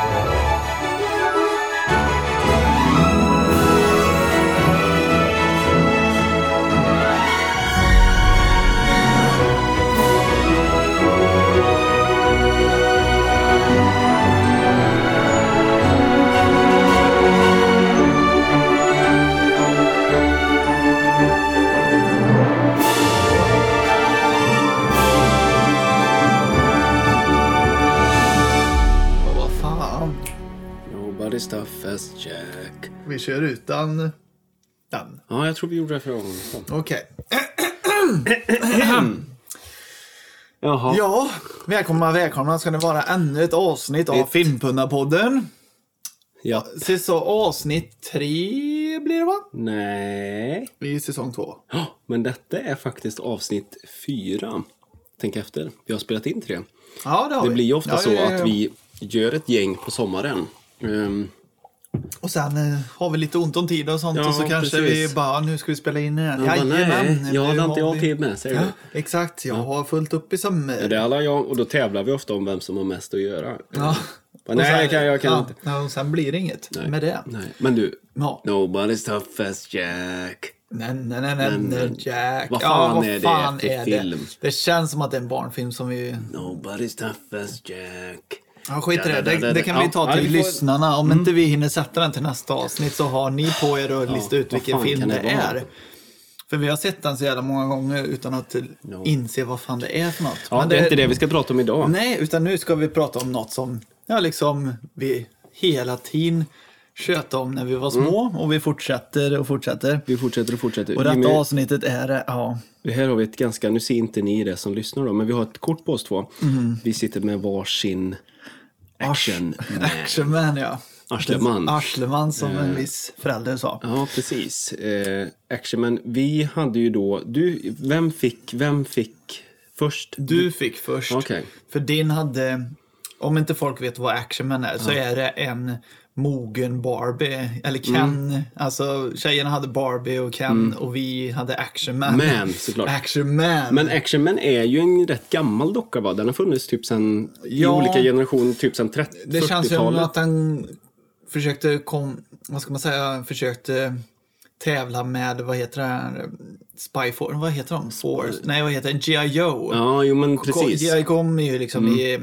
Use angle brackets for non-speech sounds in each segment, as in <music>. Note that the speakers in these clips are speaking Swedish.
Vad As Jack. Vi kör utan den. Ja, jag tror vi gjorde det förra gången. Okej. <clears throat> Jaha. Ja, välkomna, välkomna ska det vara ännu ett avsnitt av Ett. Filmpunnarpodden. Ja. Så avsnitt tre blir det va? Nej. I säsong två. Ja, Men detta är faktiskt avsnitt fyra. Tänk efter. Vi har spelat in tre. Ja, det har Det vi. blir ju ofta Ja, så ja, ja, ja. att vi gör ett gäng på sommaren. Ehm, Och sen eh, har vi lite ont om tid och sånt Ja, och så kanske precis. vi bara, nu ska vi spela in igen. nej, Jajamän, jag hade inte jag vi- tid med, säger Ja, du. exakt, jag har fullt upp i sommar. Ja, det är alla jag, och då tävlar vi ofta om vem som har mest att göra. Ja. Bara, nej, sen- jag kan, jag kan ja, inte. Ja, och sen blir det inget med det. Nej. Men du, Ja. Nobody's tough as Jack. Nej, nej, nej, nej, nej, Jack. vad ja, fan vad är det fan för film? Det? det känns som att det är en barnfilm som vi... Nobody's tough as Jack. Ja, skit i det. Ja, Det, det- det kan vi ja, ta ja, till får- Mm. lyssnarna. Om inte vi hinner sätta den till nästa avsnitt så har ni på er att lista ut vilken film det, det är. För vi har sett den så jävla många gånger utan att No. inse vad fan det är för något. Ja, Men det är inte det vi ska prata om idag. Nej, utan nu ska vi prata om något som ja, liksom vi hela tiden tjötade om när vi var små Mm. och vi fortsätter och fortsätter. Vi fortsätter och fortsätter. Och detta Jimmy, avsnittet är, ja, här har vi ett ganska, nu ser inte ni det som lyssnar då, men vi har ett kort på oss två. Mhm. Vi sitter med varsin action. <laughs> Actionman ja. Arsleman. Arsleman som en viss förälder sa. Ja, precis. Eh, Actionman, vi hade ju då, du, vem fick, vem fick först? Du fick först. Okej. För din hade, om inte folk vet vad Actionman är, så är det en mogen Barbie, eller Ken. Mm. Alltså tjejerna hade Barbie och Ken och vi hade Actionman. Man, såklart. Actionman. Men Actionman är ju en rätt gammal docka va? Den har funnits typ sen, i Ja. olika generationer, typ sen 30 det känns ju som 40-talet. att han försökte, kom, vad ska man säga, försökte tävla med, vad heter det Spy Force, vad heter de? Force? Nej, vad heter det? G.I. Joe. Ja, jo men precis. G.I. kom ju liksom Mm. i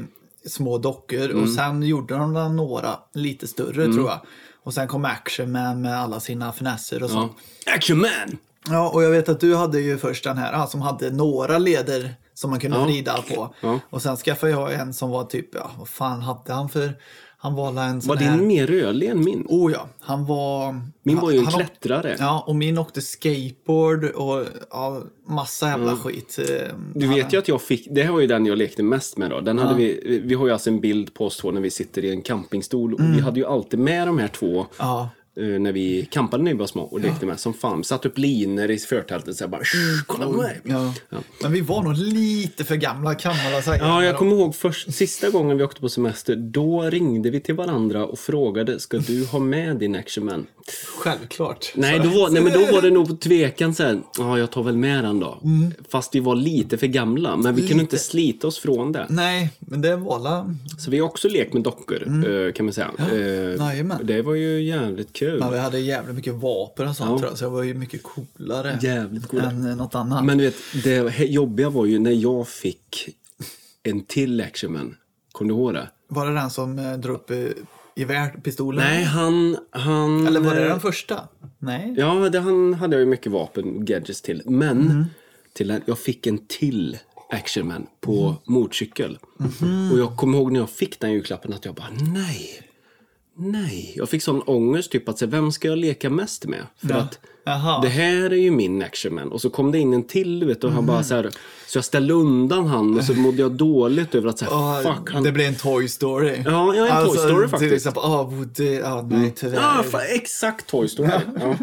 små dockor och sen gjorde de några lite större Mm. tror jag. Och sen kom Action Man med alla sina finesser och sånt. Ja. Actionman! Ja, och jag vet att du hade ju först den här ah, som hade några leder som man kunde Ja. vrida på. Ja. Och sen skaffade jag en som var typ, ja, vad fan hade han för, han var en sån Var här... din mer rörlig än min? Oh ja, han var... Min var ju en han åkte- klättrare. Ja, och min åkte skateboard och ja, massa jävla skit. eh, Du vet ju att jag fick, det här var ju den jag lekte mest med då. Den hade vi, vi har ju alltså en bild på oss två när vi sitter i en campingstol. Och vi hade ju alltid med de här två Mm. Ja. Eh, när vi campade när vi var små och lekte med som fan. Satt upp linor i förtältet så bara "Shh, kolla på mig. Ja. Men vi var nog lite för gamla kan man säga. Ja, jag kommer ihåg först, sista gången vi åkte på semester. Då ringde vi till varandra och frågade, ska du ha med din actionman? Självklart. Nej, då var, nej, men då var det nog på tvekan så här, ja, jag tar väl med den då. Fast vi var lite för gamla, men vi kunde Lite. inte slita oss från det. Nej, men det var la... Så vi har också lekt med dockor, eh, kan man säga. Eh, Jajamän. det var ju jävligt kul. Ja, vi hade jävligt mycket vapen och sånt Ja. tror jag, så det var ju mycket coolare Jävligt coola. än något annat. Men du vet, det jobbiga var ju när jag fick en till actionman. Kommer du ihåg det? Var det den som eh, drog upp eh, gevärpistolen? Nej, han... han Eller var det eh, den första? Nej. Ja, det, han hade jag ju mycket vapen, gadgets till. Men Mm. till, en- jag fick en till actionman på Mm. motorcykel. Och jag kommer ihåg när jag fick den julklappen att jag bara nej. Nej, jag fick sån ångest typ att säga, vem ska jag leka mest med? För Ja. att Jaha. det här är ju min actionman. Och så kom det in en till vet och han bara så här. Så jag ställde undan han och så <laughs> mådde jag dåligt över att säga Ja, fuck han. Det blev en Toy Story. Ja, ja, en Toy Story Till faktiskt. exempel, ah, Woody, ja, nej tyvärr. Ja, fa- exakt Toy Story. Ja.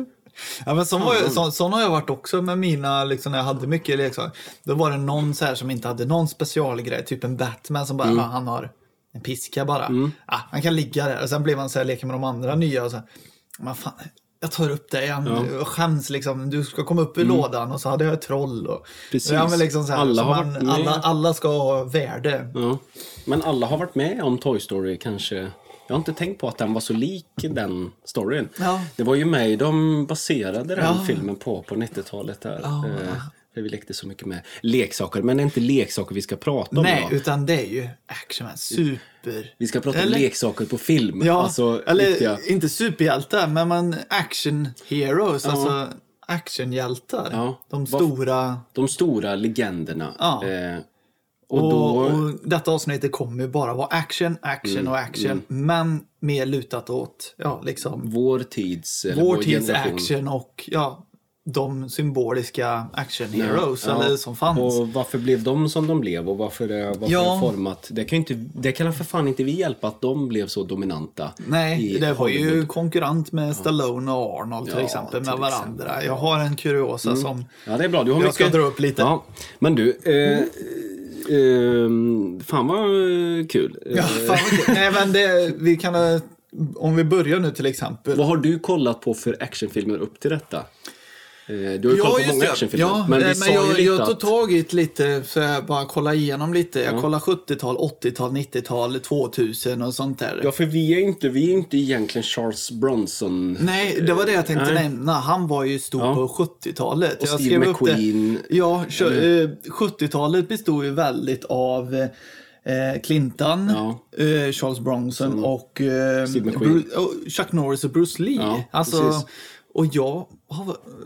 Ja, <laughs> men sån, var ju, sån, sån har jag varit också med mina, liksom, när jag hade mycket leksaker. Då var det någon så här som inte hade någon specialgrej, typ en Batman som bara, Mm. han har en piska bara. Ah, han kan ligga där. Och sen blev han så här, leka med de andra nya och så här, men fan, jag tar upp det igen. Jag skäms liksom. Du ska komma upp ur lådan och så hade jag ett troll. Och, Mm. Precis. Ja, liksom här, Alla har man, varit med. alla, alla ska ha värde. Ja. Men alla har varit med om Toy Story kanske. Jag har inte tänkt på att den var så lik den storyn. Ja. Det var ju mig de baserade den Ja. filmen på, på 90-talet. Där. Ja. För vi lekte så mycket med leksaker. Men det är inte leksaker vi ska prata om Nej, idag. utan det är ju action, super... Vi ska prata om Eller- leksaker på film. Ja, alltså, eller riktiga- inte superhjältar, men man action heroes, alltså actionhjältar. Ja. De stora. De stora legenderna. Ja. Eh, och Och, då... och detta avsnittet kommer ju bara vara action, action Mm, och action, men mer lutat åt, ja, liksom Vår tids... Eller vår tids generation. action och, ja, de symboliska action heroes, Ja. eller som fanns. Och varför blev de som de blev och varför det varför Ja. det format? Det kan, ju inte, det kan för fan inte vi hjälpa att de blev så dominanta. Nej, det var ju Hollywood. konkurrent med Stallone och Arnold till Ja, exempel med till varandra. Jag har en kuriosa som Ja, det är bra. Du har jag mycket... ska dra upp lite. Ja. Men du, eh, eh, fan vad eh, kul. Eh, Ja, fan vad kul. <laughs> Nej, men det, vi kan, eh, om vi börjar nu till exempel. Vad har du kollat på för actionfilmer upp till detta? Eh, du har ju kollat på många actionfilmer. Ja, men vi men jag, jag tog tag i lite, så jag bara kolla igenom lite. Jag kollar 70-tal, 80-tal, 90-tal, 2000 och sånt där. Ja, för vi är inte, vi är inte egentligen Charles Bronson. Nej, det var det jag tänkte Nej. nämna. Han var ju stor Ja. på 70-talet. Och Jag Steve. McQueen. Ja, kö- eh, 70-talet bestod ju väldigt av eh, Clinton, Ja. eh, Charles Bronson och, eh, Steve McQueen. Bru- och Chuck Norris och Bruce Lee. Ja, alltså, precis. och jag,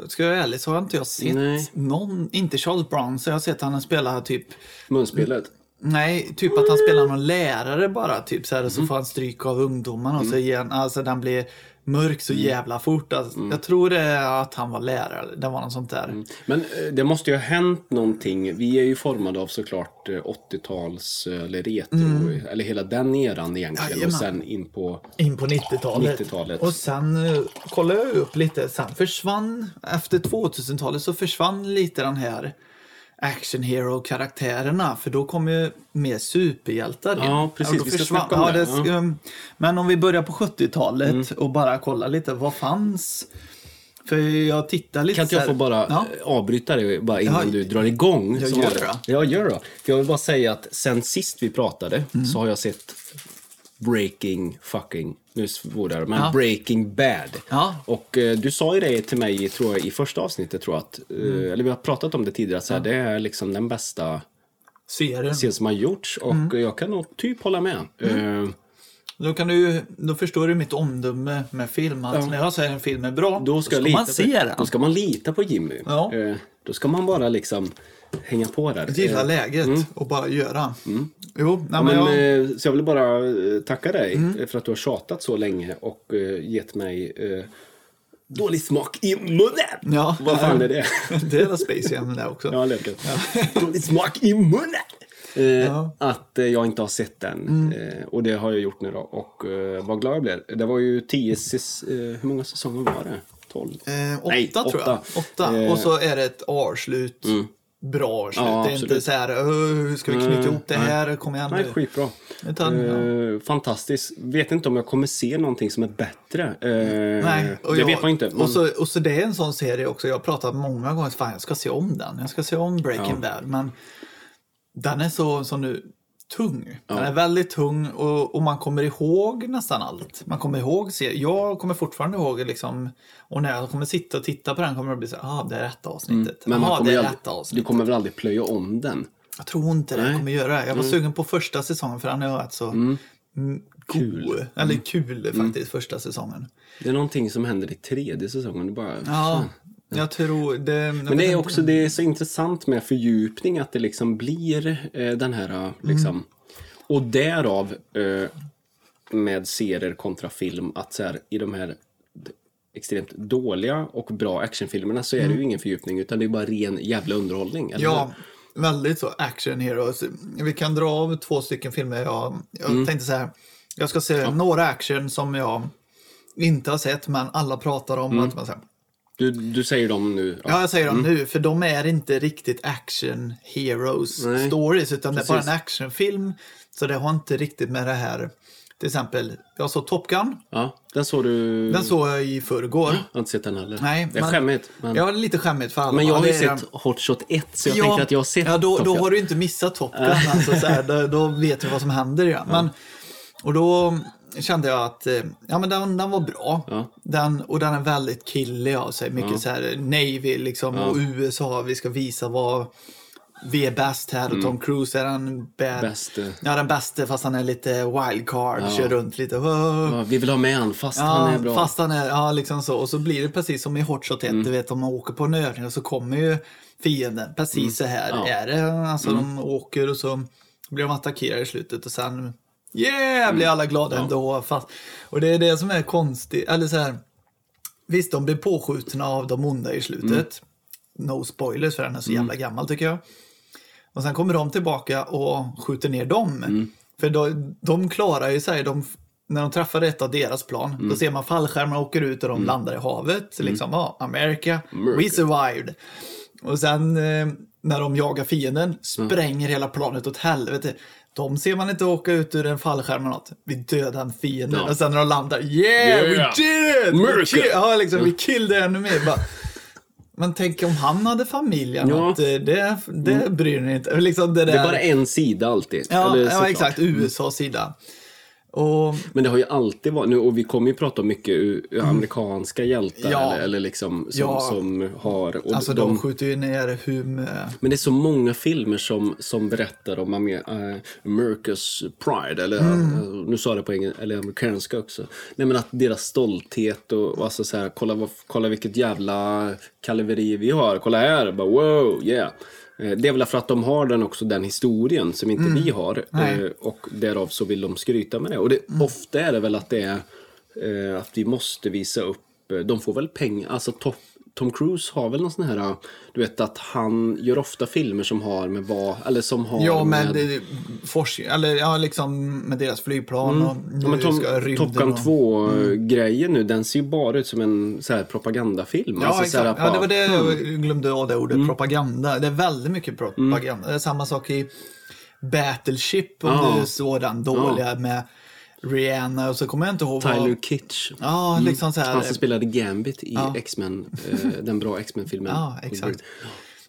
ska jag vara ärlig så har inte jag sett Nej. någon, inte Charles Bronson, jag har sett han spela typ Munspelet. Nej, typ att han spelar någon lärare bara, typ så här, så får han stryk av ungdomarna och så igen, alltså den blir mörk så jävla fort. Alltså, Jag tror det är att han var lärare, det var något sånt där. Men eh, det måste ju ha hänt någonting. Vi är ju formade av såklart eh, 80-tals eh, eller retro, eller hela den eran egentligen. Mm. Jajamän. Och sen in på... In på 90-talet. 90-talet. Och sen kollade jag upp lite, sen försvann, efter 2000-talet så försvann lite den här action hero-karaktärerna, för då kom ju mer superhjältar in. Ja, precis. Vi ska snacka om ja, det. um, Men om vi börjar på 70-talet och bara kolla lite, vad fanns? För jag tittar lite Kan inte jag få bara Ja. avbryta dig bara innan Ja, du drar igång? jag gör det. Ja, gör det. För jag vill bara säga att sen sist vi pratade Mm. så har jag sett Breaking fucking, nu svor jag, men Ja. Breaking Bad. Ja. Och eh, du sa ju det till mig, tror jag, i första avsnittet, tror jag, att, eh, Mm. eller vi har pratat om det tidigare, att så här, det är liksom den bästa serien. serien som har gjorts och Mm. jag kan nog typ hålla med. Eh, Då, kan du, då förstår du mitt omdöme med film. Att när jag säger en film är bra, då ska, jag man lita se den. Då ska man lita på Jimmy. Ja. Eh, då ska man bara liksom hänga på där. Gilla Eh, läget och bara göra. Jo, nej, Ja, men jag, eh, Så jag vill bara eh, tacka dig Mm. för att du har tjatat så länge och gett mig dålig smak i munnen. Ja. Vad fan är det? <laughs> det är Space Jam det också. Ja, läkert. Dålig smak i munnen. Eh, Ja. Mm. Att jag inte har sett den. Eh, och det har jag gjort nu då. Och eh, vad glad jag blev. Det var ju tio eh, Hur många säsonger var det? Tolv? Eh, åtta Nej, tror jag. åtta. Åtta. Eh, Mm. och så är det ett avslut. Bra avslut. Ja, det är inte så här, "Öh, hur ska vi knyta ihop det här? Kom igen Nej, skitbra. Utan, ja. Eh, fantastiskt. Vet inte om jag kommer se någonting som är bättre. Eh, Nej, och det jag, vet man inte. men- Och, så, och så det är en sån serie också. Jag har pratat många gånger, fan jag ska se om den. Jag ska se om Breaking Bad. Men den är så, så nu tung. Den är väldigt tung och, och man kommer ihåg nästan allt. Man kommer ihåg serien. Jag kommer fortfarande ihåg liksom, och när jag kommer sitta och titta på den kommer det bli så här, ah, det är rätta avsnittet. Men man ah, det är aldrig, rätta du avsnittet. kommer väl aldrig plöja om den? Jag tror inte det Nej. jag kommer göra. Jag var sugen på första säsongen för den är rätt så mm. kul. Eller kul faktiskt, första säsongen. Det är någonting som händer i tredje säsongen. Det bara, Ja, jag tror det. Men det är också det är så intressant med fördjupning att det liksom blir eh, den här liksom och därav eh, med serier kontra film att så här, i de här extremt dåliga och bra actionfilmerna så är det ju ingen fördjupning utan det är bara ren jävla underhållning. eller Ja, väldigt så action heroes. Vi kan dra av två stycken filmer. Jag, jag Mm. tänkte så här. Jag ska se några action som jag inte har sett, men alla pratar om Mm. att man säger Du, du säger dem nu? Ja, jag säger dem nu, för de är inte riktigt action heroes Nej, stories, utan det är bara en precis. actionfilm. Så det har inte riktigt med det här, till exempel, jag såg Top Gun, Ja, den såg du... den såg jag i förrgår. Jag har inte sett den heller. Nej, det är men- skämmigt. Men, Ja, lite skämmigt för alla. men jag har ju sett Hot Shot 1, så jag ja, tänker att jag har sett Ja, då, Top då Gun. har du inte missat Top Gun. alltså, så här, då, då vet du vad som händer. Ja. Men, och då kände jag att eh, ja, men den, den var bra. Ja. Den, och den är väldigt killig av sig. Mycket så här Navy liksom, och USA. Vi ska visa vad vi är bäst här. Och Tom Cruise är den bä- Bäste. Ja, den bästa fast han är lite wildcard. Kör runt lite. Ja, vi vill ha med han fast Ja, han är bra. fast han är, ja liksom så. Och så blir det precis som i Hot Shot 1, du vet om man åker på en övning och så kommer ju fienden. Precis så här Ja. är det. Alltså de åker och så blir de attackerade i slutet och sen yeah, blir alla glada ändå. Fast, och det är det som är konstigt, eller så här. Visst, de blir påskjutna av de onda i slutet. No spoilers för den är så jävla gammal tycker jag. Och sen kommer de tillbaka och skjuter ner dem. För de, de klarar ju sig, de, när de träffar ett av deras plan, då ser man fallskärmar åker ut och de landar i havet. Liksom, ja, America, we survived. Och sen eh, när de jagar fienden, spränger hela planet åt helvete. De ser man inte åka ut ur en fallskärm eller något. Vi dödade en fiende. Ja. Och sen när de landar, yeah, we Yeah. did it! We America. kill- ja, liksom, vi killed enemy. Bara, men tänk om han hade familj eller Ja. något. eh, Det, det bryr ni inte. Liksom det, där, Det är bara en sida alltid. Ja, ja exakt. USAs sida. Och Men det har ju alltid varit, nu, och vi kommer ju prata om mycket u- amerikanska hjältar Ja. eller, eller liksom som, Ja. som har... Alltså de, skjuter ju ner hur med... Men det är så många filmer som, som berättar om äh, America's Pride, eller Mm. äh, nu sa jag det på engelska, eller amerikanska också. Nej men att deras stolthet och, och alltså så här, kolla, kolla vilket jävla kaliveri vi har, kolla här, bara wow, yeah. Eh, Det är väl för att de har den också, den historien som inte vi har. Mm. Nej. Mm. eh, Och därav så vill de skryta med det. Och det, ofta är det väl att det är eh, att vi måste visa upp, eh, de får väl pengar, alltså topp Tom Cruise har väl någon sån här, du vet att han gör ofta filmer som har med vad, eller som har Ja, med... med, forskning, eller ja, liksom med deras flygplan och nu Mm. Ja, men Tom, ska Top Gun och- 2-grejen nu, den ser ju bara ut som en så här propagandafilm. Ja, Alltså, så här, exakt. Ja, det var det bara, jag glömde av det ordet, Mm. propaganda. Det är väldigt mycket propaganda. Det är samma sak i Battleship, om Ja. du såg den dåliga med Rihanna och så kommer jag inte ihåg Tyler vad... Kitsch. Ja, liksom så här. Han som spelade Gambit i X-Men, eh, den bra X-Men-filmen. Ja, exakt.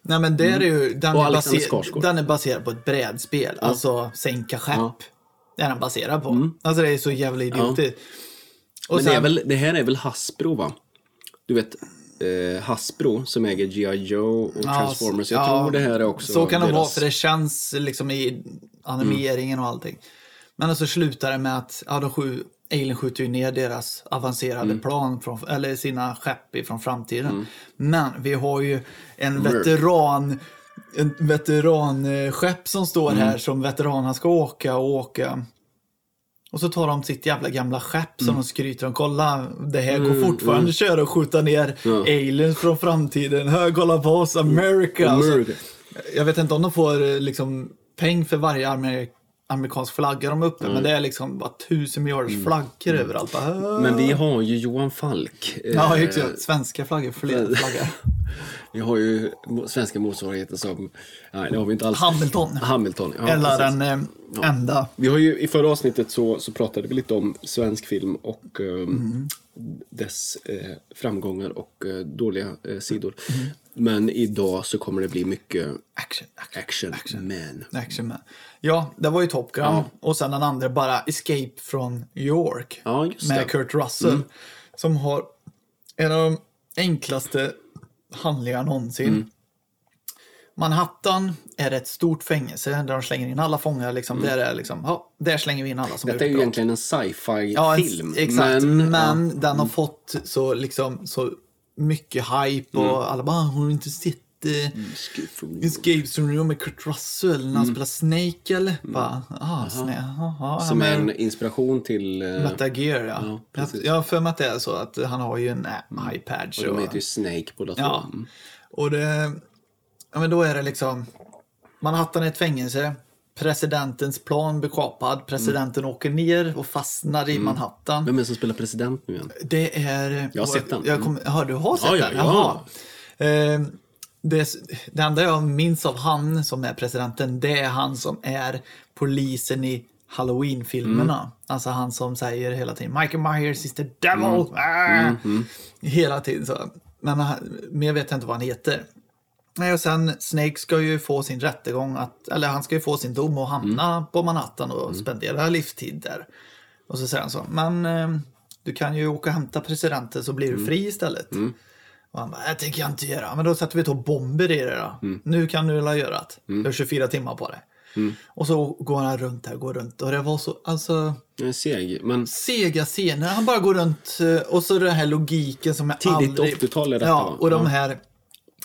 Nej men det är ju, den, Mm. Är baser, den är baserad på ett brädspel, alltså sänka skepp. Ja. Mm. Det är den baserad på. Alltså det är så jävla idiotiskt. Och Men det, är sen- väl, det här är väl Hasbro va? Du vet, eh, Hasbro som äger G.I. Joe och Transformers. Jag ja, tror det här är också Så kan det vara, för det känns liksom i animeringen och allting. Men så slutar det med att ja, de sju, Alien skjuter ju ner deras avancerade Mm. plan, från, eller sina skepp från framtiden. Men vi har ju en veteran en veteranskepp som står Mm. här som veteranerna ska åka och åka. Och så tar de sitt jävla gamla skepp som Mm. de skryter om. Kolla, det här går fortfarande att köra och skjuta ner aliens från framtiden. Hör, kolla på oss, America. Och så- America. jag vet inte om de får eh, liksom peng för varje amer amerikansk flagga de uppe, men det är liksom bara tusen miljarders flaggor överallt. Bara, Mm. Men vi har ju Johan Falk. Eh, Ja, exakt. Svenska flaggor, fler <laughs> flaggor. Vi har ju svenska motsvarigheter som... Nej, det har vi inte alls. Hamilton. Hamilton. Ja, Eller precis. den eh, enda. Vi har ju, I förra avsnittet så, så pratade vi lite om svensk film och ehm, dess eh, framgångar och eh, dåliga eh, sidor. Men idag så kommer det bli mycket Action, action, action, man. action man. Ja, det var ju Top Gun. Och sen den andra bara Escape New York. Ja, med det. Mm. Kurt Russell. Som har en av de enklaste handlingar någonsin. Mm. Manhattan är ett stort fängelse där de slänger in alla fångar. Liksom. Där, är liksom, ja, där slänger vi in alla som Mm. Detta är ju egentligen en sci-fi Ja, exakt. Men, Men, ja, den har fått så, liksom, så mycket hype och Mm. alla bara, "Ah, har du inte sett eh, Escape from York med Kurt Russell när han spelar Snake eller? Bara, ah, jaha, Mm. som är en inspiration till... eh, Metal Gear, ja. Ja, jag, har för mig att det är så att han har ju en äh, iPad. och de heter ju Snake båda två. Ja. Mm. Och det, ja men då är det liksom, Manhattan är ett fängelse, presidentens plan blir kapad. Presidenten åker ner och fastnar i Manhattan. Vem är det som spelar president nu igen? Det är... Jag har sett den. Jag kom, ja, du har sett Ja, ja, den? ja. Jaha. Eh, det, det enda jag minns av han som är presidenten, det är han som är polisen i Halloween-filmerna. Mm. Alltså han som säger hela tiden Michael Myers is the devil! Mm. Ah! Hela tiden så. Men han- mer vet jag inte vad han heter. Nej, och sen Snake ska ju få sin rättegång, att, eller han ska ju få sin dom och hamna Mm. på Manhattan och spendera livstid där. Och så säger han så, men eh, du kan ju åka och hämta presidenten så Mm. blir du fri istället. Och han bara, det tänker jag inte göra. Men då sätter vi då bomber i det då. Mm. Nu kan du väl göra det. Du har 24 timmar på det. Och så går han runt här, går runt. Och det var så, alltså, är seg, men sega scener. Han bara går runt eh, och så den här logiken som jag Tidigt aldrig... 80-tal är detta, Ja, och de här...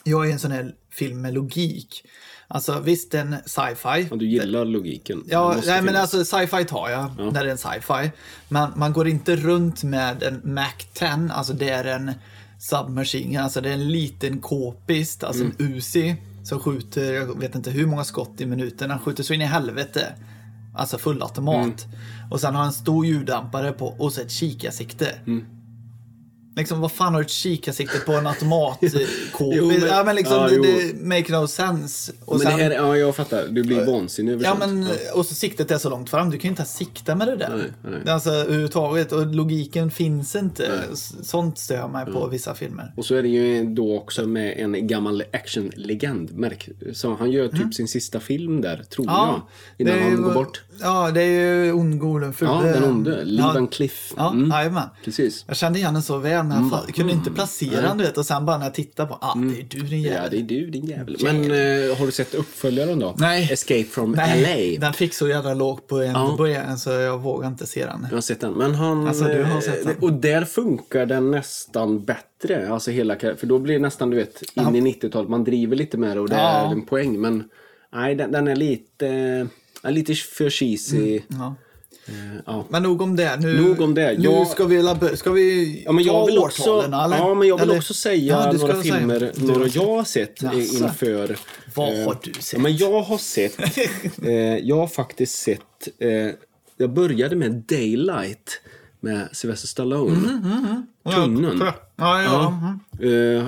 Jag är en sån här film med logik. Alltså visst, en sci-fi. ja, du gillar logiken. Ja, nej, men alltså sci-fi tar jag när det är en sci-fi. Men man går inte runt med en Mac 10, alltså det är en submachine alltså det är en liten k-pist, alltså Mm. en Uzi som skjuter, jag vet inte hur många skott i minuten, den skjuter så in i helvete. Alltså fullautomat. Mm. Och sen har en stor ljuddämpare på och så ett kikarsikte. Mm. Liksom vad fan har du ett kikarsikte på en automat <laughs> Jo, men- ja men liksom ja, det, det make no sense. Och Men sen, det här, ja, jag fattar. Du blir vansinnig över Ja, men och så siktet är så långt fram. Du kan ju inte ens sikta med det där. Nej, nej. Alltså överhuvudtaget. Och logiken finns inte. S- Sånt stör jag mig på vissa filmer. Och så är det ju då också med en gammal actionlegend. Märk. Så han gör typ sin sista film där, tror jag. Innan han ju- går bort. Ja, det är ju Ondgo den fule. Ja, den onde. Lee Ja. Cliff. Ja, Mm, jajamän. precis. Jag kände igen den så väl, men jag fa- kunde inte placera den, du vet. Och sen bara när jag tittar på, ah, det är du din Ja, jävel. det är du din jävel. Men eh, har du sett uppföljaren då? Nej. Escape from Nej, LA. den fick så jävla lågt på MDB, så jag vågar inte se den. Jag har sett den. Men han... Alltså, du har eh, sett den? Och där funkar den nästan bättre. Alltså hela För då blir det nästan, du vet, in i 90-talet. Man driver lite med det och det Ja. är en poäng. Men nej, den, den är lite... eh, lite för cheesy. Ja. Eh, ja. Men nog om det. Nu, Nog om det. Nu Jag- ska vi, ska vi Ja, men jag ta vill också, årtalen, eller? ja, men jag vill Eller- också säga Ja, några säga. filmer, Du några jag har sett Jaså. inför... Vad eh, har du sett? Ja, men jag har sett, <laughs> eh, jag har faktiskt sett, eh, jag började med Daylight med Sylvester Stallone. Tunneln. Ja, ja. ja. mhm. Eh,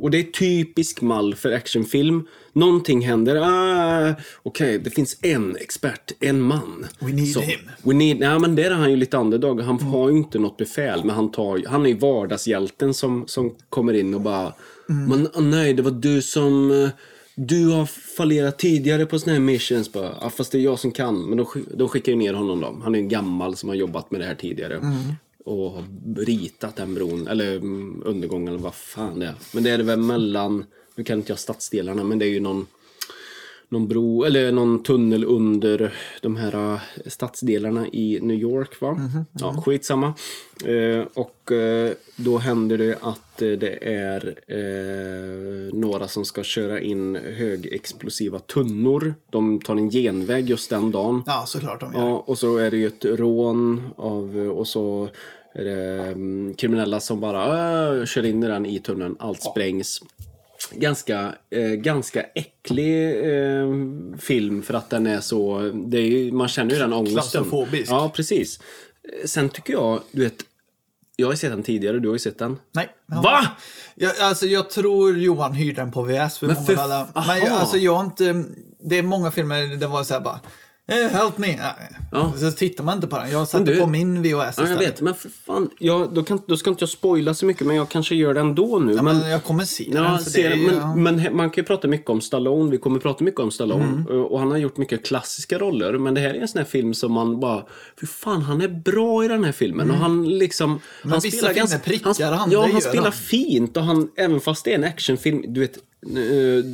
och det är typisk mall för actionfilm. Någonting händer. Ah, Okej, det finns en expert, en man. We need him. We need, nej, men där är han ju lite underdog. Han har ju inte något befäl, men han, tar, han är ju vardagshjälten som, som kommer in och bara... Men ah, nej, det var du som... eh, Du har fallerat tidigare på såna här missions. Bara, ah, fast det är jag som kan. Men de, de skickar ju ner honom då. Han är en gammal som har jobbat med det här tidigare. Och har ritat den bron, eller mm, undergången eller vad fan det är. Men det är det väl mellan, nu kan inte jag stadsdelarna, men det är ju någon någon bro, eller någon tunnel under de här eh, stadsdelarna i New York. Va? Ja, skitsamma. Eh, och eh, då händer det att eh, det är några som ska köra in högexplosiva tunnor. De tar en genväg just den dagen. ja, såklart de gör. Ja, och så är det ju ett rån av, och så är det mm, kriminella som bara kör in i den i tunneln. Allt sprängs. Ganska, eh, ganska äcklig eh, film för att den är så... Är ju, man känner ju den ångesten. Klaustrofobisk. Ja, precis. Sen tycker jag, du vet... Jag har sett den tidigare, du har ju sett den. Nej. Ja. Va? Jag, alltså, jag tror Johan hyrde den på VS. För Men många för- alla- men jag, alltså, jag har inte... Det är många filmer där det var så här bara... Help me! Ja. Så tittar man inte på den. Jag satte du- på min VHS Ja, jag istället. vet. Men för fan. Jag, då, kan, då ska inte jag spoila så mycket, men jag kanske gör det ändå nu. Ja, men, men jag kommer se Ja, den. ser det men, ja. men man kan ju prata mycket om Stallone. Vi kommer prata mycket om Stallone. Mm. Och han har gjort mycket klassiska roller. Men det här är en sån här film som man bara... Fy fan, han är bra i den här filmen. Och han liksom... han Mm. vissa filmer prickar, han, Ja, han spelar han. fint. Och han, även fast det är en actionfilm, du vet... eh,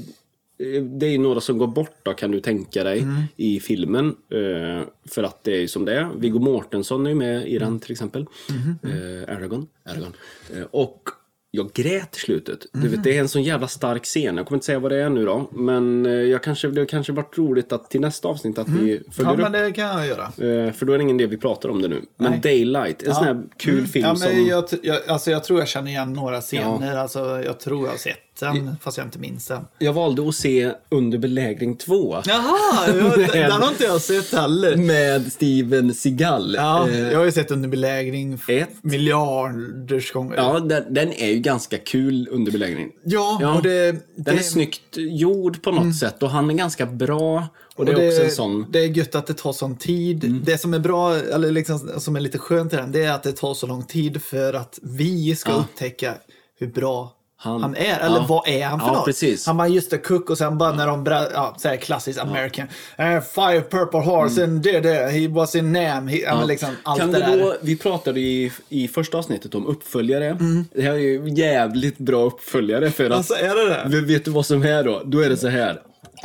det är några som går bort då, kan du tänka dig, Mm. i filmen. eh, för att det är som det är. Viggo Mortensen är ju med i Mm. den till exempel. Mm-hmm. Eh, Aragon. Aragon. Eh, och jag grät i slutet. Du Mm. vet, det är en sån jävla stark scen. Jag kommer inte säga vad det är nu då. Men eh, jag kanske, det kanske varit roligt att till nästa avsnitt att vi Mm. Ja, följer men upp. det kan jag göra. Eh, för då är det ingen idé vi pratar om det nu. Men Nej. Daylight, en sån här kul film Ja, men som... jag, jag, alltså, jag tror jag känner igen några scener. Alltså, jag tror jag har sett den, fast jag inte minns den. Jag valde att se Under belägring 2. Jaha, jag, <laughs> den har inte jag sett heller. Med Steven Seagal. Ja, Eh, jag har ju sett under belägring Ett. miljarders gånger. ja den, den är ju ganska kul under belägring. Ja, Ja, och det... Den det, Mm. är snyggt gjord på något sätt och han är ganska bra. Och och det är det, också en sån... Mm. det är gött att det tar sån tid. Det som är bra, eller liksom, som är lite skönt i den, det är att det tar så lång tid för att vi ska upptäcka hur bra Han- han, är. Eller ja. vad är han för Ja, något? precis. Han bara just a cook och sen bara när de ja, så här klassiskt American. Uh, five purple horse and det, det, he was in Nam. He, ja. liksom allt kan det där. då, vi pratade i, i första avsnittet om uppföljare. Mm. Det här är ju jävligt bra uppföljare för att... Alltså är det det? Vet- du vad som är då? Då är det så här.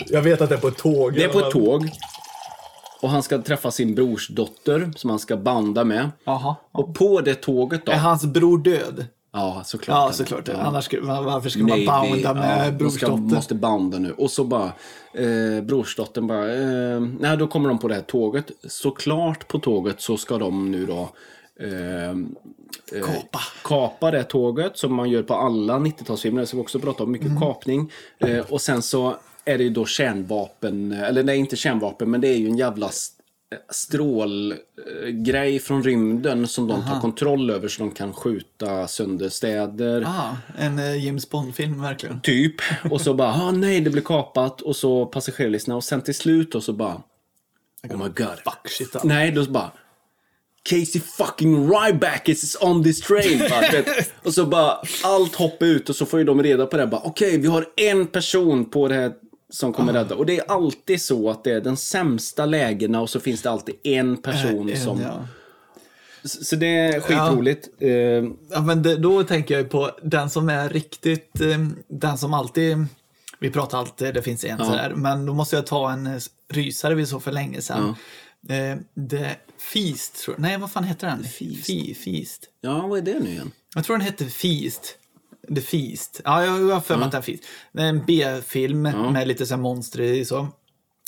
Jag vet att det är på ett tåg. Det är på ett tåg. Och han ska träffa sin brorsdotter som han ska banda med. Jaha. Och på det tåget då. Är hans bror död? Ja, såklart. Ja, såklart. Ja. Annars, varför man Navy, bounda med ja, de ska, brorsdotter? måste banda nu. Och så bara, eh, brorsdottern bara, eh, nej då kommer de på det här tåget. Såklart på tåget så ska de nu då eh, eh, Kapa. kapa det tåget som man gör på alla 90-talsfilmer. Det ska vi också prata om, mycket Mm. kapning. Eh, och sen så är det ju då kärnvapen, eller nej inte kärnvapen, men det är ju en jävla strålgrej från rymden som de tar kontroll över så de kan skjuta sönder städer. Ah, en eh, James Bond-film verkligen. Typ. Och så bara, <laughs> ah, nej, det blir kapat. Och så passagerarlistorna. Och sen till slut och så bara, oh my god. Fuck shit up. Nej, då så bara, Casey fucking Ryback is on this train. <laughs> Och så bara, allt hoppar ut och så får ju de reda på det. Bara, Okej, vi har en person på det här som kommer rädda. Och det är alltid så att det är den sämsta lägena och så finns det alltid en person En, som... ja. Så det är skitroligt. Eh, Ja, men det, då tänker jag på den som är riktigt, eh, den som alltid, vi pratar alltid, det finns en sådär, men då måste jag ta en rysare vi såg för länge sedan. Eh, det Feast, tror jag. Nej, vad fan heter den? Feast. Fe, Feast. ja, vad är det nu igen? Jag tror den hette Feast. The Feast. Ja, jag har för mig att den Feast. Det är en B-film med lite så här monster i så.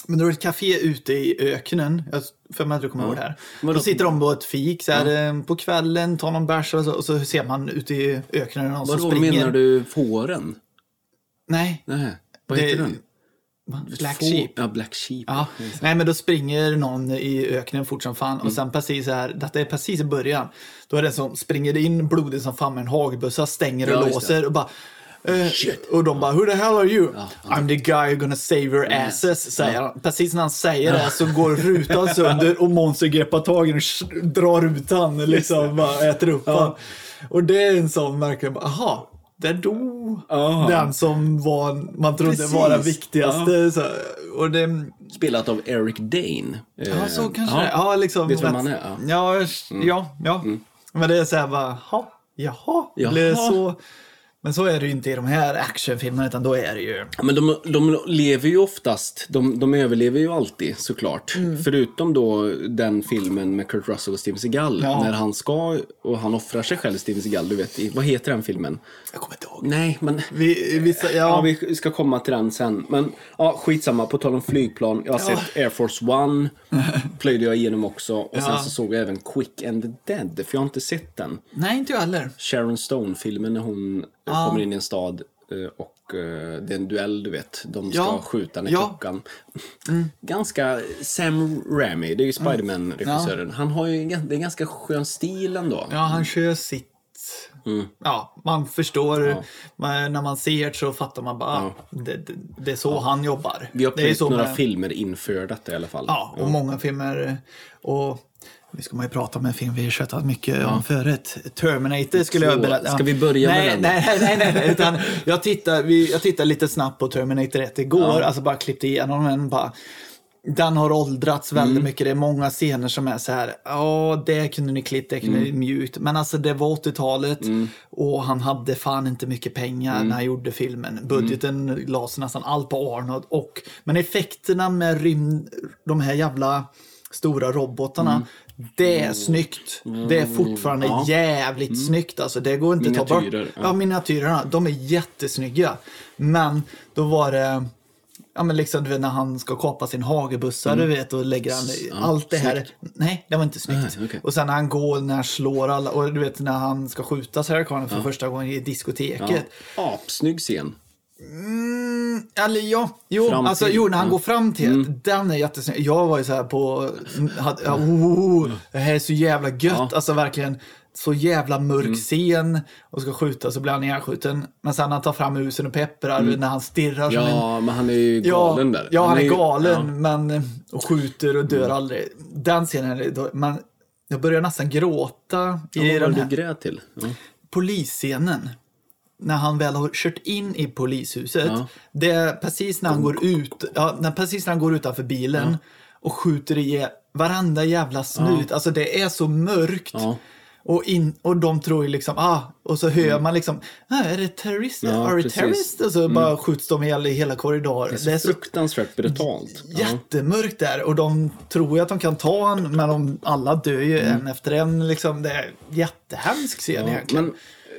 Men då är det ett café ute i öknen. Jag för mig att du kommer ihåg det här. Då sitter de på ett fik så här, eh, på kvällen, tar någon bärs och så, och så ser man ute i öknen någon som Vadå, springer. menar du fåren? Nej. Nej, vad heter den? Black Få- Sheep. Ja, Black Sheep. Ja, nej men då springer någon i öknen fort som fan. Och sen precis här, detta är precis i början, då är det en som springer in blodig som fan med en hagelbössa, stänger och Ja, just låser och bara eh, och de bara, who the hell are you? I'm the guy gonna save your asses, säger han. Precis när han säger det så går rutan <laughs> sönder och monster greppar tag i och drar rutan, liksom bara äter upp han. Och det är en sån märklig, aha, där dog Ja. den som var, man trodde var den Precis. viktigaste. Så, och det, Spelat av Eric Dane. Eh, Ja, så kanske ja. det Ja, liksom. Vet du vem han är? Ja. Mm. Ja, ja, ja. Men det är så här bara, ha, jaha, Jaha. Blir det så? Men så är det ju inte i de här actionfilmerna, utan då är det ju... Ja, Men de, de lever ju oftast, de, de överlever ju alltid såklart. Mm. Förutom då den filmen med Kurt Russell och Steven Seagal. Ja. När han ska, och han offrar sig själv, Steven Seagal, du vet. i- Vad heter den filmen? Jag kommer inte ihåg. Nej, men... Vi, vissa, ja, Ja, vi ska komma till den sen. Men ja, skitsamma, på tal om flygplan. Jag har sett Air Force One. <laughs> Plöjde jag igenom också. Och sen Ja. så såg jag även Quick and the Dead, för jag har inte sett den. Nej, inte jag heller. Sharon Stone-filmen när hon eh, kommer in i en stad eh, och eh, det är en duell, du vet. De ska Ja. skjuta när Ja. Mm. klockan... Ganska Sam Raimi, det är ju Spiderman-regissören. Han har ju en- det är ganska skön stil ändå. Ja, han kör sitt... Mm. Ja, man förstår. Man, när man ser så fattar man bara, ah, det, det, det är så han jobbar. Vi har det är plöjt så några med- filmer inför detta i alla fall. Ja, och många filmer. Och nu ska man ju prata om en film vi har tjatat mycket om förut. Terminator skulle jag berätta. ska vi börja med nej, den? Nej, nej, nej. nej utan jag, tittade, vi, jag tittade lite snabbt på Terminator 1 igår. Alltså bara klippte igenom den. Bara, den har åldrats väldigt Mm. mycket. Det är många scener som är så här, ja, det kunde ni klippt, det kunde Mm. ni mjukt. Men alltså det var 80-talet och han hade fan inte mycket pengar Mm. när han gjorde filmen. Budgeten lades nästan allt på Arnold. Och, men effekterna med rymd, de här jävla stora robotarna, Mm. Det är snyggt. Det är fortfarande jävligt snyggt. Alltså, det går inte att ta bort. Miniatyrer, Ja. ja. miniatyrerna, de är jättesnygga. Men då var det Ja men liksom du vet när han ska kapa sin hagebussar du vet och lägger han ja, allt det här. Nej, det var inte snyggt. Nej, okej. Och sen när han går, när han slår alla och du vet när han ska skjuta Sarah Connor för första gången i diskoteket. Ja. Apsnygg scen. Mm, eller ja, jo, Fram alltså, till- jo när han ja. går fram till Mm. den är jättesnygg. Jag var ju så här på, hade, ja, oh, det här är så jävla gött, Ja. Mm. alltså verkligen så jävla mörk scen och ska skjuta så blir han ihjälskjuten. Men sen han tar fram musen och pepprar när han stirrar som en Mm. Ja, men han är ju galen där. Ja, han är ju- galen, ja. Mm. men och skjuter och dör aldrig. Den scenen, är då, man, jag börjar nästan gråta i Ja, vad var det du grät till? Ja. polisscenen. När han väl har kört in i polishuset. Ja. Det är precis när han går ut, ja, när, precis när han går utanför bilen och skjuter i varenda jävla snut. Alltså det är så mörkt. Ja. Och, in, och de tror ju liksom, ah, och så hör man liksom, ah, är det terrorister? Mm. Ja, Are it precis. Mm. terrorists? Och så bara skjuts de ihjäl i hela korridoren. Det är så fruktansvärt brutalt. Ja. jättemörkt där och de tror ju att de kan ta han men de, alla dör ju en efter en. Liksom. Det är jättehemsk scen Mm. Ja, egentligen. men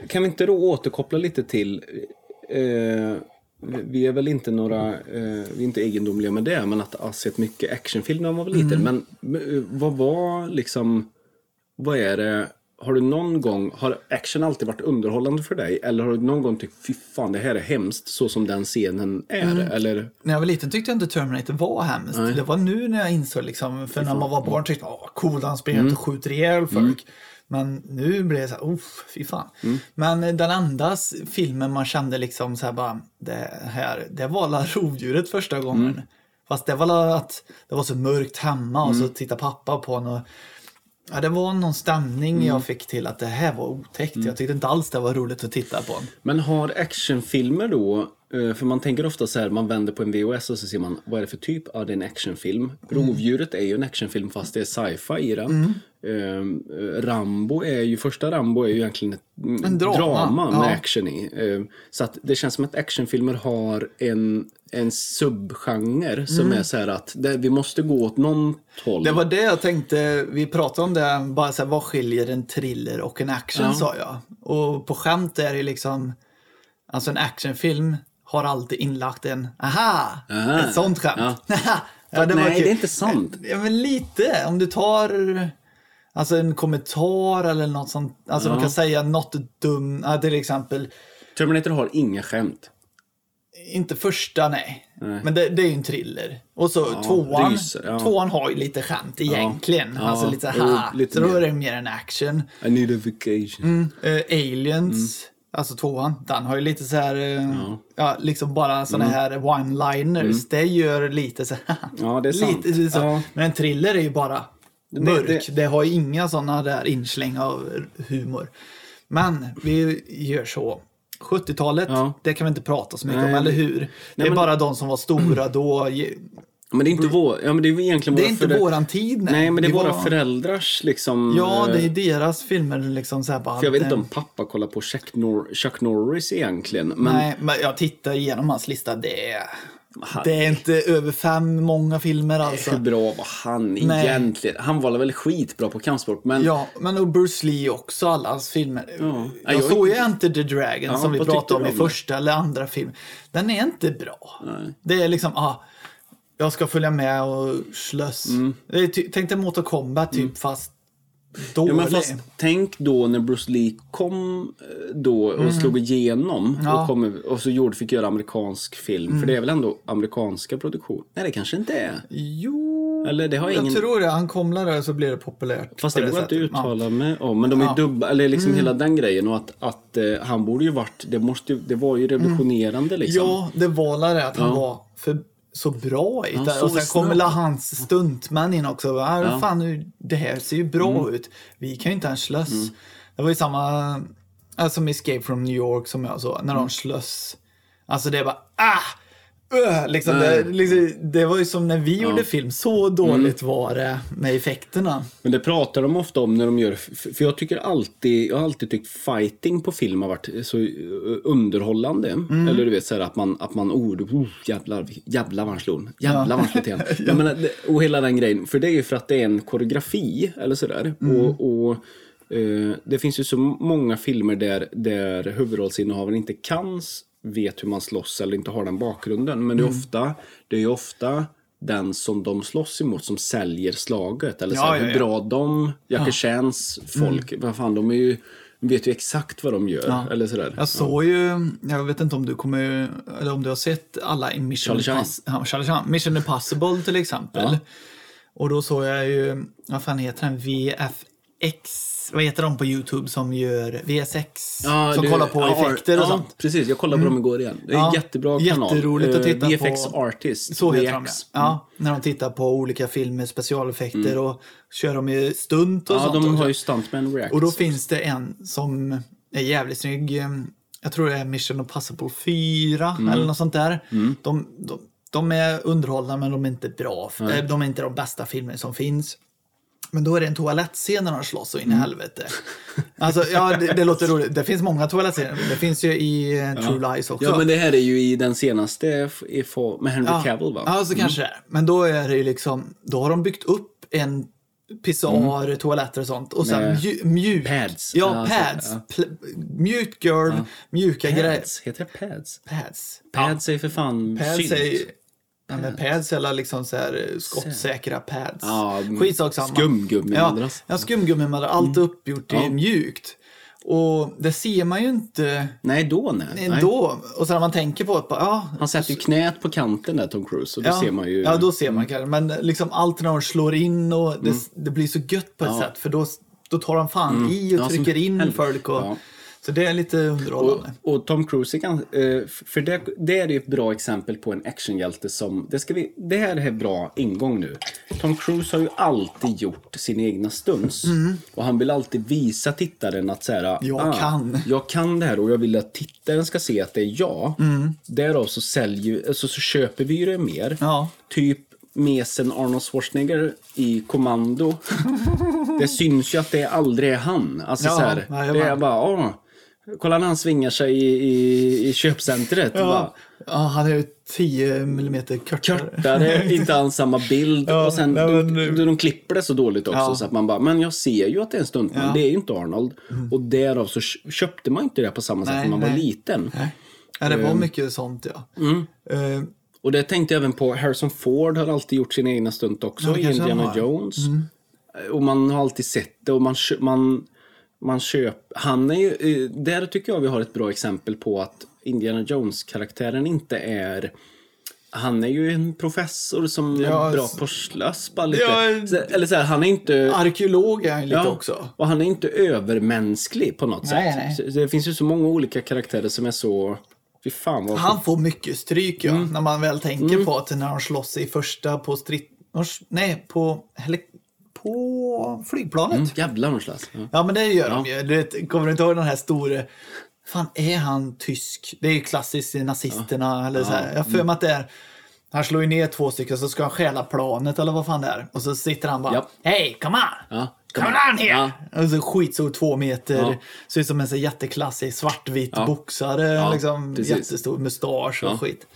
kan vi inte då återkoppla lite till eh, vi är väl inte några, eh, vi är inte egendomliga med det, men att ha sett mycket actionfilm när man var liten. Mm. Men eh, vad var liksom, vad är det, har du någon gång, har action alltid varit underhållande för dig? Eller har du någon gång tyckt, fy fan det här är hemskt, så som den scenen är? Mm. Eller? När jag var liten tyckte jag inte Terminator var hemskt. Det var nu när jag insåg, liksom, för när man var barn tyckte jag, åh, cool, han springer Mm. och skjuter ihjäl folk. Men nu blir det så här, oh, fy fan. Mm. Men den enda filmen man kände liksom så här bara, det här, det var la <laughs> rovdjuret första gången. Mm. Fast det var att det var så mörkt hemma och så Mm. tittade pappa på en och Ja, det var någon stämning Mm. jag fick till att det här var otäckt. Jag tyckte inte alls det var roligt att titta på. Men har actionfilmer då, för man tänker ofta så här, man vänder på en VHS och så ser man, vad är det för typ? Ja, det är en actionfilm. Rovdjuret är ju en actionfilm fast det är sci-fi i den. Ehm, eh, Rambo är ju, första Rambo är ju egentligen ett mm, En drama, med ja. action i. Ehm, så att det känns som att actionfilmer har en, en subgenre som är så här att det, vi måste gå åt någon håll. Det var det jag tänkte, vi pratade om det, bara så här, vad skiljer en thriller och en action Ja. sa jag. Och på skämt är det liksom, alltså en actionfilm har alltid inlagt en, aha, Aha. ett sånt skämt. Ja. <laughs> det var Nej, kul. det är inte sant. Ja, men lite, om du tar alltså en kommentar eller något sånt, alltså Ja. man kan säga något dumt, ja, till exempel, Terminator har inga skämt. inte första nej, Nej. men det, det är ju en thriller. Och så tvåan, ryser, ja. tvåan har ju lite skämt egentligen, Ja, alltså lite så då mer. är det mer en action. I need a vacation. Eh, Aliens, alltså tvåan, den har ju lite så här, eh, ja. liksom bara såna här one-liners. Det gör lite så här, Ja, det är sant. lite så. Ja. Men en thriller är ju bara mörk. Det, det- har ju inga såna där insläng av humor. Men vi gör så. 70-talet, Ja. det kan vi inte prata så mycket Nej, om, eller det- hur? Det är men- bara de som var stora <clears throat> då. Men det är inte vår, ja men det är egentligen Det är inte våran tid. Nej, Nej, men det är våra var- föräldrars liksom... Ja, det är eh, deras filmer liksom så här bara. För jag vet inte om pappa kollar på Chuck, Nor- Chuck Norris egentligen. Men Nej, men jag tittar igenom hans lista. Det är, det är inte över fem många filmer hur alltså. bra var han Nej. egentligen? Han var väl skitbra på kampsport, men... Ja, men och Bruce Lee också, alla hans filmer. Ja. Jag, Jag- såg ju Enter the Dragon Ja, som vi pratade om i första eller andra filmen. Den är inte bra. Nej. Det är liksom, ah, jag ska följa med och slåss. Är ty- Tänk dig Mortal Kombat typ, fast dålig. Mm. Ja, men fast tänk då när Bruce Lee kom eh, då och slog igenom Mm. Ja. Mm. och, kom, och så gjorde, fick göra amerikansk film. För det är väl ändå amerikanska produktion? Nej, det kanske inte är. Jo, Eller det har jag ingen... tror det. Han kom där så blir det populärt. Fast det går inte att sättet. Ja. uttala mig om. Men de är Ja. Mm. dubba, eller liksom hela den grejen. Och att, att eh, han borde ju varit, det, måste, det var ju revolutionerande liksom. Ja, det var det att han var för, så bra i Ja, så Och sen kommer snabb. la hans stuntmän in också. Ja. Ja. Fan, det här ser ju bra ut. Vi kan ju inte ens slåss. Det var ju samma alltså, Escape from New York som jag såg, när de slåss. Alltså det är bara ah! Öh, liksom, det, liksom, det var ju som när vi gjorde film, så dåligt var det med effekterna. Men det pratar de ofta om när de gör, för jag tycker alltid, jag har alltid tyckt fighting på film har varit så eh, underhållande. Mm. Eller du vet så här att man, att man oh, oh jävlar, jävlar vad han slog. Jävlar vad han slog <laughs> menar, Och hela den grejen. För det är ju för att det är en koreografi eller sådär. Mm. Och, och eh, det finns ju så många filmer där, där huvudrollsinnehavaren inte kan vet hur man slåss eller inte har den bakgrunden. Men det är Mm. ofta, det är ofta den som de slåss emot som säljer slaget. Eller så Ja, här, ja, hur ja. bra de, Jackie Chans folk, vad fan de är ju vet ju exakt vad de gör. Ja. Eller sådär. Jag såg ju, jag vet inte om du kommer, eller om du har sett alla i Mission, ja, Sheen. Mission Impossible till exempel. Ja. Och då såg jag ju, vad fan heter den, VFX, vad heter de på YouTube som gör VSX? Ja, som det- kollar på ja, effekter och ja, sånt. Mm. Precis, jag kollade på dem igår igen. Det är en jättebra kanal. jätteroligt att Eh, titta VFX på. Artist. Så heter de. Ja, när de tittar på olika filmer, specialeffekter och kör dem i stunt och Mm. Ja, sånt. de har ju Stuntman Reacts. Och då finns det en som är jävligt snygg. Jag tror det är Mission Impossible 4 Mm. eller något sånt där. De, de, de är underhållna men de är inte bra. De är inte de bästa filmer som finns. Men då är det en toalettscen när de slåss så in Mm. i helvete. Alltså, ja, det, det låter roligt. Det finns många toalettscener. Det finns ju i eh, True Lies också. Ja, men det här är ju i den senaste i, med Henry Cavill, va? Ja, så kanske det är. Men då är det ju liksom, då har de byggt upp en pissoar, toaletter och sånt. Och sen mju- mjuk... pads. Ja, Ja, så- pads. ja. Mjukt golv, mjuka grejer. Heter det pads? Pads. Pads är för fan Pads synt. är Ja, men pads eller liksom så här eh, skottsäkra pads. Ja, mm, Skitsak samma. skumgummimadrass. Ja, ja skumgummimadrass. Allt uppgjort Ja. i mjukt. Och det ser man ju inte Nej, då nej. nej. ändå. Och sen när man tänker på det, ja, Han sätter ju knät på kanten där, Tom Cruise, och då ja, ser man ju... Mm. Ja, då ser man kanske. Men liksom allt när de slår in och det, det blir så gött på ett sätt. För då, då tar de fan i och Ja, trycker in folk. Och, Ja. Så det är lite underhållande. Och, och Tom Cruise gans- eh, för det, det är ju ett bra exempel på en actionhjälte som, det, ska vi, det här är bra ingång nu. Tom Cruise har ju alltid gjort sina egna stunts. Och han vill alltid visa tittaren att så här, Mm. Jag ah, kan. Jag kan det här och jag vill att tittaren ska se att det är jag. Mm. Därav så, säljer, alltså, så köper vi det mer. Ja. Typ mesen Arnold Schwarzenegger i Kommando. <laughs> det syns ju att det aldrig är han. Alltså Ja, så här, jajamän. det är bara, åh, kolla när han svingar sig i, i, i köpcentret. Bara, Ja, ja, han är ju 10 millimeter kortare. Kortare, <laughs> inte alls samma bild. Ja, och sen, nej, men- de, de, de klipper det så dåligt också Ja. så att man bara, men jag ser ju att det är en stuntman, Ja. Mm. det är ju inte Arnold. Och därav så kö- köpte man inte det på samma sätt Nej, när man var nej. liten. Ja, det Ehm. var mycket sånt ja. Mm. Eh, Och det tänkte jag även på, Harrison Ford har alltid gjort sina egna stunt också Ja, i Indiana har. Mm. Jones. Och man har alltid sett det och man, man, man köper... Han är ju, eh, där tycker jag vi har ett bra exempel på att Indiana Jones-karaktären inte är... Han är ju en professor som Ja, är bra på slöspa lite. Ja, Eller så här, han är inte... arkeolog är han lite Ja, också. Och han är inte övermänsklig på något Nej, sätt. nej. Det finns ju så många olika karaktärer som är så... Fy fan vad... Han får mycket stryk ja, Mm. när man väl tänker på att när han slåss i första på strid... Nej, på, helik- på flygplanet. Mm, vad slös. Ja. Ja, men det gör de ju. Du vet, kommer du inte ihåg den här store... Fan, är han tysk? Det är ju klassiskt i nazisterna. Eller så här. Jag har för mig att det är... Han slår ju ner två stycken så ska han stjäla planet eller vad fan det är. Och så sitter han bara Ja. Hej, come on! Ja, Come on here! Ja. Och så skitstor två meter. Ja. Ser ut som en så jätteklassisk svartvit Ja. boxare. Ja, liksom, precis. jättestor mustasch och Ja. skit.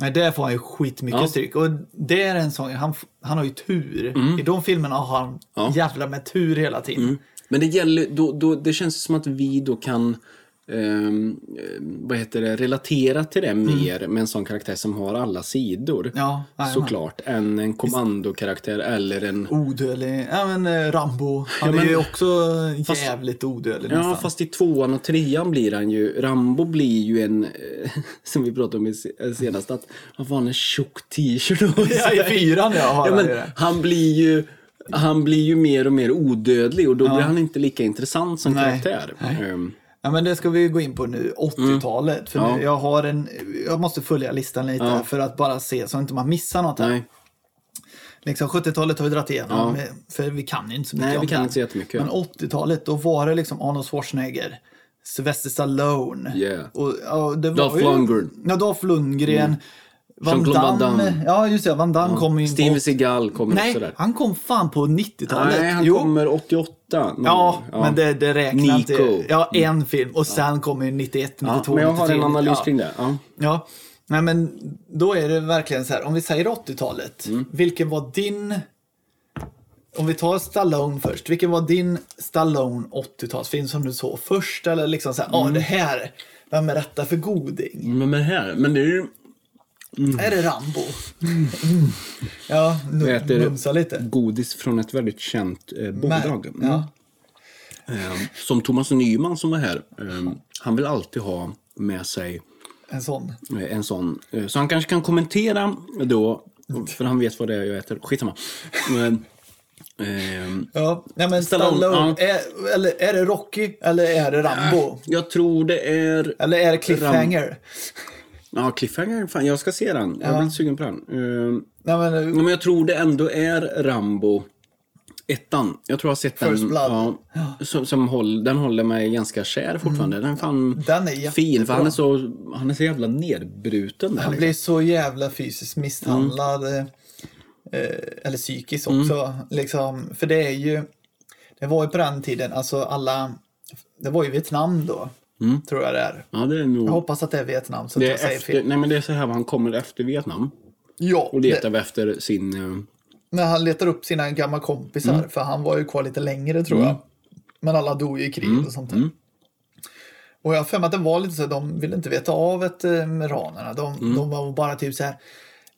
Nej, där får han ju skitmycket Ja. stryk. Och det är en sån, han, han har ju tur. I de filmerna har han Mm. Ja. Mm. jävla med tur hela tiden. Men det gäller, då, då, det känns som att vi då kan eh, vad heter det, relatera till det mer med en sån karaktär som har alla sidor. Mm. Ja, jajamän. Såklart. Än en kommandokaraktär eller en... Odödlig. Ja men eh, Rambo. Han Ja, men- är ju också jävligt odödlig Ja, nästan. fast i tvåan och trean blir han ju... Rambo blir ju en... eh, <laughs> Som vi pratade om i eh, senast, att han får en tjock t-shirt Ja, i fyran ja, Ja, men han blir ju... Han blir ju mer och mer odödlig och då blir han inte lika intressant som Nej. karaktär. Nej. Ehm, Ja men det ska vi gå in på nu, 80-talet. För Mm. Ja. nu, jag har en, jag måste följa listan lite Ja. för att bara se så inte man missar något här. nej. Liksom 70-talet har vi dragit igenom, för vi kan ju inte så mycket Nej, om vi kan det. inte så jättemycket. Men 80-talet, då var det liksom Arnold Schwarzenegger, Sylvester Stallone. Yeah. Och, ja, det var Dolph ju, Lundgren. Ja, Dolph Lundgren. Van Jean-Claude Van Damme. Damme. Ja, just det. Van Damme kom ju. Steven Seagal kommer Nej, också där. han kom fan på 90-talet. Nej, han Jo. kommer 88. Någon Ja, gång. men det, det räknar inte. Ja, en film. Och sen kommer ju 91, 92, Ja, men jag har 93. en analys ja. kring det. Ja. Ja, nej men då är det verkligen så här, om vi säger 80-talet, Mm. vilken var din... Om vi tar Stallone först, vilken var din Stallone 80-talsfilm som du såg först? Eller liksom så här, ja Mm. det här, vem är detta för goding? Men, men här, men det är ju Är det Rambo? Ja, Vad nu mumsa lite. godis från ett väldigt känt eh, bolag. Men, ja. Eh, som Thomas Nyman som var här, eh, han vill alltid ha med sig En sån. eh, en sån. Eh, så han kanske kan kommentera då, för han vet vad det är jag äter. Skitsamma. Men, ehm, Ja, nej men Stallone, Stallone. ja. Är, eller är det Rocky eller är det Rambo? jag tror det är... Eller är det Cliffhanger? Ja, Cliffhanger. Fan, jag ska se den. Jag Ja. blir sugen på den. Ehm, Nej, men, Ja, men jag tror det ändå är Rambo ettan. Jag tror jag har sett den. First Blood. Ja, som, som håll, den håller mig ganska kär fortfarande. Den är fan Mm. Den är fin. För han är, så, han är så jävla nedbruten där. han Liksom. blir så jävla fysiskt misshandlad. eh, eller psykiskt också. Liksom, för det är ju... Det var ju på den tiden, alltså alla... Det var ju Vietnam då. Tror jag det är. Ja, det är nog... Jag hoppas att det är Vietnam så det jag säger efter, fel. nej, men det är så här han kommer efter Vietnam. Ja, Och det, letar efter sin... eh, när han letar upp sina gamla kompisar. Mm. För han var ju kvar lite längre tror jag. Men alla dog ju i krig Mm. och sånt där. Och jag har för mig att det var lite så de ville inte veta av ett eh, med ranerna. De, Mm. de var bara typ så här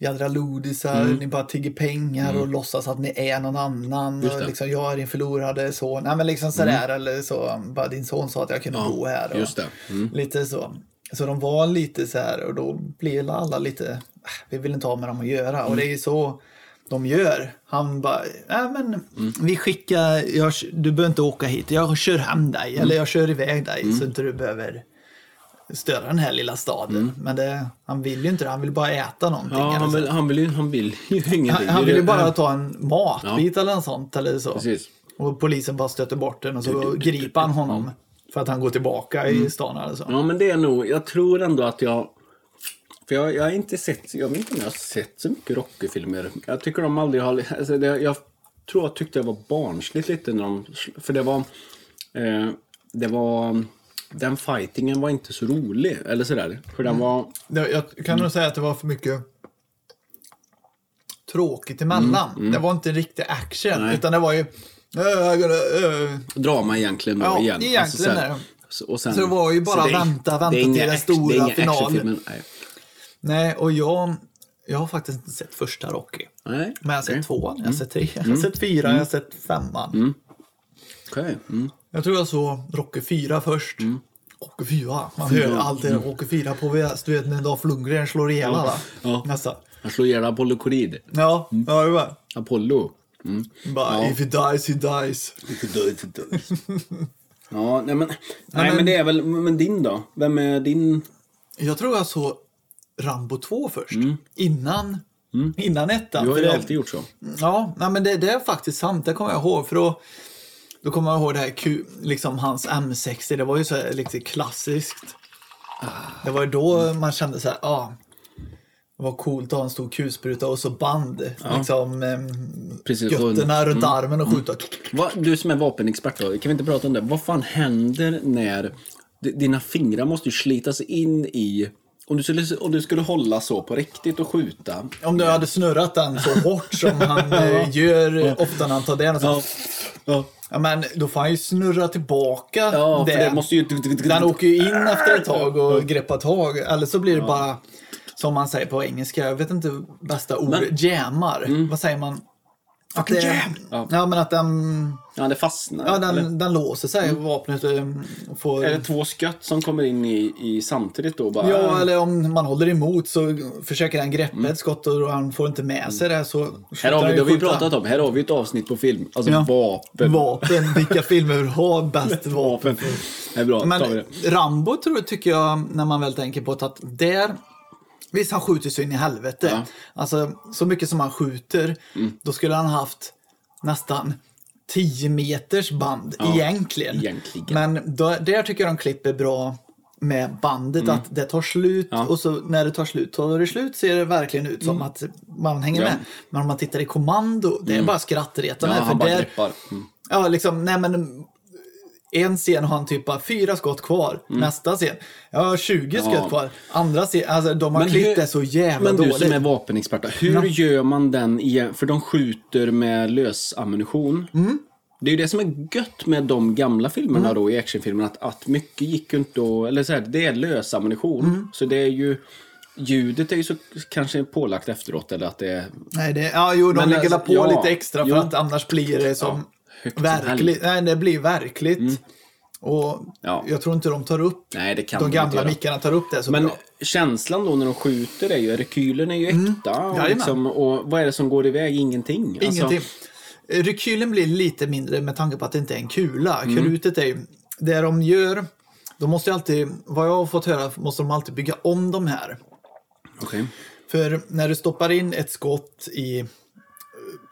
jädra lodisar, ni bara tigger pengar och låtsas att ni är någon annan. Mm. Och liksom, jag är din förlorade son. Nej men liksom sådär eller så. Bara din son sa att jag kunde bo här. Och just det. Mm. Lite så. Så de var lite så här och då blev alla lite, "Äh, vi vill inte ha med dem att göra. Mm. Och det är ju så de gör. Han bara, nej men Mm. vi skickar, jag, du behöver inte åka hit, jag kör hem dig. Mm. Eller jag kör iväg dig så inte du behöver störa den här lilla staden. Men det, han vill ju inte det, han vill bara äta någonting. Mm. Ja, han vill, han vill ju han vill ju ingenting. han, han vill ju bara ta en matbit eller något sånt. Eller så. Precis. Och polisen bara stöter bort den och så griper han honom. För att han går tillbaka Mm. i stan eller så. Ja, men det är nog... Jag tror ändå att jag... För jag, jag har inte sett... Jag vet inte om jag har sett så mycket Rocky-filmer. Jag tycker de aldrig har... Alltså det, jag tror jag tyckte det var barnsligt lite när de... För det var... Eh, det var... Den fightingen var inte så rolig. Eller sådär. För den var... Det, jag kan nog säga att det var för mycket tråkigt emellan. Det var inte riktig action, Mm, Nej. utan det var ju... "Äh, jag äh." Drama egentligen då Ja, igen. Alltså, egentligen så är här- det. så, och sen, Så det var ju bara det vänta, vänta det till den stora finalen. Nej. Nej, och jag, jag har faktiskt inte sett första Rocky. Nej. Men jag har sett tvåan, jag har sett tre, jag har sett fyra, jag har sett femman. Okej. Mm. Jag tror jag såg Rocky 4 först. Rocky 4, man hör alltid Rocky 4 på VS. Du vet när Dolph Lundgren slår ihjäl alla. Ja. Nästan. Han slår ihjäl Apollo Creed. Ja, ja det var. Apollo. Mm. Bara, Ja. if he dies, he dies. <laughs> Ja, nej men, nej, men- men det är väl, men din då? Vem är din? Jag tror jag såg Rambo 2 först. Innan, innan ettan. Du har ju alltid gjort så. Ja, nej, men det, det är faktiskt sant. Det kommer jag ihåg. För då, då kommer jag ihåg det här, Q, liksom hans M60. Det var ju så här lite klassiskt. Det var ju då man kände så här, ja. Ah, det var coolt att ha en stor kulspruta och så band. Liksom ehm, Precis, götterna runt Mm. armen och skjuta. Va, du som är vapenexpert då, kan vi inte prata om det? Vad fan händer när dina fingrar måste ju slitas in i... Om du, skulle, om du skulle hålla så på riktigt och skjuta. Om du hade snurrat den så hårt som han <laughs> eh, gör ofta när han tar den. Så, Ja. Ja. Ja, men då får han ju snurra tillbaka Ja, för det måste ju... Den åker ju in efter ett tag och greppar tag. Eller så blir det bara, som man säger på engelska, jag vet inte bästa ordet, jammar. Vad säger man? Att det! Ja. Ja. men att den, Ja, det fastnar. ja, eller? den, den låser sig, vapnet. eh, Får, Är det två skott som kommer in i, i samtidigt då? Bara, Ja, eller om man håller emot så försöker han greppa ett skott och han får inte med sig det. Så Mm. Här har vi, det har vi pratat om. Här har vi ett avsnitt på film. Alltså Ja. vapen. Vapen, vilka filmer har bäst <laughs> vapen? Det är bra, tar vi Men det. Rambo tror, tycker jag, när man väl tänker på att där Visst, han skjuter så in i helvete. Ja. Alltså, så mycket som han skjuter, då skulle han haft nästan 10 meters band Ja, egentligen. egentligen. Men då, där tycker jag de klipper bra med bandet, att det tar slut Mm. Ja. och så när det tar slut, tar det slut ser det verkligen ut som att man hänger Mm. Ja. med. Men om man tittar i kommando, det är bara skrattretande. Ja, för han bara där, greppar. Mm. Ja, liksom, nej men en scen har han typ bara fyra skott kvar. Nästa scen, ja 20 Mm. Ja. skott kvar. Andra scen, alltså de har Men klippt hur- det så jävla Men du dåligt. som är vapenexpert, hur Ja. gör man den igen? För de skjuter med lösammunition. Mm. Det är ju det som är gött med de gamla filmerna då, i actionfilmerna, att, att mycket gick ju inte att... Eller så här, det är lösammunition. Mm. Så det är ju... Ljudet är ju så kanske pålagt efteråt, eller att det är... Nej, det, ja, jo, de Men lägger alltså, på ja, lite extra för jo. att annars blir det som... högt Verkligt. Nej, det blir verkligt. Och Mm. Ja. jag tror inte de tar upp, Nej, det kan de gamla mickarna tar upp det så Men bra. känslan då när de skjuter är ju, rekylen är ju äkta. Och, Jajamän. liksom, och vad är det som går iväg? Ingenting. Alltså, Ingenting. Rekylen blir lite mindre med tanke på att det inte är en kula. Mm. Krutet är ju, det de gör, de måste ju alltid, vad jag har fått höra, måste de alltid bygga om de här. okej. För när du stoppar in ett skott i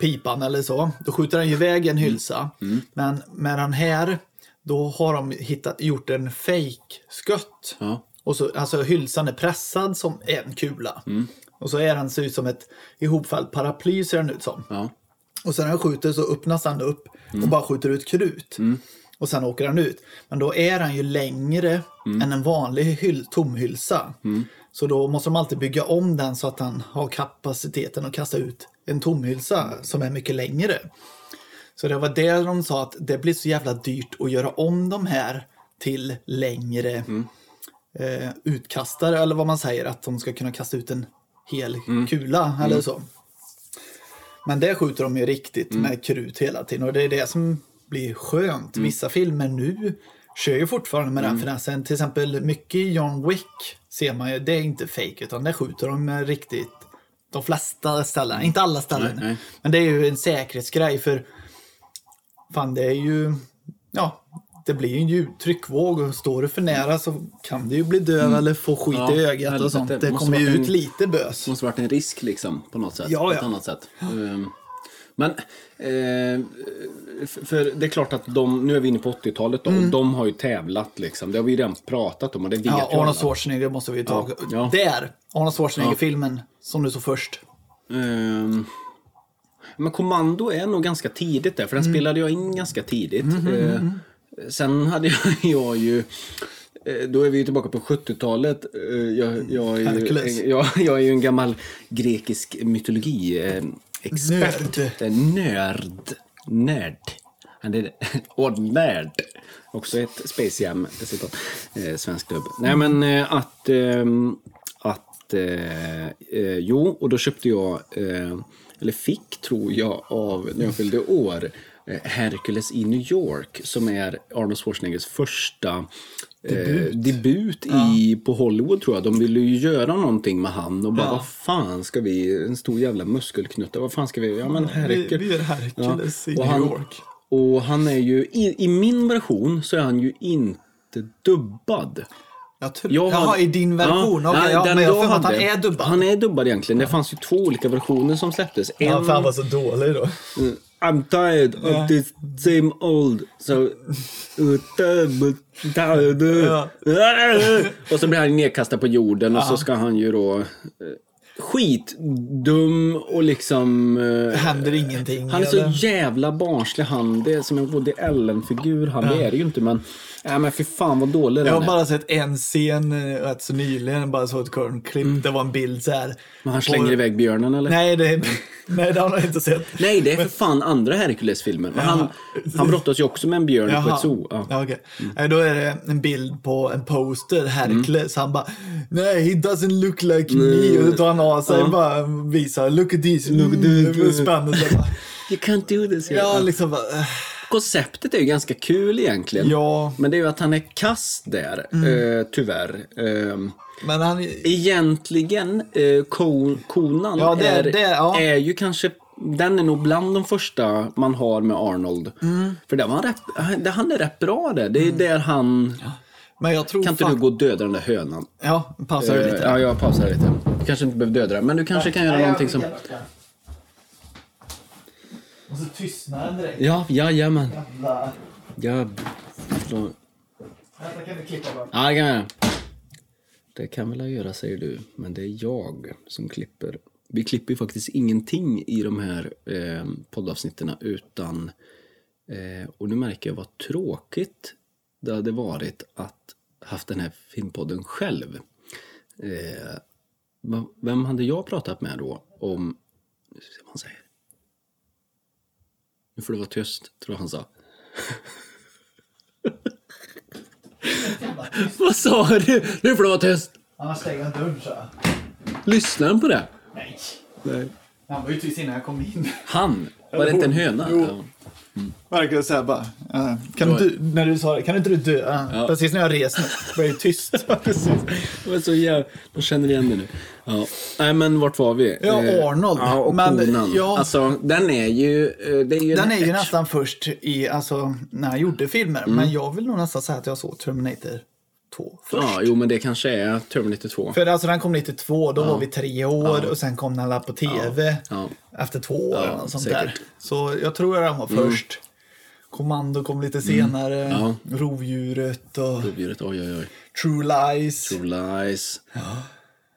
pipan eller så, då skjuter ju iväg en hylsa. Mm. Men med den här, då har de hittat, gjort en fake-skott. Ja. Och så, alltså hylsan är pressad som en kula. Mm. Och så är den ser ut som ett ihopfällt paraply ser den ut som. Ja. Och sen när den skjuter så öppnas den upp Mm. och bara skjuter ut krut. Och sen åker den ut. Men då är den ju längre Mm. än en vanlig hyll, tomhylsa. Så då måste de alltid bygga om den så att den har kapaciteten att kasta ut en tomhylsa som är mycket längre. Så det var det de sa att det blir så jävla dyrt att göra om de här till längre Mm. eh, utkastare eller vad man säger att de ska kunna kasta ut en hel Mm. kula eller så. Men det skjuter de ju riktigt Mm. med krut hela tiden och det är det som blir skönt. Mm. Vissa filmer nu kör ju fortfarande med den finessen. Till exempel mycket i John Wick ser man ju, det är inte fake utan det skjuter de med riktigt de flesta ställen, inte alla ställen. Nej, nej. Men det är ju en säkerhetsgrej för fan det är ju, ja, det blir ju en ljud, tryckvåg och står du för nära så kan du ju bli döv eller få skit Ja, i ögat och sånt. Det Det kommer ju ut en- lite bös. Det måste varit en risk liksom på något sätt. Ja, På ett ja. annat sätt. Ehm, Men eh, för det är klart att de, nu är vi inne på 80-talet då, och de har ju tävlat liksom. Det har vi ju redan pratat om och det vet Mm. Ja, ju. Arnold Schwarzenegger måste vi ta. Ja, ja. Där! Arnold Schwarzenegger-filmen som du såg först. Ehm, men Kommando är nog ganska tidigt där, för Mm. den spelade jag in ganska tidigt. Eh, sen hade jag, <laughs> jag ju... eh, Då är vi ju tillbaka på 70-talet. Eh, Jag, jag, är ju, jag, <laughs> jag är ju en gammal grekisk mytologi-expert. Nörd. Eh, Nörd. Nörd. Han är <laughs> och nörd. Också ett Space Jam citat. Eh, svensk dubb. Nej men eh, att... ehm, att eh, eh, jo, och då köpte jag, eh, eller fick tror jag, av när jag fyllde år, eh, Hercules i New York som är Arnold Schwarzeneggers första debut, eh, debut i, på Hollywood tror jag. De ville ju göra någonting med han och bara Ja. vad fan ska vi, en stor jävla muskelknutte, vad fan ska vi, ja men Vi, Hercules. vi gör Hercules i och New han, York. Och han är ju, i, i min version så är han ju inte dubbad. Jag tror, Jag har- Jaha, i din version? Okej, nej, ja, den men jag jag mig att han hade- är dubbad. Han är dubbad egentligen. Det fanns ju två olika versioner som släpptes. En, Ja, för han var så dålig då. I'm tired of this same old, so... Ja. <laughs> Och så blir han nedkastad på jorden och så ska han ju då... eh, Skitdum och liksom... eh, Händer ingenting. Han är så eller? jävla barnslig han. Det är som en Woody Allen-figur. Han det är det ju inte men... Nej men fy fan vad dålig Jag den har är. bara sett en scen eh, rätt så nyligen, bara så ett kort klipp. Det var en bild så här. Mm. Men han slänger på- iväg björnen eller? Nej, det, <laughs> nej, det har jag inte sett. Nej, det är för fan andra Hercules-filmen. Men han, han brottas ju också med en björn på Jaha. ett zoo. Ja. Ja, okej. Nej, Då är det en bild på en poster, Hercules. Han bara, nej, he doesn't look like me. Och så tar han av sig och bara visar, look at this, look at this. Spännande. Så <laughs> bara, You can't do this. Ja, liksom bara, äh, Konceptet är ju ganska kul egentligen. ja. Mm. Men det är ju att han är kass där, eh, tyvärr. Eh, Men han, egentligen, eh, Ko- konan Ja, det- är, det- ja. är ju kanske den är nog bland de första man har med Arnold. Mm. För där var han, rätt, han- han är rätt bra där. Det är där han... men jag tror Kan inte du gå och döda den där hönan? Ja, pausar du Eh, lite. Ja, jag pausar lite. Du kanske inte behöver döda den, men du kanske kan göra någonting som... Och så tystnar den direkt. Ja, jajamän. Jävla... Ja, förlåt. Vänta, kan du klippa bara? Ja, det kan jag. Det kan väl jag göra, säger du. Men det är jag som klipper. Vi klipper ju faktiskt ingenting i de här eh, poddavsnitten utan... Eh, och nu märker jag vad tråkigt det hade varit att haft den här filmpodden själv. Eh, vem hade jag pratat med då om... Nu ska han säger. Nu får du vara tyst, tror jag han sa. <laughs> Vad sa du? Nu får du vara tyst! Stänger jag dörren så. Lyssnar han på det? Nej. Nej. Han var ju tyst innan jag kom in. Han? Var det inte en höna? Jo. Ja. Verkligen såhär bara. eh, kan, du, när du sa kan inte du dö? Ja. Precis när jag reser nu. Var det tyst. <laughs> Det var så jävla... De känner igen det nu. Ja. Nej, men vart var vi? Ja, Eh, Arnold. Ja, och Men, konan. ja. Alltså, den är ju... eh, Det är ju Den en är ju nästan först i, alltså, när jag gjorde filmer. Mm. Men jag vill nog nästan säga att jag såg Terminator 2 först. Ja, jo, men det kanske är Terminator 2. För alltså den kom 92, då var vi tre år och sen kom den på tv Ja. efter två år. Ja, sånt säkert. där. Så jag tror att den var först. Kommando kom lite senare. Ja. Rovdjuret och Rovdjuret, oj, oj, oj. True Lies. True Lies.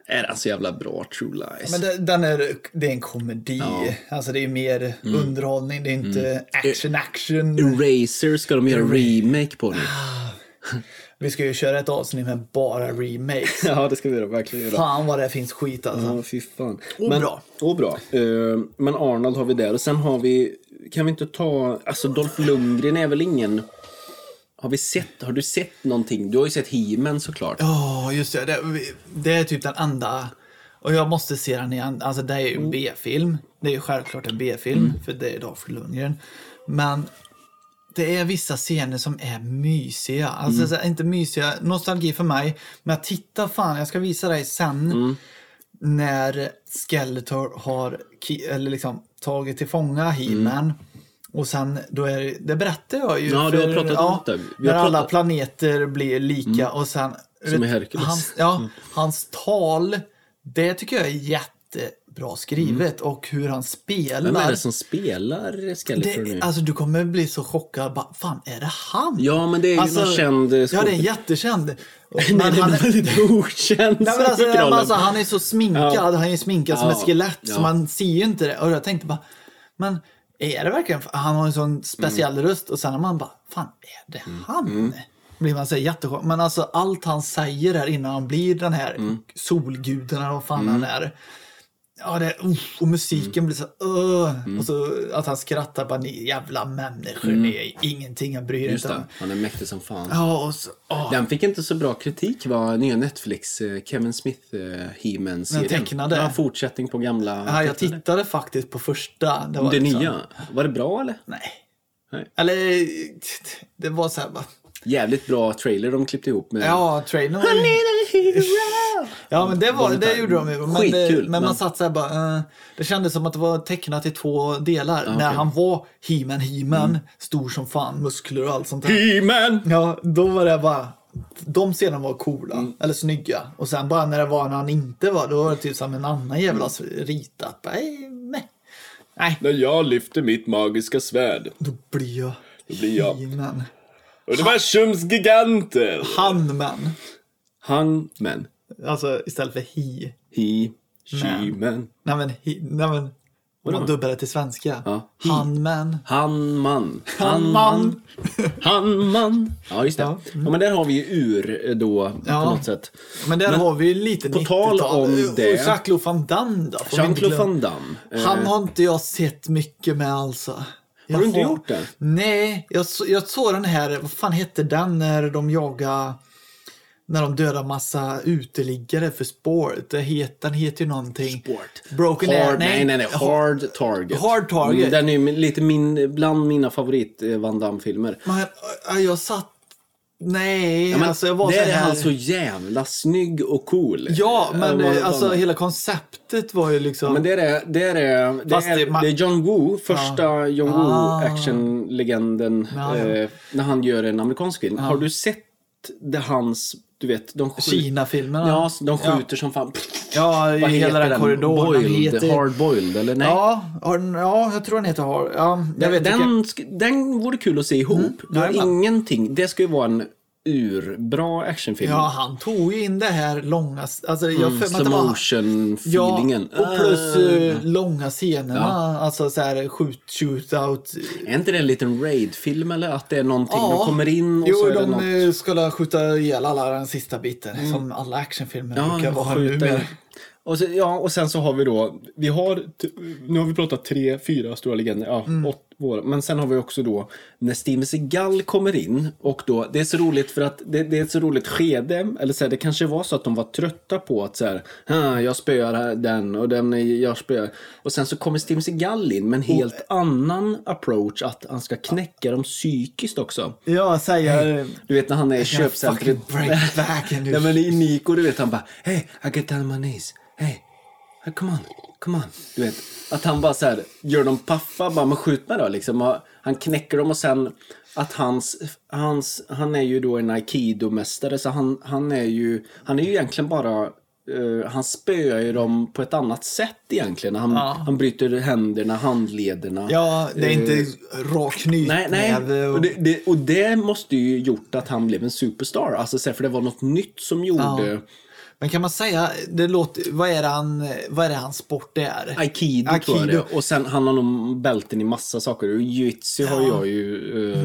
Är den så jävla bra, True Lies? Men det, den är, det är en komedi. Ja. Mm. Alltså det är mer underhållning. Det är inte action action. Eraser ska de göra remake på nu. <laughs> Vi ska ju köra ett avsnitt med bara remakes. <laughs> ja, det ska vi göra, verkligen göra. Fan vad det finns skit alltså. Ja, fy fan. Och men, bra. Och bra. Eh, men Arnold har vi där. Och sen har vi... Kan vi inte ta... Alltså Dolph Lundgren är väl ingen... Har vi sett... Har du sett någonting? Du har ju sett He-Man såklart. Ja, just det. det. Det är typ den enda. Och jag måste se den igen. Alltså det är ju en B-film. Det är ju självklart en B-film, för det är Dolph Lundgren. Men det är vissa scener som är mysiga. Alltså så här, inte mysiga, nostalgi för mig. Men jag tittar fan, jag ska visa dig sen. När Skeletor har eller liksom, tagit till fånga He-Man. Och sen, då är det, det berättar jag ju. Ja, du har pratat om det. Vi När alla planeter blir lika och sen... Som i Hercules. Hans, ja, hans tal, det tycker jag är jättebra skrivet. Och hur han spelar. Vem är det som spelar Skeletor nu? alltså du kommer bli så chockad. Bara, Fan, är det han? Ja, men det är Alltså, någon känd eh, Ja, det är skådespelare. jättekänd. <laughs> Nej, Men det han, är väldigt okänd Nej, men alltså, som rollen. alltså, han är så sminkad, Ja. han är sminkad som Ja, ett skelett så ja. man ser ju inte det. Och jag tänkte bara, men är det verkligen, han har en sån speciell Mm. röst och sen när man bara, fan är det han? Blir man så här jättechock. Men alltså allt han säger där innan han blir den här Mm. solguden eller vad fan han är. Ja, det, uh, och musiken blir så uh, Mm. Och så att han skrattar bara, ni jävla människor, ni är ingenting, jag bryr Just inte han är mäktig som fan. Ja, och så, åh. Den fick inte så bra kritik var nya Netflix eh, Kevin Smith eh, He-Man serien. Den tecknade. Ja, fortsättning på gamla Ja, jag tecknade. tittade faktiskt på första. Det, var Det liksom- nya. Var det bra eller? Nej. Nej. Eller, det var så här bara... Jävligt bra trailer de klippte ihop med. Ja, trailern var. Ja, men det, var, det gjorde de ju. Men, det, Skitkul, men man satt så här bara... eh, det kändes som att det var tecknat i två delar. När han var He-Man, He-Man, stor som fan, muskler och allt sånt där. He-Man! Ja, då var det bara... De scenerna var coola, eller snygga. Och sen bara när det var när han inte var, då var det typ som en annan jävla ritat. Bara, nej, nej. Nej, När jag lyfter mitt magiska svärd. då blir jag Då blir jag- He-Man. Universums giganter! Han-Man. Hangman. Alltså istället för he. He. She-man. Nej men, he, nej, men om man dubbar det till svenska. Ja. Han-man. Han-man. Ja, just det. Ja. Ja. men där har vi ju ur eh, då Ja. på något sätt. Men där Men har vi ju lite på tal 90-tal. om det- Jacques-Claude Van Damme då? Jean-Claude. Van Damme. Eh, Han har inte jag sett mycket med alltså. Jag du inte gjort det? Nej, jag, jag såg den här, vad fan hette den när de jagar när de dödar massa uteliggare för sport. Det het, den heter ju någonting. Sport. Broken Hard, Air. nej, nej, nej. Hard Target. Hard Target. Mm, Den är lite min, bland mina favorit eh, Van Damme-filmer. Äh, jag satt... Nej, Ja, men alltså jag var där är här... han så jävla snygg och cool. Ja, men Eh, vad- eh, alltså vad- hela konceptet var ju liksom... Men det är, det är, det är, det- man- det är John Woo, första John Woo Ah. actionlegenden Ja, ja. eh, när han gör en amerikansk film. Har du sett det hans, du vet, de skjuter, Kina-filmerna. Ja, de skjuter som fan. Ja, i Vad hela heter den den? korridoren. Den Boiled, heter- hard boiled eller nej? Ja, har den- ja, jag tror den heter Hard. Ja, jag vet inte. den, den vore kul att se ihop. Du har Jajamän. ingenting. Det ska ju vara en urbra actionfilm. Ja, han tog ju in det här långa... Alltså, jag Mm, slow det var- motion Ja, och plus eh, långa scenerna. Ja. Alltså så här shoot, shootout. Är inte det en liten raid-film eller att det är någonting? Ja. De kommer in och Jo, så är det de något... eh, skulle skjuta ihjäl alla den sista biten. Som alla actionfilmer Ja, brukar vara numera. Och, så, ja, och sen så har vi då, vi har, nu har vi pratat tre, fyra stora legender, ja, åt, våra. Men sen har vi också då när Steven Seagal kommer in och då, det är så roligt för att det, det är ett så roligt skede, eller så här, det kanske var så att de var trötta på att så här, ah, jag spöar den och den, jag spöar. Och sen så kommer Steven Seagal in med en helt annan approach, att han ska knäcka dem psykiskt också. Ja, säga... Du vet när han är i köpcentret. Nej <laughs> men i Nico, du vet han bara Hey, I get down on my knees. Hey, come on, come on. Du vet, att han bara så här gör dem paffa, bara men skjut mig då liksom. Han knäcker dem och sen att hans, hans, han är ju då en aikido-mästare så han, han är ju, han är ju egentligen bara eh, han spöar ju dem på ett annat sätt egentligen. Han, Ja. han bryter händerna, handlederna. Ja, det är inte Eh, rak Nej, nej. knytnäve. Och, Och... det, det, och det måste ju gjort att han blev en superstar. Alltså, för det var något nytt som gjorde... Men kan man säga, det låter, vad, är det han, vad är det hans sport är? Aikido, tror jag Aikido. det. Och sen han har nog bälten i massa saker. Och jiu-jitsu har jag ju... eh,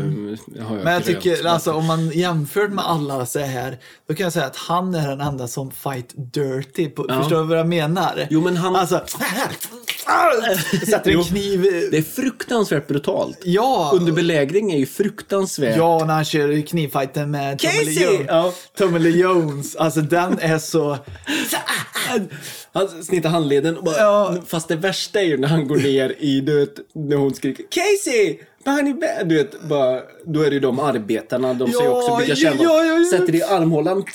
har jag Men jag tycker, alltså om man jämför med alla så här, då kan jag säga att han är den enda som fight dirty. På, Förstår du vad jag menar? Jo, men han- Alltså, <laughs> sätter en kniv... Det är fruktansvärt brutalt. Ja, Under belägring är ju fruktansvärt... ja, när han kör knivfighten med Casey! Jones. Ja. Tommy Lee Jones. Alltså den är så... Han snittar handleden och bara, Ja. Fast det värsta är ju när han går ner i, du vet, när hon skriker Casey! Behind your back! Du vet, bara, då är det ju de arbetarna, de Ja, också bygga kärnvapen. ja, ja. Sätter det i armhålan. <laughs>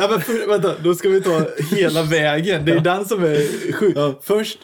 Ja, men för, vänta, då ska vi ta hela vägen. Det är den som är sjuk. Först,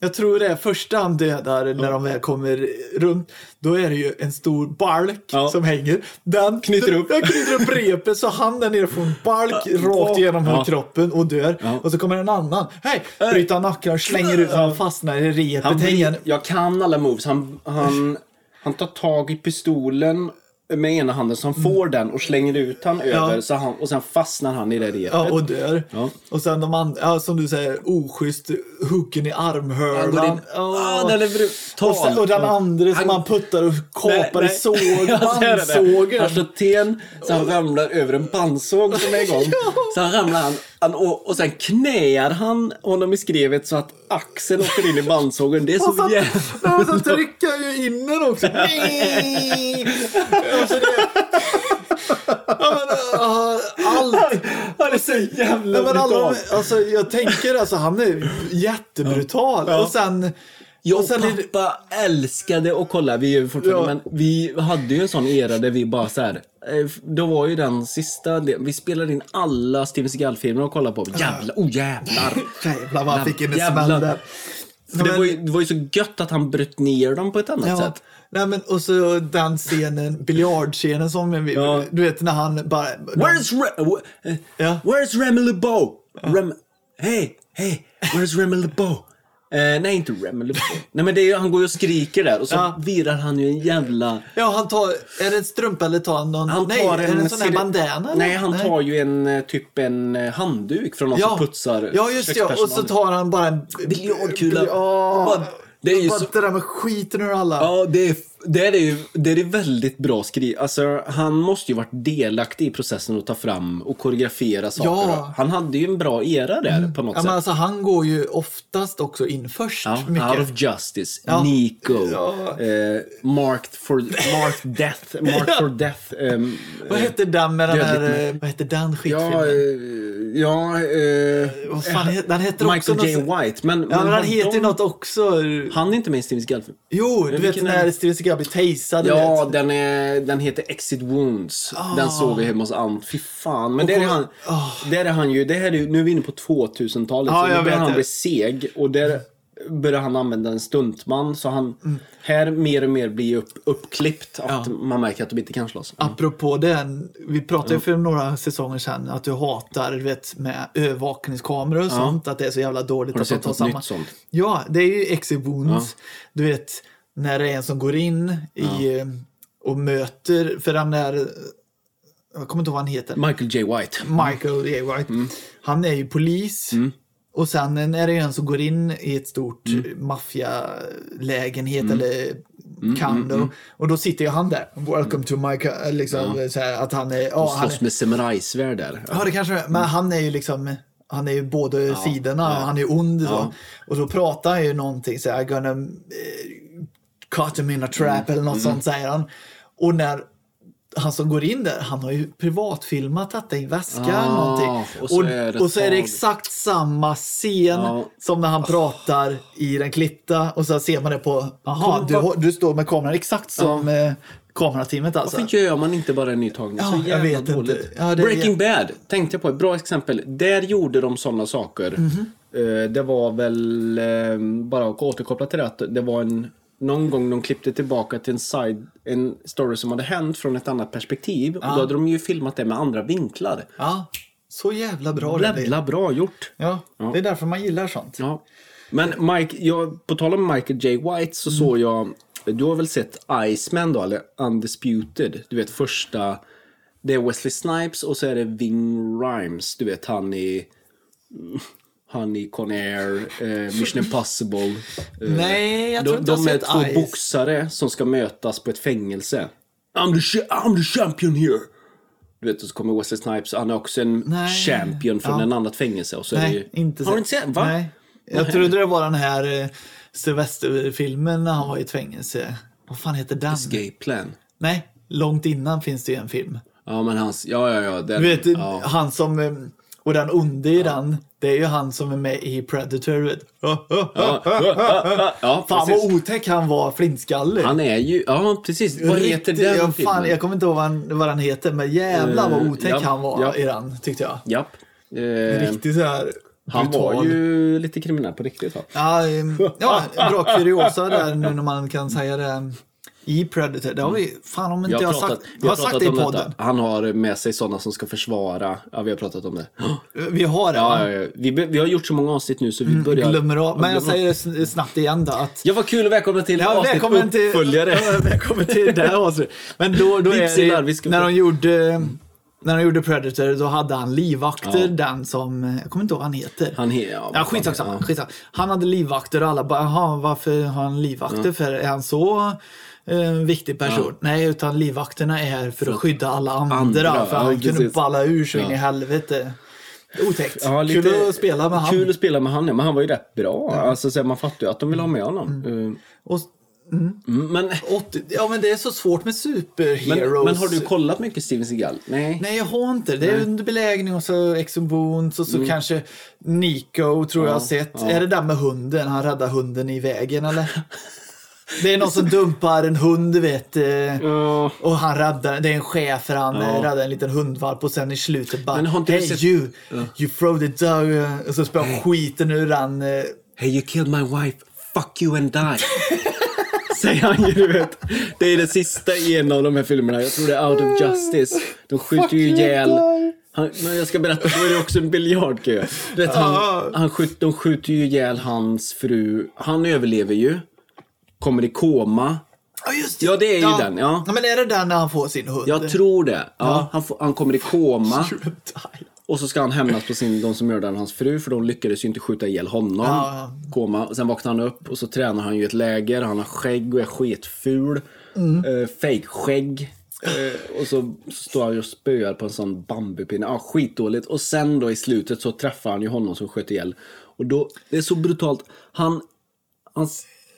jag tror det är första han dödar när de väl kommer runt. Då är det ju en stor balk Ja. som hänger. Den Knyter upp. Jag knyter upp repet så han där nere får en balk rakt igenom Ja. kroppen och dör. Ja. Och så kommer en annan. Hej! Bryter nacken och slänger ut han fastnar i repet. Han jag kan alla moves. Han, han, han tar tag i pistolen med ena handen så han får den och slänger ut han över så han, och sen fastnar han i det repet. Ja, och dör. Ja. Och sen de andra, ja, som du säger, oschysst hooken i armhörnan. Han in. Ja. Ah, den är brutal. Och, sen, och den andra som Han- puttar och kapar i såg, <laughs> bandsågen. Han slår ten så han ramlar över en bandsåg som är igång. <laughs> Så han ramlar han och, och sen knäar han honom i skrevet så att axeln åker in i bandsågen. Det är Och så jävla... och så trycker jag ju in den också. Och så det, ja, men, ah, allt. Han är så jävla Ja, men alla, brutal. alltså, jag tänker alltså han är jättebrutal. Ja. Och sen... Jag och och är det- pappa älskade att kolla. Vi är fortfarande, Ja. men vi hade ju en sån era där vi bara så här. eh, Då var ju den sista, vi spelade in alla Steven Seagal-filmer och kollade på. Jävlar, oh jävlar. <laughs> Jävlar vad han fick en Jävlar. smäll där. För det, var ju, det var ju så gött att han bröt ner dem på ett annat Ja. sätt. Nej, men, och så den scenen, biljardscenen som vi, Ja. du vet när han bara... Where's Re- eh, Ja. Where's Remy LeBeau? Rem hey, hey, where's Remy LeBeau? Eh, nej, inte LeBeau. nej, men det är, han går ju och skriker där och så Ja. virar han ju en jävla... Ja, han tar... Är det en strumpa eller tar han någon... Han nej, tar är det en sån här bandana? eller? Nej, han tar ju en eh, typ en eh, handduk från någon ja. som putsar Ja, just det. ja. Och så tar han bara en... Biljardkula. Ja. Det är ju så... det där med skiten ur alla. Ja, det är, det är ju det är väldigt bra skrivet. Alltså, han måste ju varit delaktig i processen att ta fram och koreografera saker. Ja. Han hade ju en bra era där på något Ja, sätt. men alltså, han går ju oftast också in först. Ja, mycket. Out of Justice, Ja. Nico, Ja. eh, Marked, for, marked Death, Marked for Death. ehm, Vad hette den med den här... eh, Vad hette den skitfilmen? ja, eh, ja, eh, Vad fan den? också Michael J. något... White. Men, Ja, men har han heter ju de- något också. Han är inte med i Steven Seagal-film. Jo, du vet när? Steven Seagal tasad. du Ja, vet. den, är, den heter Exit Wounds. Ah. Den såg vi hemma hos Ant. Fy fan. Men där är, han, där är han ju, det här är, nu är vi inne på 2000-talet. Ja, så nu börjar han det. bli seg. Och där börjar han använda en stuntman. Så han, Mm. här mer och mer blir upp, uppklippt. Att man märker att de inte kan slåss. Apropå den, vi pratade ju för några säsonger sedan att du hatar vet, med övervakningskameror och sånt, att det är så jävla dåligt Har du att sett tar något samma. nytt sånt? Ja, det är ju Exit Wounds. Du vet, när det är en som går in i, eh, och möter, för den där, jag kommer inte ihåg vad han heter, Michael J. White. Michael J. White. Mm. Han är ju polis. Och sen är det en som går in i ett stort Mm. maffialägenhet eller condo. Och då sitter ju han där. Welcome to my... co-" Liksom, så här, att han är... Ja, han Slåss är med samurajsvärd där. ja, det kanske Men han är ju liksom... Han är ju båda sidorna. Han är ond. Så. Och då pratar han ju någonting så här, gonna eh, caught him in a trap eller något sånt säger han. Och när han som går in där, han har ju privatfilmat detta i väskan. Ah, någonting. och så och, är det och så är det exakt samma scen Ja. som när han pratar i den klippta och så ser man det på, Kom, du, du står med kameran exakt som eh, kamerateamet alltså. Varför gör man inte bara en ny tagning? Ja, så jag jävla vet inte. dåligt. Ja, det- Breaking Bad tänkte jag på. Ett bra exempel. Där gjorde de sådana saker. Mhm. Eh, Det var väl, eh, bara att återkoppla till det, att det var en någon gång de klippte tillbaka till en, side, en story som hade hänt från ett annat perspektiv. Och då hade de ju filmat det med andra vinklar. Ja, så jävla bra det blir. Jävla bra gjort. Ja, det är därför man gillar sånt. Ja. Men Mike, jag, på tal om Michael J. White så Mm. såg jag, du har väl sett Iceman då, eller Undisputed? Du vet första, det är Wesley Snipes och så är det Ving Rhymes, du vet han i, han i Con Air, eh, Mission Impossible. Eh, Nej, jag tror de, inte jag de är två Ice. boxare som ska mötas på ett fängelse. I'm the, I'm the champion here! Du vet, och så kommer Wesley Snipes, han är också en Nej. champion från Ja. en annat fängelse. Och så är det Nej, ju, inte Har du inte sett? Va? Nej. Jag trodde det var den här eh, Sylvester-filmen när han var i ett fängelse. Vad fan heter den? Escape Plan. Nej, långt innan finns det ju en film. Ja, men hans... Ja, ja, ja. Den, Du vet, ja. han som... Och den onde i den, det är ju han som är med i Predator. Ja, ja, ja, ja, Fan precis. vad otäck han var, flintskallig. Han är ju... Ja, precis. Vad heter Riktigt- den ja, filmen? fan, Jag kommer inte ihåg vad han, vad han heter, men jävlar vad Eh, otäck ja, han var ja. i den, tyckte jag. Japp. Eh, Riktigt så här han var brutal. ju lite kriminell på riktigt. Va? Ja, ehm, ja, bra kuriosa där nu när man kan säga det. I Predator, det har vi, fan om inte Vi jag har pratat, sagt, jag har sagt det i podden. detta. Han har med sig sådana som ska försvara. Ja, vi har pratat om det. <gasps> Vi har det, Ja, ja, ja. Vi, vi har gjort så många avsnitt nu så vi börjar... Mm, Glömmer av. Men jag säger det snabbt igen då. Att, Ja, vad kul och välkomna till ja, avsnitt välkommen till, uppföljare. <laughs> Ja, välkommen till det här avsnittet. Men då, då är det, när de gjorde när de gjorde Predator, då hade han livvakter, Ja. den som, jag kommer inte ihåg vad han heter. Han he, ja, Ja, skitsamma. Ja. skitsamma. Han hade livvakter och alla bara, jaha, varför har han livvakter? För är han så eh, viktig person? Nej, utan livvakterna är här för att skydda alla andra. andra, för ja, han kunde precis. balla ur så in Ja. i helvete. Otäckt. Ja, lite- Kul att spela med han. Kul att spela med han, ja, men han var ju rätt bra. Alltså, så man fattar ju att de vill ha med honom. Mm. Eh, Och, mm, Men, 80, ja, men det är så svårt med superheroes. men, men har du kollat mycket Steven Seagal? Nej. Nej, jag har inte. Det är under belägring och så Exobons och så kanske Nico tror jag har sett. Mm. ja. Är det där med hunden? Han räddar hunden i vägen eller? <laughs> Det är någon som dumpar en hund, du vet. eh, Ja. Och han räddar, det är en chef för han Ja. eh, räddar en liten hundvalp och sen i slutet bara Hey sett- you, you throw the dog. Och så spöar skiten ur den. eh, Hey you killed my wife, fuck you and die. <laughs> Säger han ju, du vet. Det är det sista i en av de här filmerna. Jag tror det är Out of Justice. De skjuter ju ihjäl... Han, men jag ska berätta, så är det också en biljardkö. Vet, han, han skjut, de skjuter ju ihjäl hans fru. Han överlever ju. Kommer i koma. Ja, just det. Ja, det är ju den, ja. Men är det den när han får sin hund? Jag tror det. Ja, Ja. Han, får, han kommer i koma. <laughs> Och så ska han hämnas på sin, de som mördade hans fru för de lyckades ju inte skjuta ihjäl honom. Ja, Koma. Sen vaknar han upp och så tränar han ju ett läger. Han har skägg och är skitful. Mm. Uh, Fake-skägg. Eh, och så står han ju och spöar på en sån bambupinne. Ja, skitdåligt. Och sen då i slutet så träffar han ju honom som sköt ihjäl. Och då, det är så brutalt. Han, han,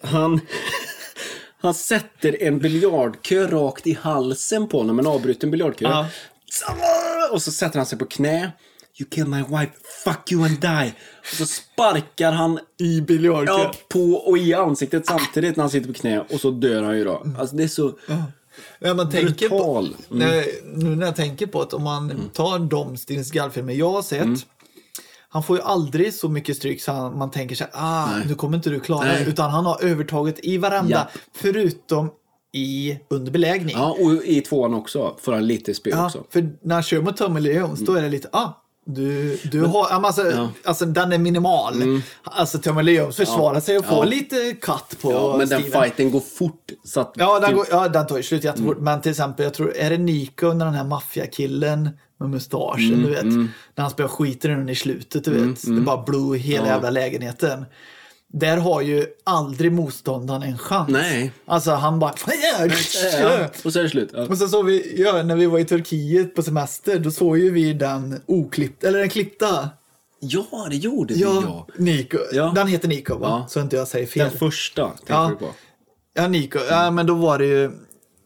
han, <laughs> han sätter en biljardkö rakt i halsen på honom. En avbruten biljardkö. Ja. Och så sätter han sig på knä. You kill my wife, fuck you and die. Och så sparkar han I biljardkö. ja, på och i ansiktet samtidigt när han sitter på knä. Och så dör han ju då. Alltså det är så... Ja, man tänker på. Mm. Nej, nu när jag tänker på att om man tar de Steven Seagal-filmer jag har sett. Mm. Han får ju aldrig så mycket stryk så han, man tänker sig ah, nu kommer inte du klara Nej. Utan han har övertaget i varenda, Ja. förutom i under belägring. Ja, och i tvåan också får han lite spö Ja, också. för när han kör mot Tommy Lee Jones, då är det lite, ah, du, du har, ja, men alltså, alltså den är minimal. Alltså Tommy Lee Jones försvarar sig och får Mm. Ja. lite katt på Ja, men den Steven. fighten går fort. Så att Ja, den, typ- går, ja, den tar ju slut jättefort. Mm. Men till exempel, jag tror, är det Nico när den här maffiakillen med mustaschen, Mm, du vet. När han spelar skiten i den i slutet, du vet. Det är bara blue i hela Ja. jävla lägenheten. Där har ju aldrig motståndaren en chans. Nej. Alltså han bara... Ja, och så är det slut. Ja. Och sen såg vi, ja, när vi var i Turkiet på semester, då såg ju vi den oklippta, eller den klippta. ja, det gjorde vi Ja. Nico. Ja. Den heter Nico va? Ja. Så inte jag säger fel. Den första tänkte Ja. du på. Ja, Nico. Ja, men då var det ju...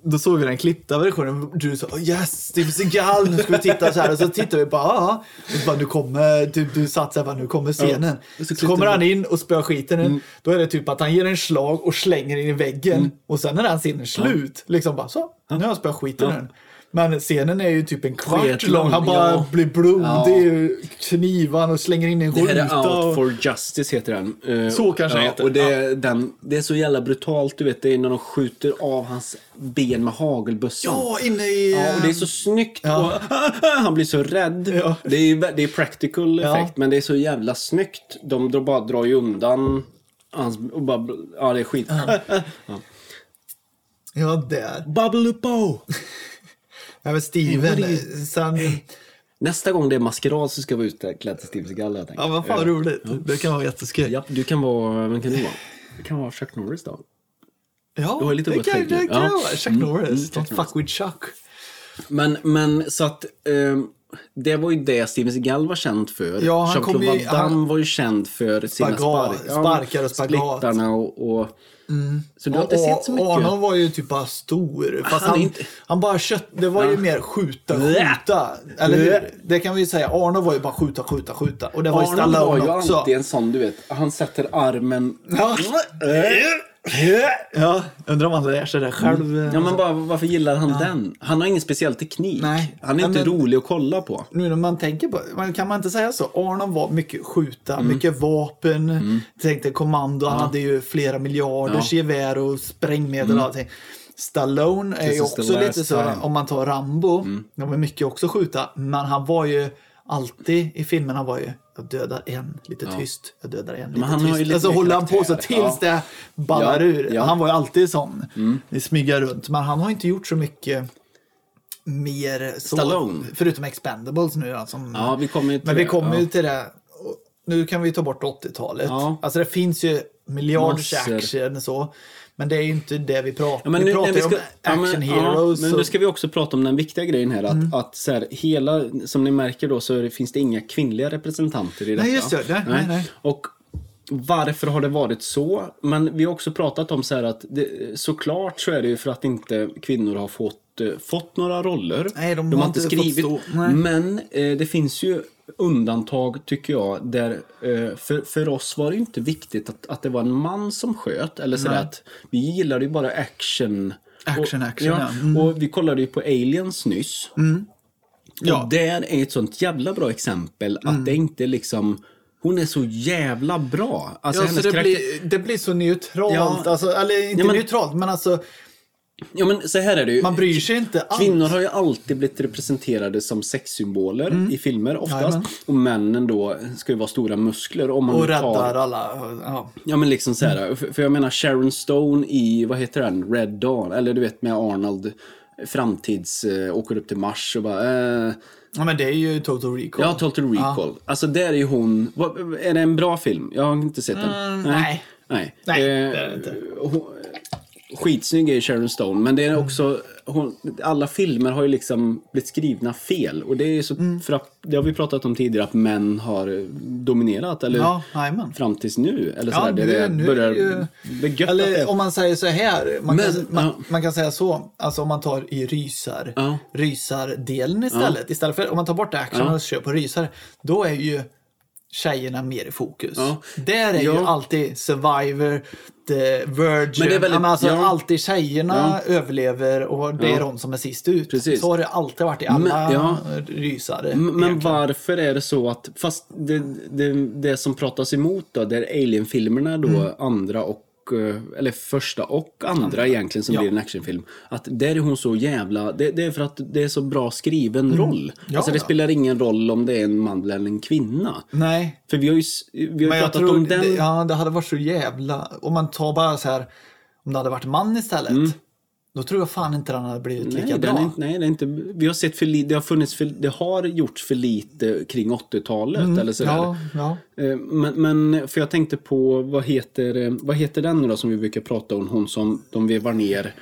Då såg vi den klippta versionen. Du sa yes, Steven Seagal, nu ska vi titta så här. Och så tittade vi bara, ja. Och så bara, nu kommer, du, du satt så här, bara, nu kommer scenen. Och så så, kommer han in och spöar skiten ur. Då är det typ att han ger en slag och slänger in i väggen. Och sen är den scenen slut. Liksom bara, så, nu har jag spöat skiten den. Men scenen är ju typ en kvart lång. Han bara ja. blir blodig, Ja. knivar och slänger in en Det här är. Out och- for Justice heter den. Eh, Så kanske ja, heter. Och det, den, det är så jävla brutalt, du vet. Det är när de skjuter av hans ben med hagelbössan. Ja, inne i... Ja, och det är så ehm, snyggt. Ja. Och, han blir så rädd. Ja. Det, är, det är practical Ja. effekt, men det är så jävla snyggt. De drar bara drar ju undan hans... Och bara, ja, det är skit. Ja, där. Bubble Bo! Ja, men Steven, Ja, det sen... Nästa gång det är maskerad så ska vi ut klädd till Steve Seagal, jag. Ja, vad fan roligt. Det kan vara jätteskoj. Ja, du kan vara... Vem kan du vara? Du kan vara Chuck Norris då. Ja, Du har lite det kan, det kan Ja. vara. Chuck Mm, Norris. mm, Don't fuck with Chuck. Men, men så att... ehm, det var ju det Steven Seagal var känd för. Ja, han kom Jean-Claude ju- Van Damme han- var ju känd för sina spark, sparkar och spagat. Splittarna och... och Så du har inte sett så mycket? Arnold var ju typ bara stor. Fast Han han, är han, inte- bara kött. Det var ju mer skjuta, skjuta. Eller hur? Det kan vi ju säga. Arnold var ju bara skjuta, skjuta, skjuta. Och det var ju Arnold var Stallone ju också. alltid en sån, du vet. Han sätter armen... Ja. <laughs> ja, undrar om han lär sig det själv. Ja, men bara, varför gillar han den? Han har ingen speciell teknik. Nej. Han är Ja, inte men- rolig att kolla på. Nu när man tänker på kan man inte säga så? Arnold var mycket skjuta, Mm. mycket vapen, tänkte kommando, han hade ju flera miljarders Ja. gevär och sprängmedel och allting. Stallone är ju också lite så, time. Mm. om man tar Rambo, det var mycket också skjuta, men han var ju alltid i filmen, han var ju jag dödar en, lite tyst. Jag dödar en, lite tyst. lite Alltså håller han på så tills Ja. det ballar Ja, ur. ja. Han var ju alltid sån. Det smyga runt. Men han har inte gjort så mycket mer så. Stallone. Förutom Expendables nu då, som Ja, vi kommer men vi kommer ja. ju till det. Nu kan vi ta bort 80-talet. Ja. Alltså det finns ju miljarders Massor. action så. Men det är ju inte det vi pratar Ja, men Vi pratar ju om ja, men, action ja, heroes. men nu ska vi också prata om den viktiga grejen här. Att, att så här, hela, som ni märker då så finns det inga kvinnliga representanter i detta. just det. Nej, nej, nej. Och varför har det varit så? Men vi har också pratat om så här att det, såklart så är det ju för att inte kvinnor har fått, fått några roller. Nej, de har inte fått stå-. Men eh, det finns ju undantag tycker jag. Där, eh, för, för oss var det inte viktigt att, att det var en man som sköt. Eller så Nej. att vi gillade ju bara action. Action, och, action, ja. ja. Mm. Och vi kollade ju på Aliens nyss. Ja. Och där är ett sånt jävla bra exempel att det inte liksom Hon är så jävla bra. Alltså Ja, så det, karaktär... blir, det blir så neutralt. Ja. Alltså, eller inte Ja, men- neutralt, men alltså Ja men så här är det ju. man bryr sig inte alls. Kvinnor har ju alltid blivit representerade som sexsymboler i filmer oftast. Mm. Jajamän. Och männen då ska ju vara stora muskler. Om man och räddar tar... alla. Ja. Ja men liksom så här. För, för jag menar Sharon Stone i, vad heter den? Red Dawn. Eller du vet med Arnold. Framtids, eh, åker upp till Mars och bara... Eh, ja, men det är ju Total Recall. ja, Total Recall. Alltså där är ju hon... Är det en bra film? Jag har inte sett den. Mm, nej. Nej. Nej, Eh, det är det inte. hon, skitsnygg är Sharon Stone, men det är Mm. också... Hon, alla filmer har ju liksom blivit skrivna fel. Och det är så... Mm. För att, det har vi pratat om tidigare, att män har dominerat. Eller Ja, fram tills nu. Eller Ja, sådär, nu- det, det nu börjar det ju- det- Eller om man säger så här. Man, Men, kan, man, ja. man kan säga så. Alltså om man tar i rysar. Ja. Rysardelen istället. Istället för om man tar bort action Ja. och kör på rysare. Då är ju tjejerna mer i fokus. Ja. Där är ju Ja. alltid Survivor, The Virgin. Men väldigt- alltså ja. alltid tjejerna överlever och det är de som är sist ut. Precis. Så har det alltid varit i alla Men- ja. rysare. Men egentligen. varför är det så att, fast det, det, det som pratas emot då, det är Alien-filmerna då, Mm. andra och, eller första och andra egentligen som Ja. blir en actionfilm. Att där är hon så jävla, det, det är för att det är så bra skriven roll. Mm. Ja, alltså det ja. spelar ingen roll om det är en man eller en kvinna. Nej, För vi har ju, vi har pratat om den. det, ja, det hade varit så jävla... Om man tar bara så här, om det hade varit man istället. Då tror jag fan inte den hade blivit lika Mm. Nej, bra. den är, inte- nej, det är inte, vi har sett för lite, det har funnits för, det har gjorts för lite kring 80-talet eller sådär. Mm. ja, ja. Eh, Men, men för jag tänkte på, vad heter, eh, vad heter den nu då som vi brukar prata om? Hon som de vevar ner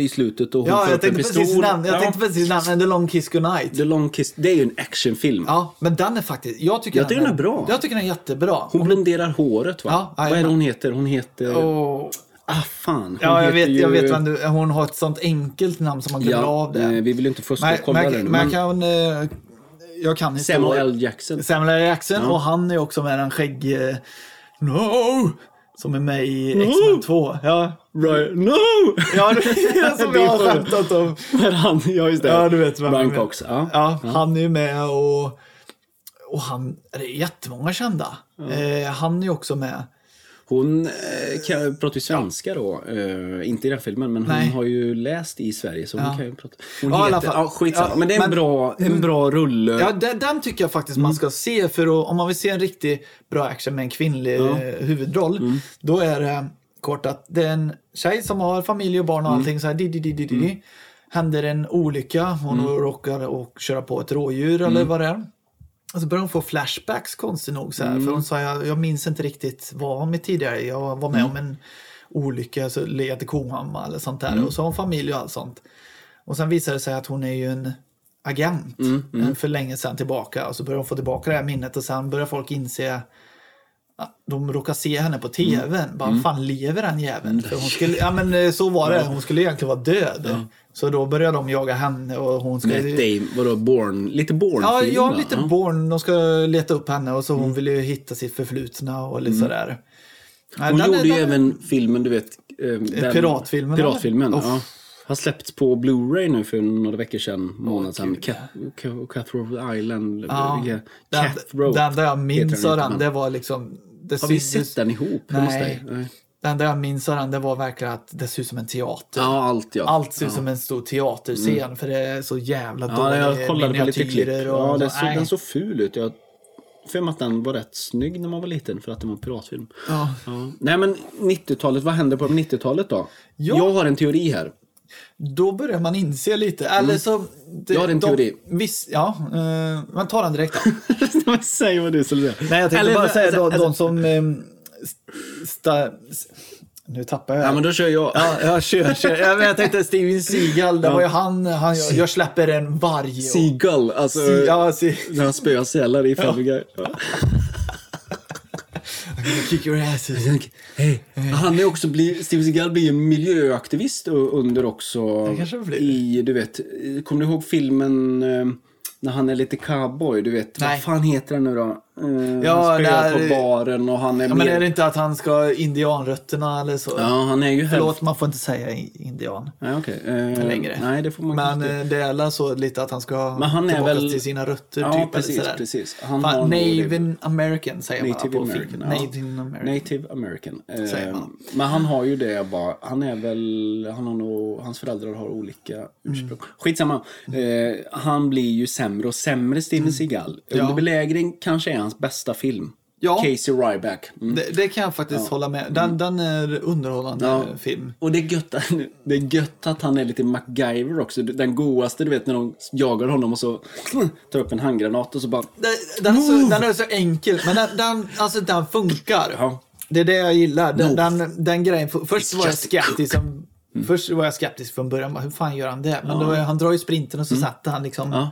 i slutet och hon Ja, får jag upp en precis namn. Jag Ja. tänkte precis namn. The Long Kiss Goodnight. The Long Kiss, det är ju en actionfilm. Ja, men den är faktiskt... Jag tycker, Jag tycker den är bra. Jag tycker den är jättebra. Hon blonderar håret va? Ja, vad är det hon heter? Hon heter... Och, Ah, fan. Ja, jag vet, jag ju- vet vem du, hon har ett sånt enkelt namn som man glömmer Ja, av det. eh, vi vill inte fuska och kolla men, det. men, jag kan... eh, Jag kan Samuel. L. Jackson. Samuel L. Jackson och han är också med den skägg... eh, No! Som är med i X-Men 2. Ja, Right. No! ja <laughs> som jag har skämtat om. Men han, ja just det. Ja, du vet vem Brian jag. Cox. Ja. Ja, han är ju med och... Och han... Det är jättemånga kända. Eh, han är ju också med. Hon eh, kan, pratar ju svenska då. Eh, inte i den filmen, men hon Nej. har ju läst i Sverige. Så hon Ja. kan ju prata. Hon Ja, heter... Ja, skitsamma. Ja, men det är en, men- bra, en bra rulle. Ja, den, den tycker jag faktiskt man ska se. För att, om man vill se en riktigt bra action med en kvinnlig eh, huvudroll. Då är det kort att det är en tjej som har familj och barn och allting. Så här, di, di, di, di, di, di. Händer en olycka. Hon råkar och köra på ett rådjur eller vad det är. Och så börjar hon få flashbacks konstigt nog. Så här, För hon sa jag, jag minns inte riktigt vad med tidigare. Jag var med om en olycka, så led komamma eller sånt där. Och så har hon familj och allt sånt. Och sen visar det sig att hon är ju en agent eh, för länge sedan tillbaka. Och så börjar hon få tillbaka det här minnet och sen börjar folk inse de råkar se henne på tvn. Bara, fan lever den jäveln? För hon skulle, ja men eh, så var det. Hon skulle egentligen vara död. Så då börjar de jaga henne och hon ska... Damon, vadå, Born? Lite Born Ja, ja lite Ja. Born. De ska leta upp henne och så hon vill ju hitta sitt förflutna och lite sådär. Nej, Hon den gjorde ju den- även filmen, du vet. eh, den- Piratfilmen, Piratfilmen, ja. Har släppts på Blu-ray nu för några veckor sedan, månad sedan. Cat, Cat, Cutthroat Island. Ja, den, Cutthroat. den där jag minns av den, det var liksom... Det Har vi sett den ihop? Nej. Nej. Den där jag minns av den, det var verkligen att det ser ut som en teater. Ja, allt ja. Allt ser ut ja. som en stor teaterscen för det är så jävla Ja, dåliga jag kollade på lite klipp. och- Ja, det så, den såg ful ut. Jag för att den var rätt snygg när man var liten för att det var en piratfilm. Ja. Ja. Nej men 90-talet, vad hände på 90-talet då? Ja. Jag har en teori här. Då börjar man inse lite. Eller så... Det, Jag har en teori. Viss, ja, eh, men ta den direkt då. <laughs> Säg vad du skulle säga. Nej, jag tänkte Eller, bara säga alltså, de, de som... ehm, sta, nu tappar jag. Ja men då kör jag. Ja, jag kör, kör. Ja, men jag tänkte Steven Seagal, det var ju han, han jag, jag släpper en varg. och- Seagull, alltså Se- ja, se, när han spöar sälar i Family Guy. Ja. <laughs> kick your asses. Hey. Han är också bli, Steven Seagal blir ju en miljöaktivist under också kanske blir. i, du vet, kommer du ihåg filmen eh, när han är lite cowboy, du vet, Nej. vad fan heter den nu då? Eh, Ja, han spöar där- på baren och han är Ja, men mer... är det inte att han ska indianrötterna eller så? Ja, han är ju Förlåt, man får inte säga indian. Nej, okej. Eh, längre. Nej, det får man Men inte. eh, det är alla så lite att han ska Men han är väl- till sina rötter. Ja, typ, precis, eller precis. Han Fan, har Native American säger man Native på American. ja. Native American. Native American. Eh, Säger man. Men han har ju det bara, han är väl, han har nog, hans föräldrar har olika ursprung. Mm. Skitsamma. Eh, han blir ju sämre och sämre Steven Seagal. Under Mm. Ja. kanske är hans bästa film. Ja. Casey Ryback. Mm. Det, det kan jag faktiskt hålla med. Den, den är underhållande Ja. film. Och det är, gött, det är gött att han är lite MacGyver också. Den godaste, du vet när de jagar honom och så <clears throat> tar upp en handgranat och så bara... Det- Den är, så, den är så enkel, men den, den, alltså, den funkar. Ja. Det är det jag gillar. Den, No. den, den grejen. Först It's var jag skeptisk. Som, Först var jag skeptisk från början. Hur fan gör han det? Men då, han drar ju sprinten och så satte han liksom Ja.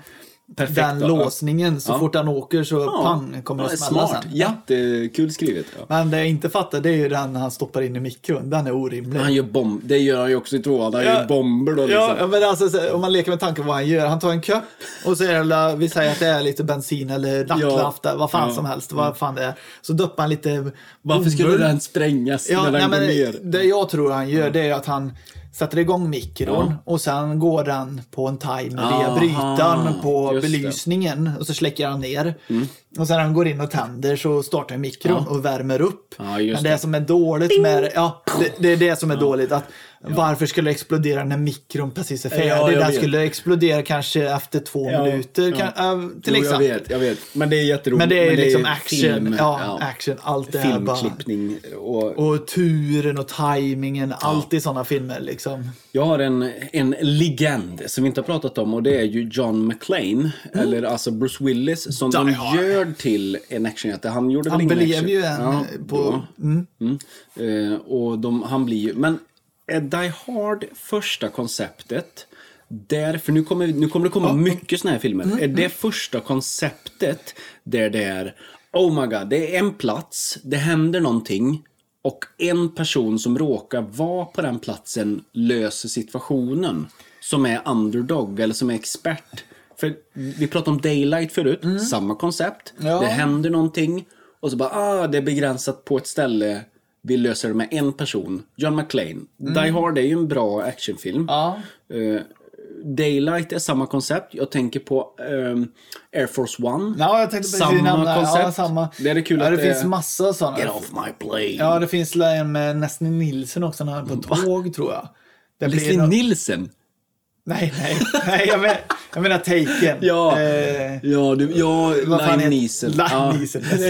Perfekt. den då. låsningen. Så Ja. fort han åker så Ja. pang kommer det Ja, smälla Smart. sen. Jättekul skrivet. Ja. Men det jag inte fattar det är ju den han stoppar in i mikron. Den är orimlig. Han gör bomb. Det gör han ju också i tvåan. Han Ja. gör bomber då liksom. Ja, men alltså, så- om man leker med tanken vad han gör. Han tar en kopp och så är det, vi säger att det är lite bensin eller nattlaft, vad fan som helst. Vad fan det är. Så doppar han lite Varför skulle den sprängas när nej, den går men ner? det jag tror han gör det är att han sätter igång mikron och sen går den på en timer Aha, via brytaren på just det. Mm. belysningen och så släcker han ner. Och sen när han går in och tänder så startar mikron och värmer upp. Ja, Men det, det. som är dåligt med ja, det, det är det som är dåligt. Att Varför skulle det explodera när mikron precis är färdig? Ja, den vet. skulle explodera kanske efter två Ja, minuter. ja. Kan, äh, till Jo, exempel. Jag vet, jag vet. Men det är jätteroligt. Men det är liksom action. film, ja, action. Allt det här bara. Och, Och turen och tajmingen, allt i sådana filmer liksom. Jag har en, en legend som vi inte har pratat om och det är ju John McClane. Eller alltså Bruce Willis som Mm. Die de gör till en actionhjälte. Han gjorde väl Han ingen blev action? ju en på... Mm. Mm. Eh, och de, han blir ju... Men är Die Hard första konceptet? Där, för nu kommer, nu kommer det komma mycket såna här filmer. Mm, Är det första konceptet där det är Oh my god, det är en plats, det händer någonting och en person som råkar vara på den platsen löser situationen. Som är underdog eller som är expert. För vi pratade om Daylight förut, samma koncept. Mm. Ja. Det händer någonting och så bara, ah, det är begränsat på ett ställe. Vi löser det med en person. John McClane. Die Hard är ju en bra actionfilm. Mm. Ja. Eh, Daylight är samma koncept. Jag tänker på ehm, Air Force One. Ja, jag tänkte precis samma nämna koncept. Ja, samma. Det är det kul ja, det det finns är- massa sådana. Get off my plane. Ja, det finns en med Nestle Nilsson också när han är på tåg, tror jag. Blir Leslie nå- Nielsen. Nej, nej, nej, jag, men, jag menar Taken. Ja. Eh, Ja, du, ja Neeson. Lime ja. Neeson. Det är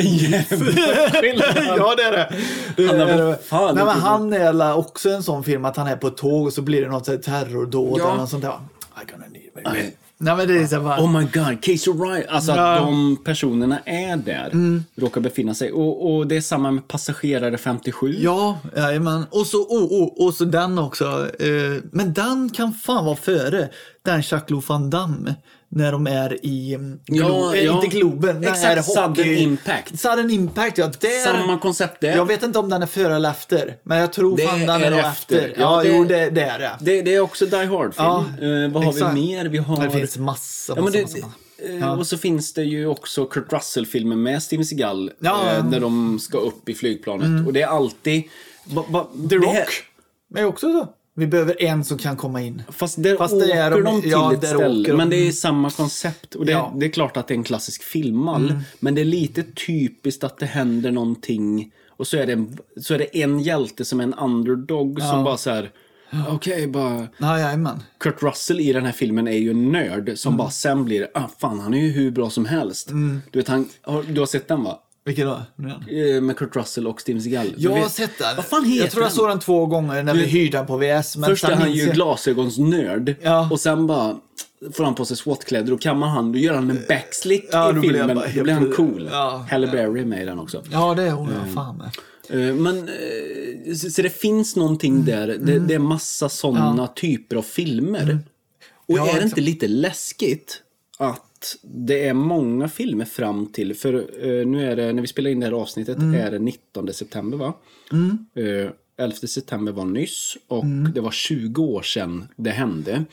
en <laughs> ja, det är det. det, Han är det. fan Nej, men han är också en sån film att han är på ett tåg och så blir det något terrordåd Ja. eller något sånt där. I gonna need my Nej. Men det är så bara, Oh my god, Casey Ryan. Alltså Ja. att de personerna är där. Råkar befinna sig. Och, och det är samma med Passagerare 57. Ja, jajamän. Och så, oh, oh, och så den också. Eh, men den kan fan vara före den Jacques Van Damme. När de är i, mm, Ja, eh, ja. inte Globen, när Exakt, är hockey- Sudden Impact. Sudden Impact, ja. Där, Samma koncept där. Jag vet inte om den är före eller efter, men jag tror Det fan den är är, efter. efter. Ja, Ja, det- jo, det, det är det. Det, det är också Die Hard-film. Ja, Eh, vad har exakt. vi mer? Vi har... Det finns massa, Ja, massa, det, massa, massa. eh, Och så finns det ju också Kurt Russell-filmer med Steven Seagal. Ja. eh, där de ska upp i flygplanet. Och det är alltid... Va, va, The det här- Rock är också så. Vi behöver en som kan komma in. Fast där Fast åker det är de, de- till ja, ett ställe. de. Men det är samma koncept. Och det, Ja. Mm. det är klart att det är en klassisk filmmall. Men det är lite typiskt att det händer någonting. Och så är det en, så är det en hjälte som är en underdog som bara så här. Okej, bara... Ja, jajamän. Kurt Russell i den här filmen är ju en nörd som Mm. bara sen blir, ah fan han är ju hur bra som helst. Du vet han, du har sett den va? Vilken då? Eh, Med Kurt Russell och Steven Seagal. Jag har sett den. Vad fan heter jag tror jag den? såg den två gånger när vi hyrde den på VS. Men Först är han ju glasögonsnörd Ja. och sen bara får han på sig SWAT-kläder och kammar han, då gör han en backslick Ja, i blir filmen. bara Då blir han cool. Ja. Halle Berry är med i den också. Ja, det är hon. Ja, fan med. Eh, Men, så det finns någonting Mm. där. Det, det är massa sådana typer av filmer. Och Ja, är det inte lite läskigt att det är många filmer fram till, för eh, nu är det, när vi spelar in det här avsnittet, Mm. är det 19 september va? Eh, 11 september var nyss och Mm. det var 20 år sedan det hände.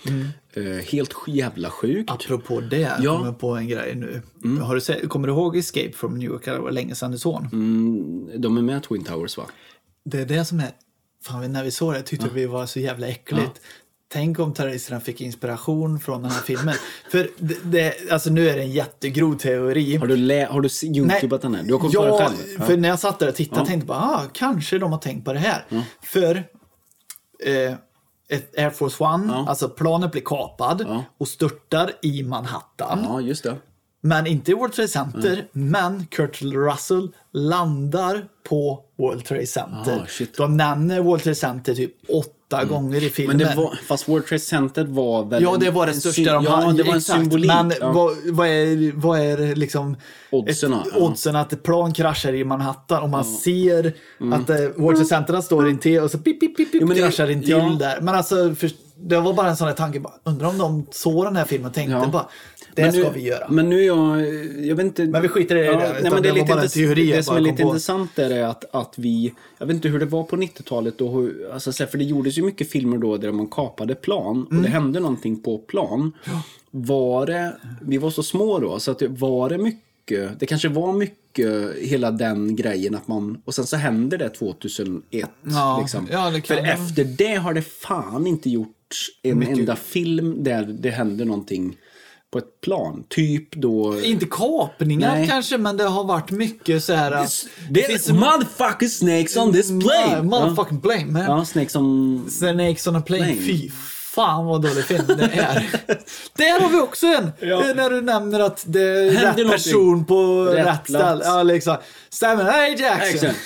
Eh, helt jävla sjukt. Apropå det, Ja. jag kommer på en grej nu. Har du sett, kommer du ihåg Escape from New York? Det var länge sedan du såg. Mm, de är med Twin Towers va? Det är det som är... Fan, när vi såg det tyckte vi var så jävla äckligt. Tänk om terroristerna fick inspiration från den här filmen. För det, det, alltså nu är det en jättegrov teori. Har du, lä- har du youtubat den här? Du har kommit på den ja, själv? för när jag satt där och tittade Ja. tänkte jag bara, ah, kanske de har tänkt på det här. För eh, Air Force One, Ja. alltså planet blir kapad Ja. och störtar i Manhattan. Ja, just det. Men inte i World Trade Center. Men Kurt Russell landar på World Trade Center. Ah. De nämner World Trade Center typ åtta gånger i filmen. Men det var, fast World Trade Center var väl... Ja, det var det största de Ja, hade. det var en Exakt. symbolik. Men ja. vad, vad, är, vad är liksom Oddsen, ett, ja. oddsen att ett plan kraschar i Manhattan och man ser att eh, World Trade Center står intill och så pip, pip, pip, pip, Jo, men det- kraschar intill ja. där. Men alltså, för, det var bara en sån här tanke. Bara, undrar om de såg den här filmen och tänkte Ja. bara, det Men ska nu, vi göra. Men nu är jag... Jag vet inte... Men vi skiter i det där, nej, men det, det är lite bara Det som är lite intressant där är att, att vi... Jag vet inte hur det var på 90-talet. Och hur, alltså, för det gjordes ju mycket filmer då där man kapade plan. Och det Mm. hände någonting på plan. Var det... Vi var så små då, så att det var det mycket... Det kanske var mycket hela den grejen att man... Och sen så hände det 2001. Ja, liksom. ja, det kan för efter det har det fan inte gjorts en Mycket. enda film där det händer någonting på ett plan. Typ då... Inte kapningar Nej. kanske, men det har varit mycket så här... Det finns motherfucking snakes on this plane! Ja, motherfucking plane, man. Ja, snakes on... Snakes on a plane. Plane. Fy fan vad dålig film det är. <laughs> Där har vi också en! Ja. När du nämner att det är Händer rätt någonting. person på Rätt rätt, ställe. Ja, liksom. Stämmer. Hey Jackson! Excellent.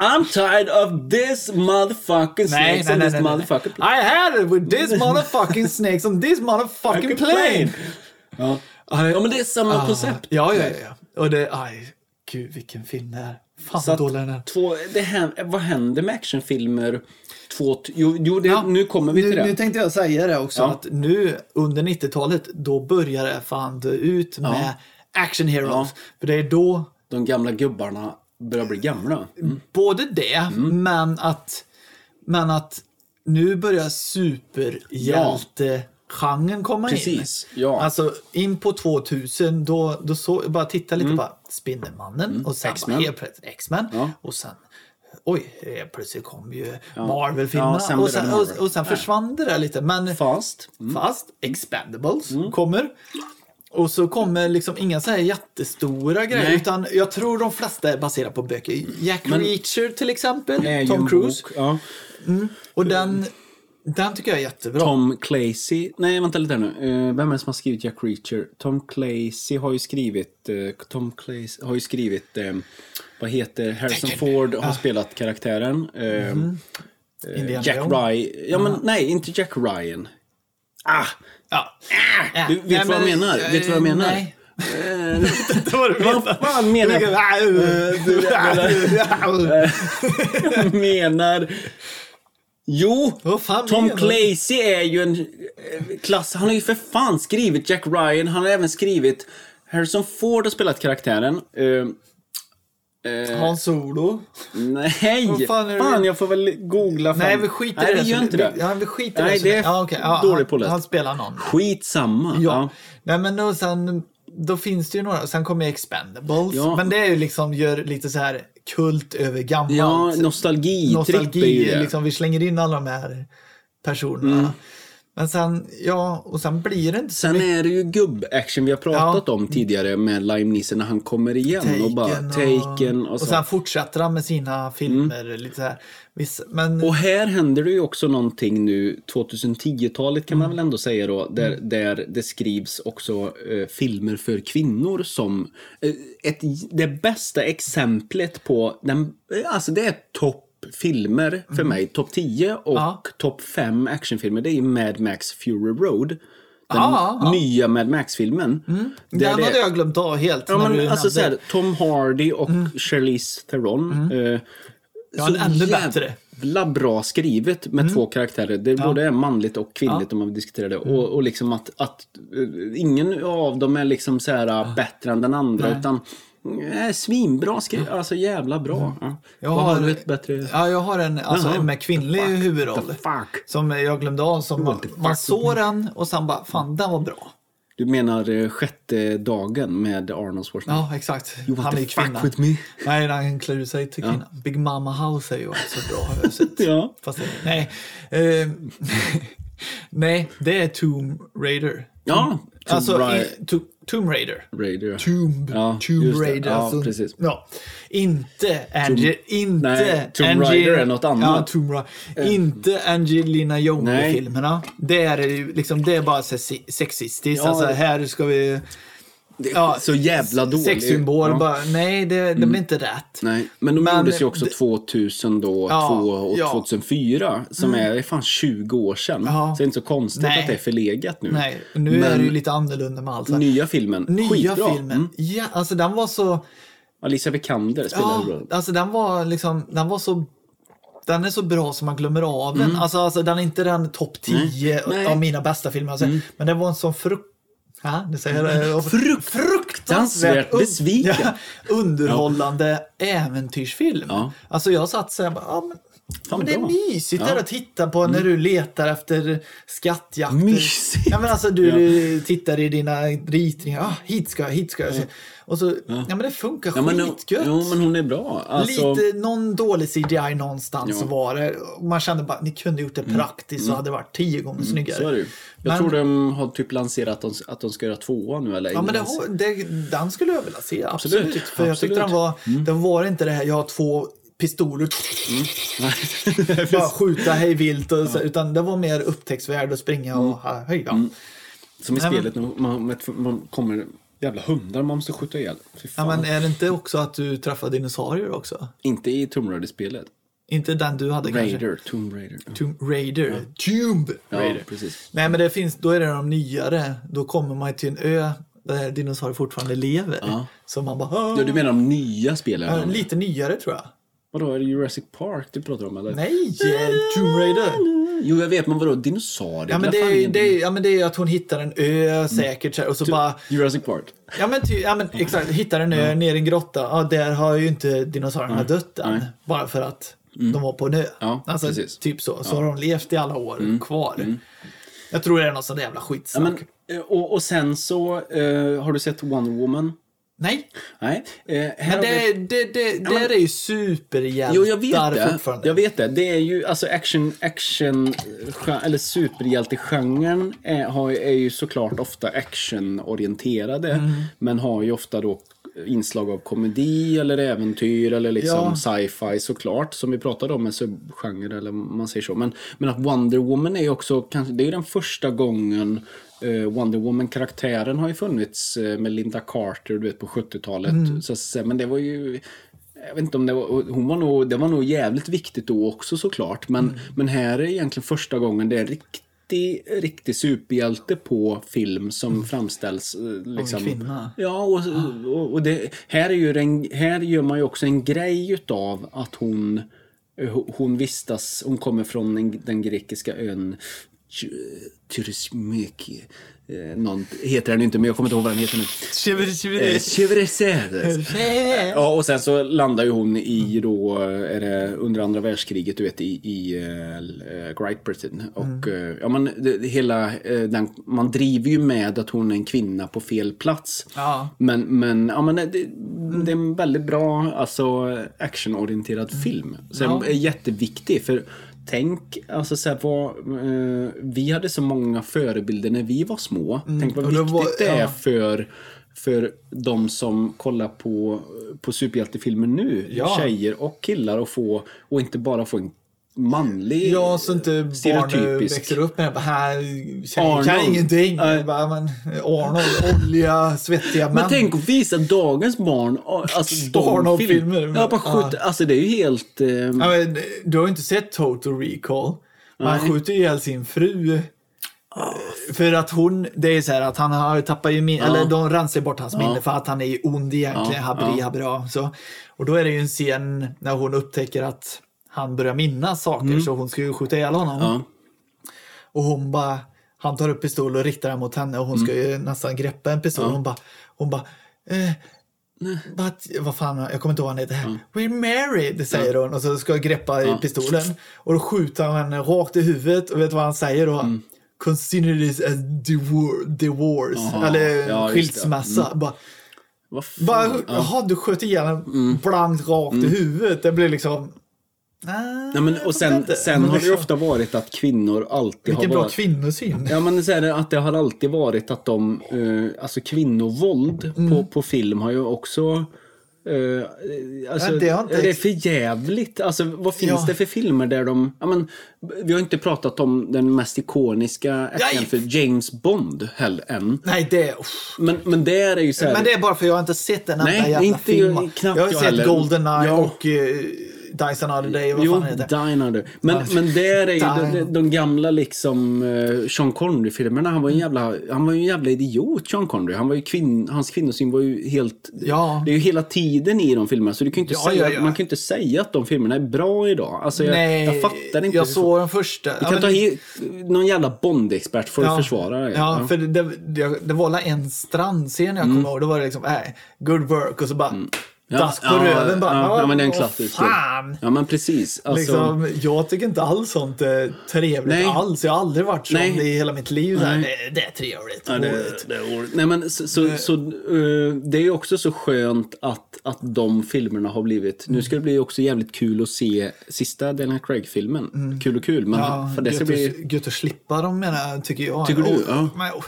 I'm tired of this motherfucking snakes nej, on nej, this nej. motherfucking plane. I had it with this motherfucking snakes on this motherfucking <laughs> plane! Ja. ja, men det är samma koncept. Ja, ja, ja. Och det, aj, gud vilken film det är. Fan Så dålig den är. två, det händer, vad händer med actionfilmer? Två, jo, jo det, Ja. nu kommer vi till nu, det. Nu tänkte jag säga det också, Ja. att nu under 90-talet, då börjar det fan dö ut med action heroes. För det är då De gamla gubbarna börjar bli gamla. Mm. Både det, men att, men att nu börjar superhjältegenren komma Precis, in. ja. Alltså in på 2000, då, då så, bara titta lite på Spindelmannen och sen Mm. X-Men. bara helt plötsligt X-Men. Ja. Och sen, oj, helt plötsligt kom ju Marvel-filmerna. Ja, och, sen, Marvel. och, och sen försvann det där lite. Men Fast. fast Expendables Mm. kommer. Och så kommer liksom inga så här jättestora grejer. Nej. Utan jag tror de flesta är baserade på böcker. Jack Men- Reacher till exempel. Tom Cruise. Ja. Och den, den tycker jag är jättebra. Tom Clancy. Nej, vänta lite här nu. Eh, vem är det som har skrivit Jack Reacher? Tom Clancy har ju skrivit... eh, Tom Clancy har ju skrivit... eh, vad heter... Harrison Ford har spelat karaktären. eh, eh, Indiana Jack. Ryan. Ja, men nej, inte Jack Ryan. Ah! Ja. Du vet Nej, vad jag men, menar? eh, Vet du vad jag menar? Nej. Eh, vad fan menar menar... Jo! Fan Tom? Clancy är ju en eh, klass... Han har ju för fan skrivit Jack Ryan. Han har även skrivit... Harrison Ford har spelat karaktären. Eh, eh, Hans Solo. nej! Vad fan fan, jag får väl googla fram. Nej, vi skiter Nej, i det. vi gör så- inte det. Ja, vi skiter i Nej, det är ja, okej. ja, dåligt han, påläst. Han spelar någon. Skitsamma. Ja. Nej, men då, sen, då finns det ju några. Sen kommer Expendables. Ja. Men det är ju liksom, gör lite så här kult över gammalt. Ja, nostalgi. det. Liksom, vi slänger in alla de här personerna. Men sen, ja, och sen blir det inte så Sen mycket. är det ju gubb-action vi har pratat om tidigare med Lime Neeson när han kommer igen och bara Taken och, och så. sen fortsätter han med sina filmer. Lite så här. Men Och här händer det ju också någonting nu, 2010-talet kan man väl ändå säga då, där, där det skrivs också eh, filmer för kvinnor som eh, ett, det bästa exemplet på, den, eh, alltså det är toppfilmer för mig, topp 10 och Ja. topp 5 actionfilmer, det är Mad Max Fury Road. Den Ja, ja. nya Mad Max-filmen. Där den det- hade jag glömt av helt. Ja, men du alltså nämnde. såhär, Tom Hardy och Charlize Theron. Eh, Ja, så ännu bättre. jävla bra skrivet med två karaktärer. Det både är manligt och kvinnligt om man vill diskutera det. Och, och liksom att, att eh, ingen av dem är liksom så här bättre än den andra. Utan svinbra skrivet. Alltså jävla bra. Ja. Jag Vad har, har du ett bättre... Ja, jag har en alltså, Jaha. med kvinnlig huvudroll. Fuck? Som jag glömde av. Som man, man såg den och sen bara, fan den var bra. Du menar eh, sjätte dagen med Arnold Schwarzenegger? Ja, exakt. You Han är kvinna. fuck with me? Nej, han klär ut sig till kvinna. Big Mama House är ju också bra har jag sett. <laughs> Ja. Fast nej. Eh, <laughs> nej, det är Tomb Raider. Ja, Tomb Alltså, i, to, Tomb Raider. Raider. Tomb, Ja, Tomb. Raider. Ja, alltså, precis. Ja. Inte, Ange, inte Nej, Tomb Ange- Raider är något annat. Ja, Tomb Raider. Inte Angelina Jolie-filmerna. Det är liksom, det är bara sexistiskt. Ja, alltså, här ska vi... Det är Ja, så jävla dåligt. Sexsymbol, Ja. Mm. bara, nej det, det blir inte rätt. Nej, men de Men gjordes ju också det- 2000 då, Ja, 2 och ja. 2004. Som är fan 20 år sedan. Ja. Så det är inte så konstigt Nej. att det är förlegat nu. Nej, nu är Men det ju lite annorlunda med allt. Nya filmen, Nya skitbra. filmen, Mm. ja, alltså den var så... Alicia Vikander spelar Ja, bra. alltså den var liksom, den var så... Den är så bra som man glömmer av den. Alltså, alltså den är inte den topp 10 Nej. av mina bästa filmer. Alltså, Men det var en sån frukt... Ja, det säger. Frukt- fruktansvärt besviken. Ja, underhållande äventyrsfilm. Ja. Alltså jag satt så här, ja, men, Fan, men det är mysigt Ja. att titta på när du letar efter skattjakter. Mysigt. Ja, men alltså du Ja. tittar i dina ritningar, ah, hit ska jag, hit ska jag. Och så, ja. men det funkar Ja, men, skitgött. jo, men hon är bra. Alltså, Lite, någon dålig CGI någonstans Ja. var det. Man kände bara, ni kunde gjort det praktiskt så hade det varit tio gånger snyggare. så är det ju. Jag Men- tror de har typ lanserat att de, att de ska göra tvåa nu eller? Ja, men det, har- det, den skulle jag vilja se, absolut. Absolut, För jag tyckte den absolut. Mm. var, den var inte det här, jag har två pistoler, Nej. <laughs> bara skjuta hej vilt. Och så, Utan det var mer upptäcktsvärd och springa och ha- höja. Mm. Som i spelet när man, man, kommer jävla hundar man måste skjuta ihjäl. Ja, men är det inte också att du träffar dinosaurier också? Inte i Tomb Raider-spelet. Inte den du hade kanske? Raider, Tomb Raider. Ja. Tomb Raider. Tomb Ja, Raider. precis. Nej, men det finns, då är det de nyare. Då kommer man till en ö där dinosaurier fortfarande lever. Ja. Så man bara... "Åh." Ja, du menar de nya spelen? Ja, lite nyare tror jag. Vadå, är det Jurassic Park du pratar om eller? Nej, eh, Tomb Raider. Jo, jag vet, men vadå? Dinosaurier? Ja men, det, är, det, är, ja men det är att hon hittar en ö säkert så här, och så bara... Jurassic Park. Ja men, ty, ja, men exakt, hittar en ö ner i en grotta. Ja, där har ju inte dinosaurierna dött än. Nej. Bara för att de var på en ö. Ja, alltså, precis. Typ så. Så har de levt i alla år kvar. Jag tror det är något sånt jävla Ja, skitsnack. men, eh, och, och sen så, eh, har du sett Wonder Woman? Nej, Nej. Eh, men har vi- det, det, det, men- där är ju superhjältar Jo, jag vet det. fortfarande. Jag vet det. Det är ju alltså action, action eller superhjältegenren är, är ju såklart ofta actionorienterade. Mm. Men har ju ofta då inslag av komedi eller äventyr eller liksom Ja. sci-fi såklart. Som vi pratade om med subgenre eller man säger så. Men, men att Wonder Woman är ju också, kanske, det är ju den första gången Wonder Woman-karaktären har ju funnits eh, med Linda Carter du vet, på 70-talet. Mm. Så, men det var ju jag vet inte om det var, hon var nog, det var nog jävligt viktigt då också såklart. Men, Mm. men här är egentligen första gången det är en riktig, riktig superhjälte på film som framställs. eh, Liksom. kvinna. Ja, och, och, och det, här, är ju en, här gör man ju också en grej utav att hon, eh, hon vistas, hon kommer från den grekiska ön Tyrismeki. Eh, någon heter den inte, men jag kommer inte ihåg vad den heter nu. Tjiveri. Eh. Ja, och sen så landar ju hon i då, är det under andra världskriget, du vet, i, i uh, Great Britain. Och eh, ja, men det, hela, den, man driver ju med att hon är en kvinna på fel plats. Ja. Men, men, ja, men det, det är en väldigt bra alltså, actionorienterad film. Så Ja. är jätteviktig. För tänk, alltså så här, vad, eh, vi hade så många förebilder när vi var små. Tänk vad och det viktigt var- det är ja. för, för de som kollar på, på superhjältefilmer nu. Ja. Tjejer och killar att få, och inte bara få en manlig Ja, så inte barn stereotypisk. växer upp med. Här tjejer Arnold. kan ingenting. Nej. Bara, men, Arnold, olja, svettiga män. Men tänk att visa dagens barn, alltså <laughs> Arnold-filmer. film. Ja, bara Ja. skjut, alltså det är ju helt... Eh, Ja, men, du har ju inte sett Total Recall. Man Nej. skjuter ihjäl sin fru. För att hon, det är så här att han har tappat ju min, eller de rensar bort hans minne för att han är ond egentligen, Ja, habri, ja. habra. Så. Och då är det ju en scen när hon upptäcker att han börjar minnas saker så hon ska ju skjuta ihjäl honom. ja. Och hon bara, han tar upp pistol och riktar den mot henne och hon ska ju nästan greppa en pistol. Hon bara, hon bara, eh, but, vad fan, jag kommer inte ihåg vad han heter. We're married, säger hon och så ska jag greppa i pistolen. Och då skjuter han henne rakt i huvudet och vet vad han säger då? Consider this a divor- divorce, Jaha, eller ja, det. skilsmässa. Bara, Vad fan? bara, ja. du sköt ihjäl henne blankt rakt i huvudet. Det blir liksom... Nej, men, och sen, sen har det ju ofta varit att kvinnor alltid Vilken har bra varit... kvinnosyn. Ja men så är det att det har alltid varit att de, eh, alltså kvinnovåld Mm. på, på film har ju också eh, alltså, det har inte- det är för jävligt. Alltså vad finns Ja. det för filmer där de, ja men vi har inte pratat om den mest ikoniska action för James Bond heller än. Nej, det... uff. Men, men där är ju så här, Men det är bara för jag har inte sett en enda Nej, jävla inte film. jag- knappt jag har jag sett heller. Goldeneye Ja. och uh, Dice Another Day. Vad Jo, fan heter det? Die Another. Men, men där är ju de, de, gamla liksom uh, Sean Connery-filmerna. Han var en jävla, han var ju en jävla idiot, Sean Connery. Han var ju kvinn, hans kvinnosyn var ju helt... Ja. Det är ju hela tiden i de filmerna. Så du kan inte Ja, säga, ja, man kan ju inte säga att de filmerna är bra idag. Alltså jag, Nej, jag fattar inte. Jag såg den första. Du kan ta hit någon jävla Bond-expert för att försvara det. Ja, för det, det, det var en strandscen jag kommer ihåg. Då var det liksom, äh, good work och så bara Mm. Ja, dask på ja, röven. Bara, ja, ja, men det är en "Åh, klassisk. Fan! Ja, men precis. Alltså, Liksom, jag tycker inte alls sånt är trevligt Nej. alls. Jag har aldrig varit sån i hela mitt liv. Nej. Det, det är trevligt. Ja, det, det är. Nej, men så, så, så, eh, det är också så skönt att, att de filmerna har blivit... Nu ska det bli också jävligt kul att se sista Daniel Craig-filmen. Kul och kul, men Ja, för det ska gött, bli... gött att slippa dem menar, tycker jag. Tycker du? Ja. Men, oh,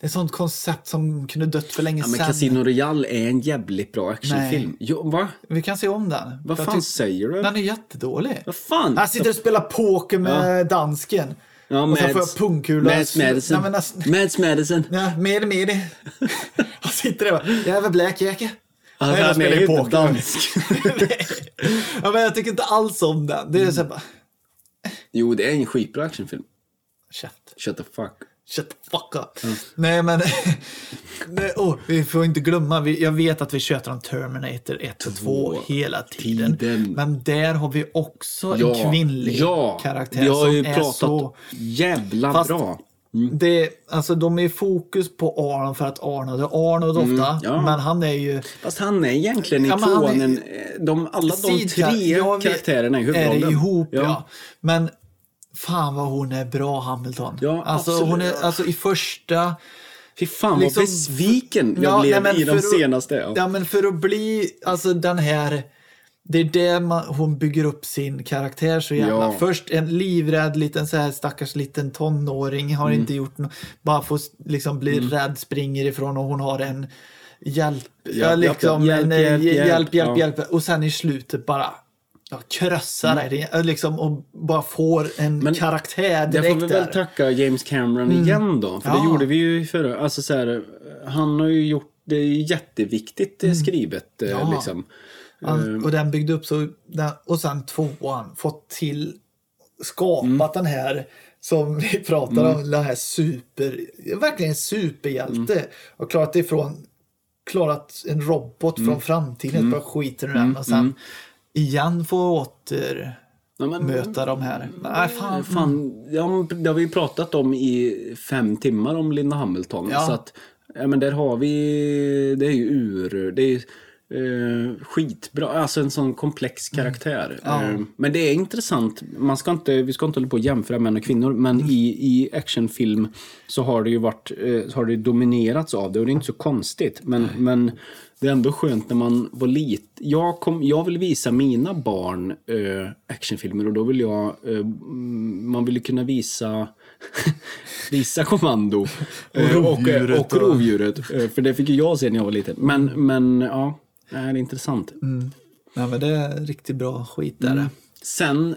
det är ett sånt koncept som kunde dött för länge Ja, men sedan. Casino Royale är en jävligt bra actionfilm. Jo, va? Vi kan se om den. Vad Jag fan säger du? Den är jättedålig. Vad fan? Han sitter och spelar poker med dansken. Ja, och så Mads- får jag pungkula. Mads Madison. Nej, men nästan- Mads Madison. Ja, med med. <laughs> Han sitter där och bara, jävla blackjacka. Han Nej, är ju inte poker. dansk. <laughs> ja, men jag tycker inte alls om den. Det är så här bara, Jo, det är en skitbra actionfilm. käft. Shut the fuck. Shut the fuck up. Nej, men <laughs> nej, oh, vi får inte glömma, vi, jag vet att vi tjötar om Terminator 1 och 2 hela tiden. tiden. Men där har vi också en kvinnlig ja, karaktär vi har ju som är pratat så... jävla Fast- bra. Det, alltså, de är i fokus på Arnold för att Arnold är Arnold ofta. Mm, ja. Men han är ju... Fast han är egentligen i Ja, tvåan, är- en, de, alla de tre karaktärerna i är huvudrollen. ihop, ja. Men fan vad hon är bra, Hamilton. Ja, alltså, absolut. hon är, alltså i första... Fy fan liksom- vad besviken jag Ja, blev nej, i de för att- senaste. Ja. Ja, men för att bli, alltså den här... Det är där man, hon bygger upp sin karaktär så jävla. Ja. Först en livrädd liten så här stackars liten tonåring, har Mm. inte gjort något, bara får liksom bli rädd, springer ifrån och hon har en hjälp, ja, Hjälp, liksom, hjälp, en, hjälp, hjälp, hjälp, hjälp, hjälp, ja. Och sen i slutet bara ja, krossar det liksom, och bara får en Men karaktär Där direkt får vi väl där. tacka James Cameron igen då. För det Ja. gjorde vi ju förra. Alltså så här, han har ju gjort det är jätteviktigt eh, skrivet. eh, Mm. Ja. Liksom. Han, och den byggde upp så, den, och sen tvåan, fått till, skapat Mm. den här som vi pratar om, den här super, verkligen en superhjälte. Mm. Och klarat ifrån, klarat en robot Mm. från framtiden, bara skiter i den och sen igen få åter Ja, men- möta de här. Nej, fan. Fan, ja, det har vi pratat om i fem timmar om Linda Hamilton. Ja. Så att, ja, men där har vi, det är ju ur, det är ju eh, skitbra, alltså en sån komplex karaktär. Ja. Eh, men det är intressant, man ska inte, vi ska inte hålla på att jämföra män och kvinnor, men i, i actionfilm så har det ju varit, så har det dominerats av det och det är inte så konstigt. Men, men det är ändå skönt när man var liten. Jag, kom, jag vill visa mina barn eh, actionfilmer och då vill jag, mm, man vill kunna visa <laughs> Visa kommando eh, och, rovdjuret och, och- rovdjuret. För det fick ju jag se när jag var liten. Men, men ja, det är intressant. Nej, men det är riktigt bra skit där. Mm. Sen,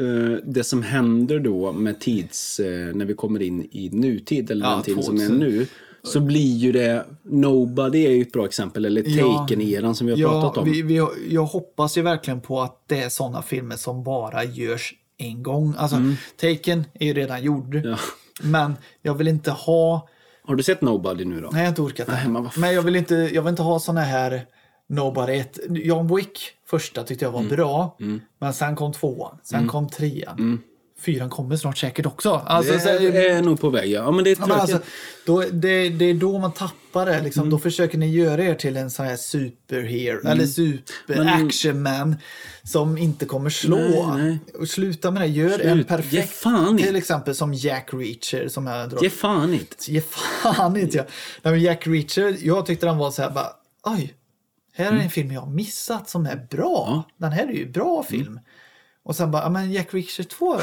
eh, det som händer då med tids, eh, när vi kommer in i nutid, eller Ja, den tiden som är 2000. nu. Så blir ju det, Nobody är ju ett bra exempel, eller Ja. Taken-eran som vi har Ja, pratat om. vi, vi, jag hoppas ju verkligen på att det är sådana filmer som bara görs en gång. Alltså, Taken är ju redan gjord. Mm. Ja. Men jag vill inte ha... Har du sett Nobody nu då? Nej, jag har inte orkat. Nej, men. Men jag vill inte, jag vill inte ha såna här Nobody 1. John Wick första tyckte jag var Mm. bra. Men sen kom tvåan. Sen kom trean. Fyran kommer snart säkert också. Alltså, så, Mm. det är nog på väg, ja. ja men det tror men alltså, då, det, det är då man tappar det. Liksom. Mm. Då försöker ni göra er till en sån här superhero, eller super-actionman som inte kommer slå. Nej, nej. Sluta med det. Gör en Slut. perfekt. Fan i. Till exempel som Jack Reacher som jag drar. Ge fan inte. Ge fan inte. Ja. Nej, men Jack Reacher, jag tyckte den var så här bara, oj, här är en film jag har missat som är bra. Mm. Ja. Mm. Den här är ju bra film. Och sen bara, men Jack Reacher 2 då?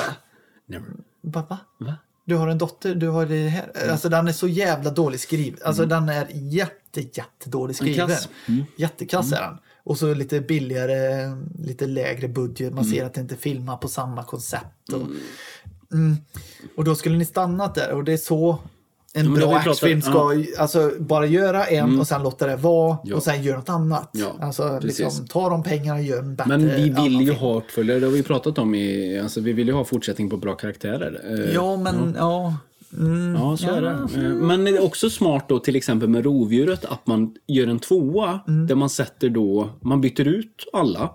Never. Bara, va? Va? Du har en dotter, du har det här. Mm. Alltså den är så jävla dålig skriven. Alltså den är jätte, jättedåligt skriven. kass. Mm. Jättekass är den. Och så lite billigare, lite lägre budget. Man ser att det inte filmar på samma koncept. Och, mm. och då skulle ni stannat där och det är så en det bra actionfilm ska alltså bara göra en och sen låta det vara Ja. och sen göra något annat. Ja, alltså liksom, ta de pengarna och gör en bättre Men vi vill ju film. ha uppföljare, det har vi pratat om i, alltså vi vill ju ha fortsättning på bra karaktärer. Eh, Ja, men ja. Mm, Ja, så är det. Eh, Men det är också smart då till exempel med rovdjuret att man gör en tvåa Mm. där man sätter då, man byter ut alla.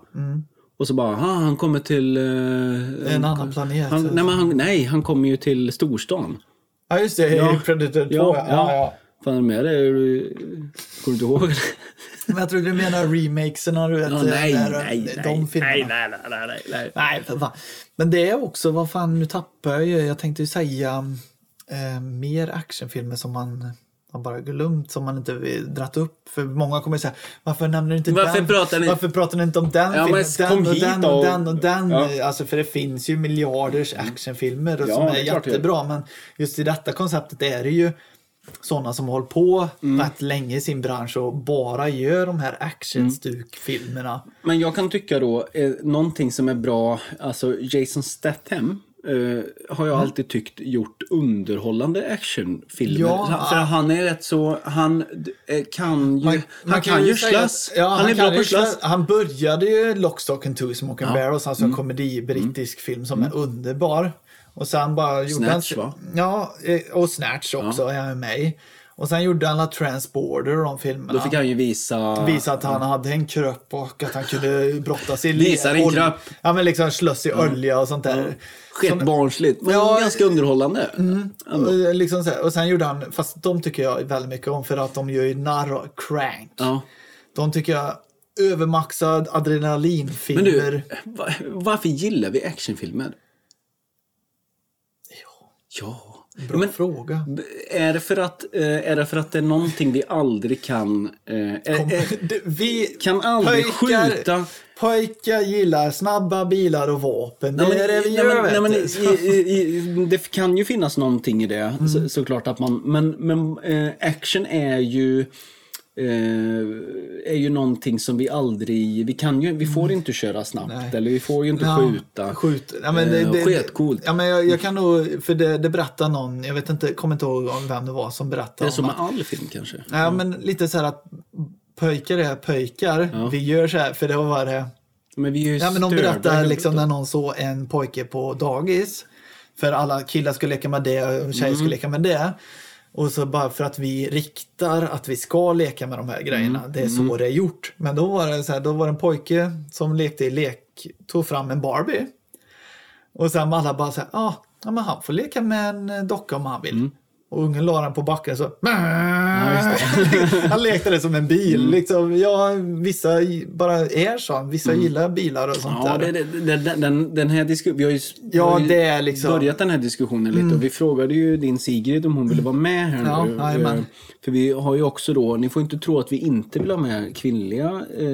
Och så bara, ah, han kommer till... eh, En annan planet. Han, nej, han, nej, han kommer ju till storstan. Ja, just det. Ja. I Predator 2. Ja, Ja, ja. ja. Fan, med det? Är du- Kommer du inte ihåg? Men jag trodde du menar remakesen, du vet. Ja, nej, där, nej, de nej, filmerna. nej, nej, nej, nej, nej. Nej, för fan. Men det är också, vad fan, nu tappar jag ju. Jag tänkte ju säga eh, mer actionfilmer som man har bara glömt, som man inte dratt upp. För många kommer säga, varför nämner du inte Varför den? pratar ni- Varför pratar ni inte om den Ja, filmen? Den och den och den och den. Ja. Alltså, för det finns ju miljarders actionfilmer och Ja, som är, är jättebra. Men just i detta konceptet är det ju sådana som hållit på Mm. rätt länge i sin bransch och bara gör de här actionstukfilmerna. Men jag kan tycka då, eh, någonting som är bra, alltså Jason Statham eh, har jag alltid tyckt gjort underhållande actionfilmer. Ja. För han är rätt så, han eh, kan ju, Man- han man kan ju att- ja, han, är kan bra på slåss. Han började ju Lock, Stock and Two Smoke and Barrels, alltså en Mm. komedi, brittisk film som är underbar. Och sen bara gjorde Snatch, han... va? Ja, eh, och Snatch också är han med i. Och sen gjorde han Transporter och de filmerna. Då fick han ju visa... Visa att han hade en kropp och att han kunde brottas i Visa din kropp. Ja, men liksom slåss i olja och sånt där. Skett barnsligt, men Ja, ganska underhållande. Och, liksom så här, och sen gjorde han, fast de tycker jag väldigt mycket om för att de gör ju narr av Crank. Ja. De tycker jag övermaxad Men adrenalinfilmer. du, va- varför gillar vi actionfilmer? Ja. Bra Men fråga. är det, för att, eh, är det för att det är någonting vi aldrig kan... eh, är- Kom, <laughs> är- det- vi kan aldrig pojkar, skjuta... Pojkar gillar snabba bilar och vapen. Det Nej, men- är det vi gör, nej, men i, i, Det kan ju finnas någonting i det, Mm. så, såklart att man... Men, men eh, action är ju... Eh, är ju någonting som vi aldrig... Vi kan ju, vi får inte köra snabbt, Nej. eller vi får ju inte Ja, skjuta. Skjut. Ja, men det, Eh, det, skitcoolt. Ja, men jag, jag kan nog, för det, det berättar någon, jag vet inte, kommer inte ihåg om vem det var som berättade Det är som om med all film kanske. Ja, men lite så här att pojkar är pojkar. Vi gör så här, för det var det. Men vi är ju Ja, men de berättar liksom när någon såg en pojke på dagis. För alla killar skulle leka med det och tjejer Mm. skulle leka med det. Och så bara för att vi riktar att vi ska leka med de här grejerna. Mm. Det är så det är gjort. Men då var det så här, då var det en pojke som lekte i lek, tog fram en Barbie. Och sen alla bara så här, ah, ja men han får leka med en docka om han vill. Mm. Och ungen la den på backen så... <laughs> han lekte det som en bil. Mm. Liksom, ja, vissa bara är så. Vissa gillar bilar och sånt Ja, där. det, det, det, den- den, här diskussionen, vi har ju, vi Ja, har ju liksom- Mm. börjat den här diskussionen lite och vi frågade ju din Sigrid om hon ville vara med här Ja, nu. jajamän. Eh, För vi har ju också då, ni får inte tro att vi inte vill ha med kvinnliga eh,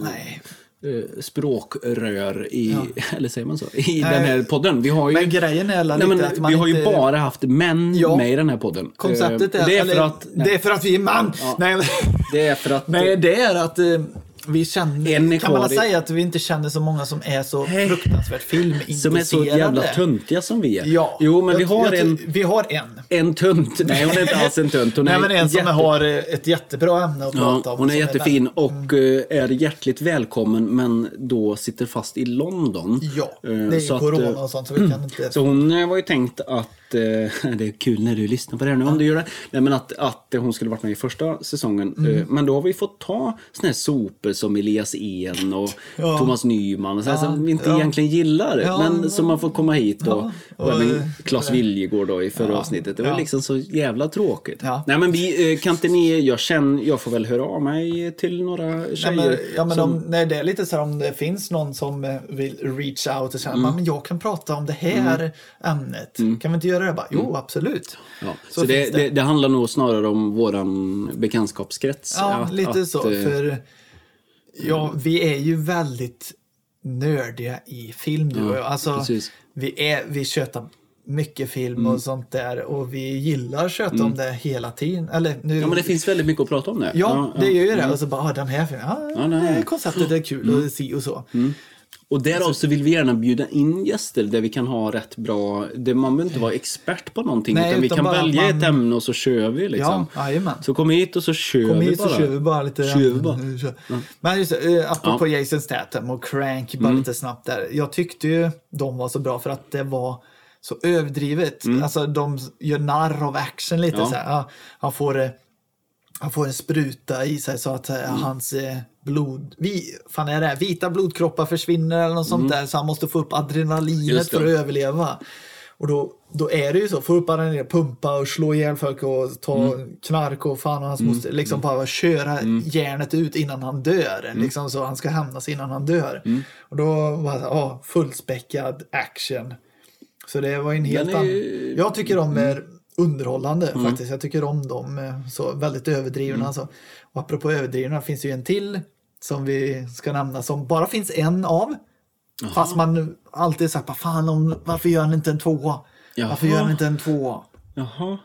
Nej. Eh, språkrör i, <laughs> eller säger man så, i Nej. den här podden. Vi har ju, Men grejen är nej, men, att man vi har ju inte... bara haft män Ja. med i den här podden. Konceptet Eh, är, det är eller, för att, det är för att vi är man. Nej, men- det är för att nej, det är att eh, vi känner... Är kan man säga att vi inte känner så många som är så fruktansvärt filmintresserade? som är så jävla töntiga som vi är. Ja. Jo, men vi Jag- har jag- en, Vi har en. en tunt. Nej, hon är inte alls en tunt. Hon Nej, är men en som jätte- har eh, ett jättebra ämne att Ja, prata om. hon är som jättefin väldigt- och eh, är hjärtligt välkommen men då sitter fast i London. Ja, Eh, det är så ju corona och sånt så vi kan inte... <clears throat> Så hon var ju tänkt att, eh, <laughs> det är kul när du lyssnar på det här nu om du gör det, Nej, men att, att hon skulle varit med i första säsongen. Mm. Eh, Men då har vi fått ta såna här sopor som Elias En och Ja. Thomas Nyman och så här, som vi inte ja. egentligen gillar. Ja, men som man får komma hit och, Ja, och, och, även Claes Viljegård då i förra avsnittet. Det var ja. liksom så jävla tråkigt. Ja. Nej men vi, eh, kan inte ni, jag känner, jag får väl höra av mig till några Nej, tjejer. men, ja, men som, om, nej, det är lite så här om det finns någon som eh, vill reach out och säga Mm. men jag kan prata om det här ämnet. Kan vi inte göra det? Bara, jo, absolut. Ja, så Så det, det. det. Handlar nog snarare om våran bekantskapskrets. Ja, att- lite att, så. eh, För ja, vi är ju väldigt nördiga i film och jag. Alltså, precis. vi, är, vi tjötar mycket film och sånt där och vi gillar att köta om det hela tiden. Eller, nu, Ja, men det finns väldigt mycket att prata om det. Ja, det gör ju det. Och så bara, ah, den här filmen, ja, Ja, nej. det konceptet är kul att se och så. Och därav så vill vi gärna bjuda in gäster där vi kan ha rätt bra... Det, man behöver inte vara expert på någonting Nej, utan vi utan kan bara välja man- ett ämne och så kör vi liksom. Ja, jajamän. Så kom hit och så kör Kom vi hit så bara. kör vi bara lite. Kör vi bara. Men just eh, apropå Jason Statham och Crank, bara lite snabbt där. Jag tyckte ju de var så bra för att det var så överdrivet. Alltså de gör narr av action lite Ja. så här. Ja, han får eh, han får en spruta i sig så att eh, hans eh, blod, vi, fan är det, vita blodkroppar försvinner eller något sånt där. Så han måste få upp adrenalinet för att överleva. Och då, då är det ju så, få upp adrenalinet, pumpa och slå ihjäl folk och ta knark och fan och hans moster. Liksom bara köra järnet ut innan han dör. Liksom så han ska hämnas innan han dör. Och då var det ja, fullspäckad action. Så det var en helt är annan... Jag tycker de är underhållande faktiskt. Jag tycker om dem eh, så väldigt överdrivna. Alltså. Och apropå överdrivna finns det ju en till som vi ska nämna som bara finns en av. Fast man alltid vad fan, om, varför gör han inte en tvåa? Varför gör han inte en tvåa? Jaha.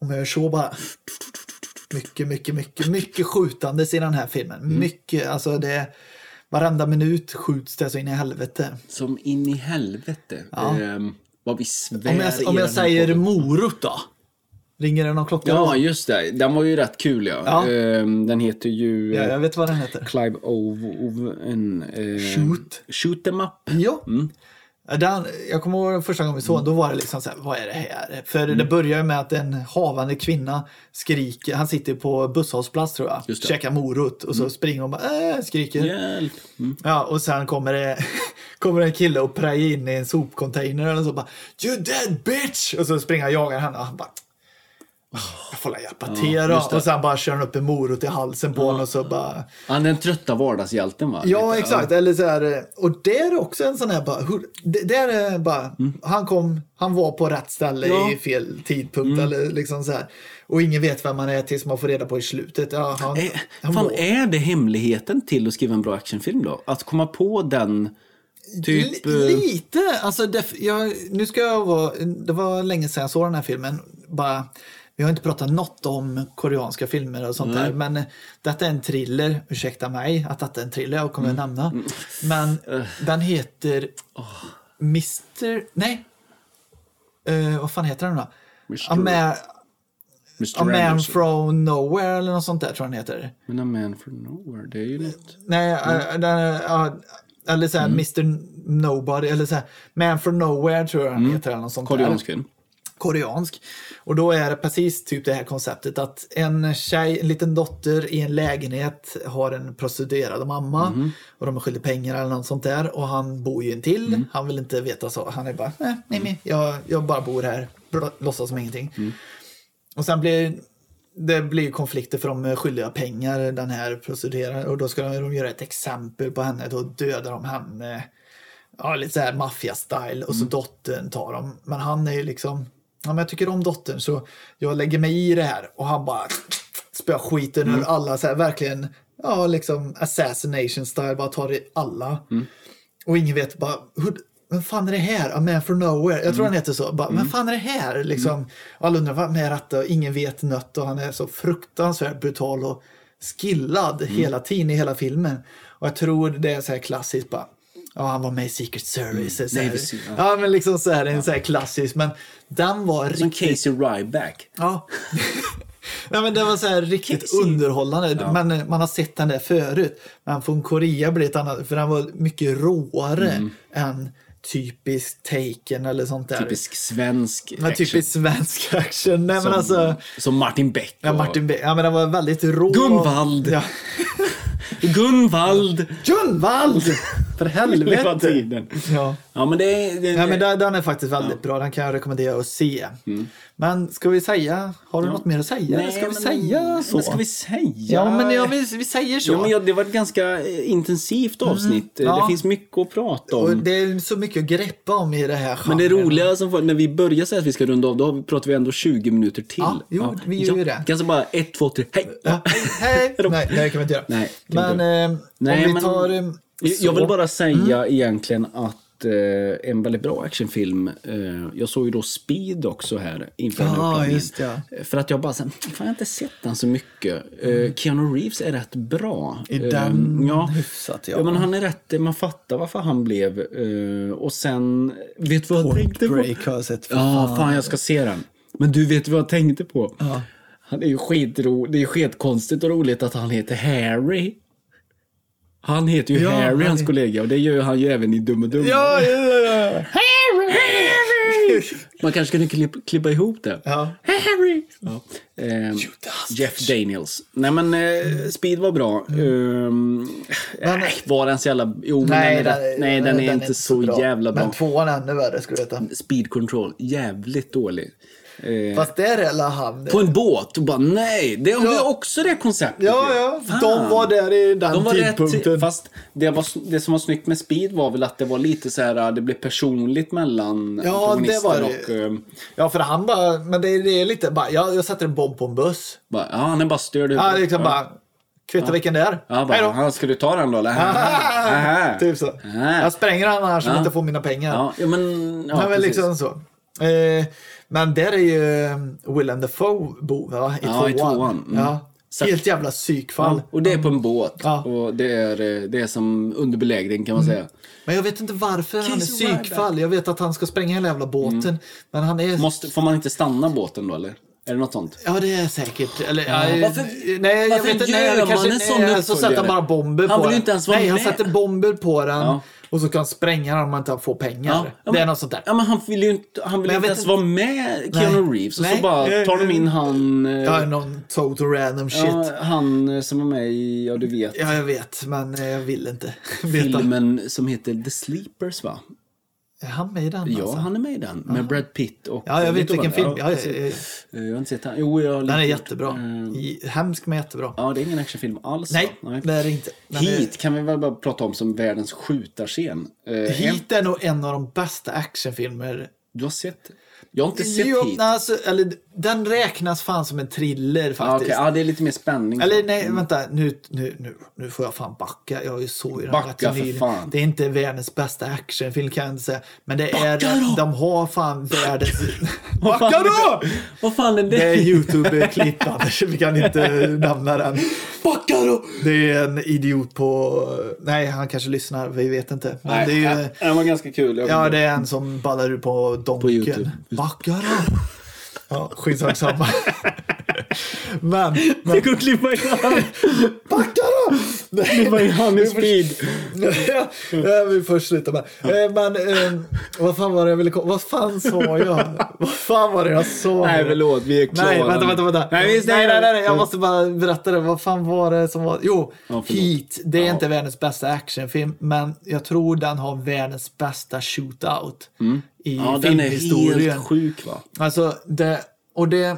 Om jag gör så bara. Mycket, mycket, mycket, mycket skjutandes i den här filmen. Mm. Mycket, alltså det Varenda minut skjuts det så in i helvete. Som in i helvete. Ja. Ehm, vad vi svär Om jag, om den jag säger morot då? Ringer det någon klocka? Ja, just det. Den var ju rätt kul ja. Ja. Ehm, den heter ju ja, eh, jag vet vad den heter. Clive Owen. Eh, Shoot. Shoot them up. Ja. Mm. Den, jag kommer ihåg första gången vi såg den, då var det liksom så här, vad är det här? För det börjar med att en havande kvinna skriker, han sitter på busshållplats tror jag, käkar morot och så springer hon och bara äh, skriker. Hjälp! Mm. Ja, och sen kommer det <laughs> kommer en kille och prejar in i en sopcontainer eller så bara You dead bitch! Och så springer han och jagar henne och han bara "Åh, jag får la hjälpa till det. Och sen bara kör han upp en morot i halsen på honom och så bara Han är den trötta vardagshjälten va? Ja, Lite, exakt. Eller så här, och det är också en sån här bara, hur, det, det är bara, han kom, han var på rätt ställe Mm. Ja. Mm. i fel tidpunkt eller liksom så här. Och ingen vet vem man är tills man får reda på i slutet. Ja, han, Eh, han fan, är det hemligheten till att skriva en bra actionfilm då? Att komma på den typ... Eh, Lite. Alltså, det, jag, nu ska jag vara, det var länge sedan jag såg den här filmen. Bara, vi har inte pratat något om koreanska filmer och sånt där. Men eh, detta är en thriller. Ursäkta mig att detta är en thriller jag kommer Mm. att nämna. Men den heter Mr... Nej. Eh, vad fan heter den då? Mr. A man, Mr. A man Anderson. from nowhere eller något sånt där tror jag den heter. Men A Man from Nowhere, det är ju något... Nej, den, ja, eller såhär Mm. Mr Nobody, eller såhär Man from Nowhere tror jag den heter. Eller något sånt. Mm. Koreansk film. Koreansk. Och då är det precis typ det här konceptet att en tjej, en liten dotter i en lägenhet har en prostituerad mamma Mhm. och de är skyldiga pengar eller något sånt där och han bor ju intill. Mm. Han vill inte veta så. Han är bara, nej, nej, nej jag, jag bara bor här, låtsas som ingenting. Mm. Och sen blir det blir konflikter för de är skyldiga pengar, den här prostituerade. Och då ska de, de göra ett exempel på henne. Då dödar de henne. Ja, lite så här maffia-style. Och så dottern tar dem. Men han är ju liksom, ja men jag tycker om dottern så jag lägger mig i det här. Och han bara spöar skiten ur alla. Så här, verkligen, ja liksom assassination style. Bara tar i alla. Och ingen vet bara, vem fan är det här? A man from nowhere. Jag tror han heter så. Bara, Vem fan är det här? Liksom, och alla undrar, vad är detta? Och ingen vet nött och han är så fruktansvärt brutal och skillad hela tiden i hela filmen. Och jag tror det är så här klassiskt bara, ja han var med i Secret Service. Så här. Navy Seal, ja. men liksom så här, en så här klassisk, men den var Som riktigt... Casey Ryback. Ja. <laughs> Nej, men det var så här riktigt Casey. underhållande. Men eh, man har sett den där förut. Men från Korea blir det ett annat, för den var mycket råare än typisk Taken eller sånt där. Typisk svensk Ja, action. typisk svensk <laughs> action. Nej, men som, alltså, som Martin Beck. ja, och- Martin B. Ja, men den var väldigt rå. Gunvald. Ja. <laughs> Gunvald! Gunvald! För helvete! <laughs> tiden. Ja. Ja, men det är... Det, Ja, men den, den är faktiskt väldigt bra. Den kan jag rekommendera att se. Men ska vi säga, har du något mer att säga? Nej, ska vi men- säga så? Men ska vi säga? Ja, men ja, vi, vi säger så. Ja, men ja, det var ett ganska eh, intensivt avsnitt. Ja. Det finns mycket att prata Och om. det är så mycket att greppa om i det här Men det genren. roliga som var, när vi började säga att vi ska runda av, då pratar vi ändå 20 minuter till. Ja, jo, vi gör ju det. Kanske bara ett, två, tre, hej! Ja, hej! <laughs> Hejdå. Nej, det kan vi inte göra. Nej, men inte eh, Nej, om vi men- eh, Jag vill bara säga egentligen att eh, en väldigt bra actionfilm. Eh, jag såg ju då Speed också här inför den här Ja, uppladdningen. just det. För att jag bara sen, fan jag har inte sett den så mycket. Eh, Keanu Reeves är rätt bra. I Eh, den ja. hyfsat, ja. Men han är rätt, man fattar varför han blev. eh, och sen, vet du vad jag tänkte på? Break har jag sett. Ja, fan jag ska se den. Men du vet vad jag tänkte på? Ja. Han är ju skitro, det är skitkonstigt och roligt att han heter Harry. Han heter ju Ja, Harry, han hans är- kollega, och det gör han ju även i Dum och Dum. Ja, ja, ja. Man kanske kunde klippa, klippa ihop det. ja. Harry! Ja. Ehm, Jeff Daniels. Nej men eh, Speed var bra. Ehm, nej, var den så jävla... Jo, men Nej, den är, rätt, nej, den är inte så, jävla bra. Men tvåan är ännu värre, ska du veta. Speed Control, jävligt dålig. Eh, Fast där är alla han... på en båt och bara nej, det har Ja. också det konceptet. Ja, ja. Fan. De var där i den De var tidpunkten. rätt, fast det, var, det som var snyggt med Speed var väl att det var lite så här, det blev personligt mellan Ja, det var det. och... ehm, Ja, för han bara... Men det, är lite bara... Jag, jag sätter en bomb på en buss. bara, ja, han är bara störd. Ja, liksom bara... Kvittar vilken det är. Ja, bara. "Aha, ska du ta den då eller? <laughs> Aha. typ så. Aha. Jag spränger han annars Ja. inte får mina pengar. Ja, ja, men... Ja, men liksom så. Eh, men där är ju eh, Willem Dafoe bov va? I Ja, tvåan. i tvåan. Mm. Ja. Så- Helt jävla psykfall. Ja, och det är på en båt. Ja. Och det är, eh, det är som under belägring kan man säga. Men jag vet inte varför han är psykfall. Jag vet att han ska spränga hela jävla båten. Mm. Men han är... Måste, får man inte stanna båten då eller? Är det något sånt? Ja, det är säkert. Eller, Ja, ja, varför- nej, jag varför vet inte. gör Nej, man kanske, en sån nej, så sätter han uppföljare? bara bomber Han på vill ju den. inte ens vara Nej, han med. sätter bomber på den. Ja. Och så ska han spränga den om man inte får pengar. Ja, ja, det är något sånt där. Ja, men han vill ju inte, han vill inte ens vara med Keanu Nej. Reeves. Och Nej. så bara tar de in han... eh, Ja, någon total random shit. ja, Ja, han eh, som var med i, ja du vet, jag vet, men eh, jag vill inte <laughs> veta. filmen som heter The Sleepers va? Är han med i den? Ja, alltså? han är med i den. Med Brad Pitt och... Ja, jag vet vilken film. Ja, precis. ja, ja, Eh, Jag har inte sett den. Jo, jag har den är jättebra. I, hemsk men jättebra. Ja, det är ingen actionfilm alls. Nej, va? det är det inte. Den är- Heat kan vi väl bara prata om som världens skjutarscen. En- Heat är nog en av de bästa actionfilmer. Du har sett? Jag har inte sett Jo, Heat. nej, alltså, eller, den räknas fan som en thriller Ja, faktiskt. okej. ja, det är lite mer spänning. Eller nej, vänta. Nu, nu, nu, nu får jag fan backa. Jag är ju så i den Backa för fan. Det är inte världens bästa actionfilm kan jag inte säga. Men det är, Backa då! de har fan världens... <laughs> Backa är då! Vad fan är det? Det är YouTube-klipp Anders, vi kan inte <laughs> nämna den. Backa då! Det är en idiot på... Nej, han kanske lyssnar, vi vet inte. Men Nej, det är ju... ja, den var ganska kul. Ja, det är en som ballar ur på donken. YouTube. Backa då! Ja, skitsamma. <laughs> men, men Det går att klippa in han. backa då! Klippa in han i speed. ja, jag vill först sluta med. Eh, Men eh, vad fan var det jag ville komma... Vad fan sa jag? vad fan var det jag sa? Nej, förlåt. Vi är klara. Nej, vänta, vänta, vänta. Nej, Nej, vi nej, nej, nej, jag måste bara berätta det. Vad fan var det som var... Jo, Ja. Heat. Det är inte världens bästa actionfilm, men jag tror den har världens bästa shootout i Ja, den är helt sjuk va? Alltså, det, och det,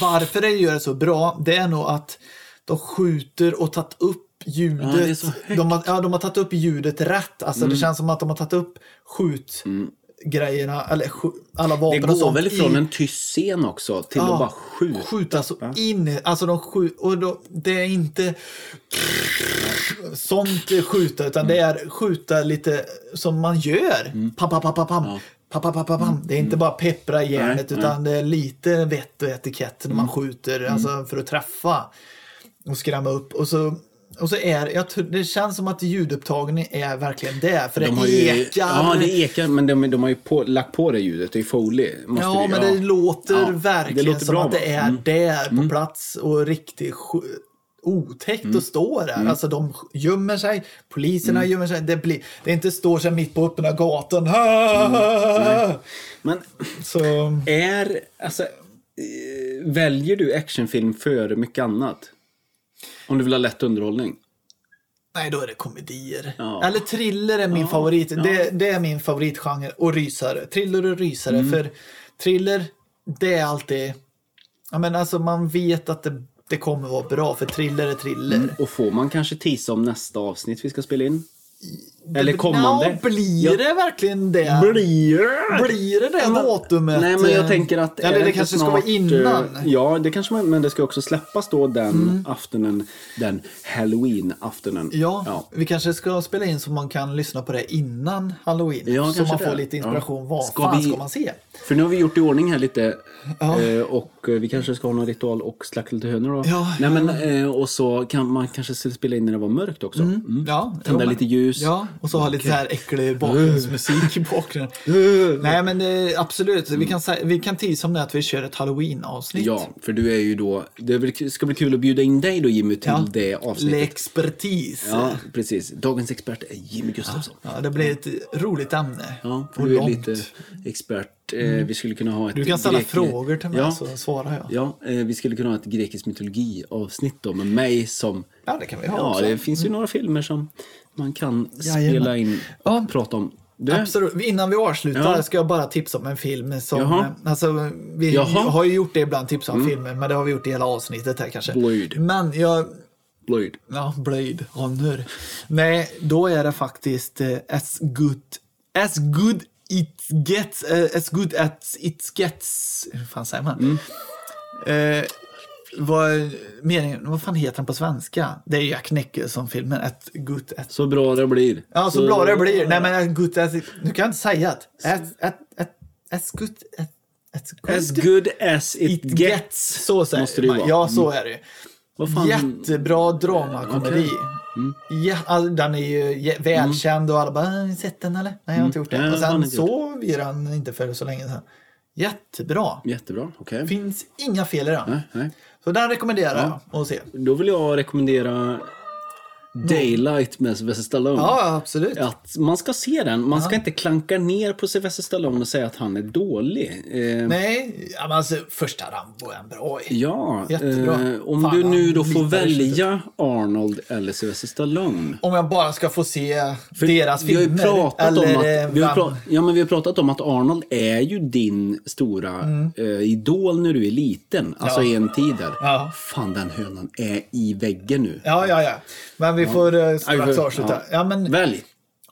varför det gör det så bra, det är nog att de skjuter och tagit upp ljudet. Ja, det. Mm. de, har, ja, de har tagit upp ljudet rätt. Alltså, Det känns som att de har tagit upp skjutgrejerna, eller sk, alla Det vapen och går sånt väl ifrån i, en tyst scen också till att bara skjuta. skjuta så in Alltså de skjut, och då, det är inte sånt skjuta, utan det är skjuta lite som man gör. Pam, pam, pam, pam, pam. Pam, pam, pam, pam, pam. Det är inte bara peppra järnet, Nej, utan det är lite vett och etikett när man skjuter, alltså för att träffa och skrämma upp. Och så, och så är jag, det känns som att ljudupptagningen är verkligen det, för det De har ju, ekar. ja, det ekar, men de, de har ju på, lagt på det ljudet. Det är Foley. Måste Ja, vi- men det låter Ja, verkligen det låter som bra, att det är Mm. där på plats och riktigt sj- otäckt Mm. att stå där. Alltså de gömmer sig, poliserna Mm. gömmer sig. Det, blir, det är inte står sig mitt på öppna gatan. Ha! Men Så, är, alltså, eh, väljer du actionfilm före mycket annat? Om du vill ha lätt underhållning? nej, då är det komedier. Ja. Eller thriller är min Ja, favorit. ja. Det, det är min favoritgenre. Och rysare. Thriller och rysare. Mm. För thriller, det är alltid... Ja, men alltså man vet att det, det kommer vara bra. För thriller är thriller. Mm, och får man kanske tisa om nästa avsnitt vi ska spela in? Eller kommande? Ja, blir Ja. det verkligen det? Blir det? Blir det det men- datumet? Nej, men jag tänker att... Eller det inte kanske ska vara snart, innan. eh, Ja, det kanske man, men det ska också släppas då den Mm. aftonen, den halloween-aftonen. Ja, vi kanske ska spela in så man kan lyssna på det innan halloween. Ja, så man får det. lite inspiration. Ja. Vad Ska fan vi- ska man se? För nu har vi gjort i ordning här lite. Ja. eh, Och eh, vi kanske ska ha någon ritual och slakta lite hönor då. Ja, Nej, men, eh, och så kan man kanske spela in när det var mörkt också. Mm. Ja, Tända jo, lite ljus. Ja, och så ha lite så här äcklig bakgrundsmusik i bakgrunden. <laughs> Nej, men eh, absolut. Vi kan, sä- vi kan det att vi kör ett halloween-avsnitt. Ja, för du är ju då... Det ska bli kul att bjuda in dig då Jimmy till Ja. det avsnittet. L'expertis. Ja, precis. Dagens expert är Jimmy Gustafsson. Ja, det blir ett roligt ämne. Ja, för och du är långt. lite expert. Eh, vi skulle kunna ha ett Du kan ställa grek- frågor till mig ja, så svarar jag. Ja, eh, vi skulle kunna ha ett grekisk mytologi-avsnitt då med mig som... Ja, det kan vi ha Ja, också. Mm. det finns ju några filmer som man kan Jajamän. spela in och Ja. prata om. Du, Absolut. Innan vi avslutar Ja. ska jag bara tipsa om en film som... Jaha. Alltså, vi Jaha. Mm. har ju gjort det ibland, tipsa om filmer, men det har vi gjort i hela avsnittet här kanske. Blade. Men jag... Lloyd. Ja, Blade Honor. Nej, då är det faktiskt eh, as good... As good it gets... eh, as good as it gets... Hur fan säger man? Mm. Eh, vad, meningen, vad fan heter den på svenska? Det är Jack Nicholson-filmen. As good as Så bra det blir. Ja, så, bra det blir. Nej, men good as it, Nu kan jag inte säga det. As, as, as, as good as, as good As good as it, it gets. gets. Så säger måste det ju vara. Ja, så är det ju. Jättebra dramakomedi. Mm. Ja, all, den är ju jä- välkänd och alla bara, "Har ni sett den eller? Nej, jag har inte gjort det. Och sen såg vi den inte för så länge sedan. Jättebra. Jättebra, okej. Finns inga fel i den. Nej, nej. Så den rekommenderar jag att se. Då vill jag rekommendera Daylight med Sylvester Stallone. Ja, absolut. Att man ska se den. Man ska inte klanka ner på Sylvester Stallone och säga att han är dålig. Eh, Nej, ja, alltså, första Rambo är en bra. Ja, Jättebra. eh, om Fan, du nu då får välja Arnold eller Sylvester Stallone. Om jag bara ska få se För deras vi har filmer. pratat eller om att, vi har, pra, ja, men vi har pratat om att Arnold är ju din stora Mm. eh, idol när du är liten. Alltså i en tid där. Ja. Fan, den hönan är i väggen nu. Ja, ja, ja. Men vi får eh, strax vi får- avsluta. ja. Ja. men Välj.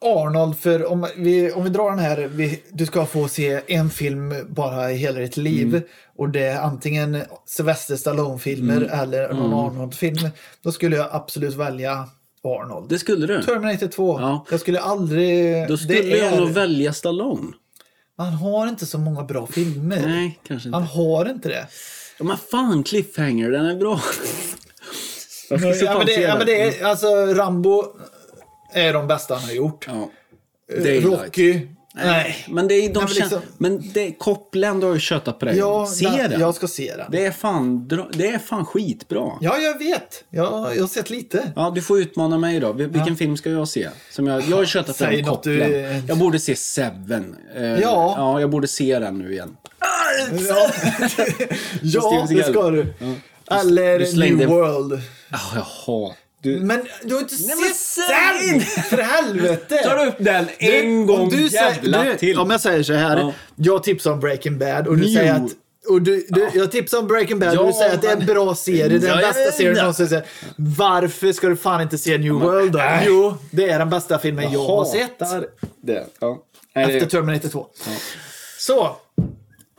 Arnold, för om vi, om vi drar den här, vi, du ska få se en film bara i hela ditt liv. Mm. Och det är antingen Sylvester Stallone-filmer Mm. eller någon Arnold-film. Då skulle jag absolut välja Arnold. Det skulle du. Terminator 2. Ja. Jag skulle aldrig... Då skulle det jag nog välja Stallone. Han har inte så många bra filmer. Nej, kanske inte. Han har inte det. Ja, men fan, Cliffhanger, den är bra. Jag ska se Ja, men det, ja, men det är, alltså Rambo är de bästa han har gjort. Ja. Eh, Daylight. Rocky. Nej. Men det är de men kän- liksom- Men det, Copland har ju köttat på det. Ja, se den- den. jag ska se den. Det är fan, det är fan skitbra. Ja, jag vet. Jag, jag har sett lite. Ja, du får utmana mig då. Vil- Vilken film ska jag se? Som jag, jag har köttat på något du- Copland. Jag borde se Seven. Eh, Ja. Ja, jag borde se den nu igen. Ja, <laughs> ja det ska du. Eller Du slängde- New World. Oh, jaha. Du, Men du har inte Nej, sett den! För helvete! tar du upp den Du, en om gång du säger- jävla du, till. Om jag säger så här. Ja. Jag tipsar om Breaking Bad och du New. säger att och du, du, Jag tipsar om Breaking Bad och Ja, du säger att det är en bra serie. Det är den Ja, bästa ja, serien ja. någonsin. sett. Varför ska du fan inte se New World då? nej. Jo, det är den bästa filmen jag, har sett. Det. Ja. Efter Terminator 2. Så.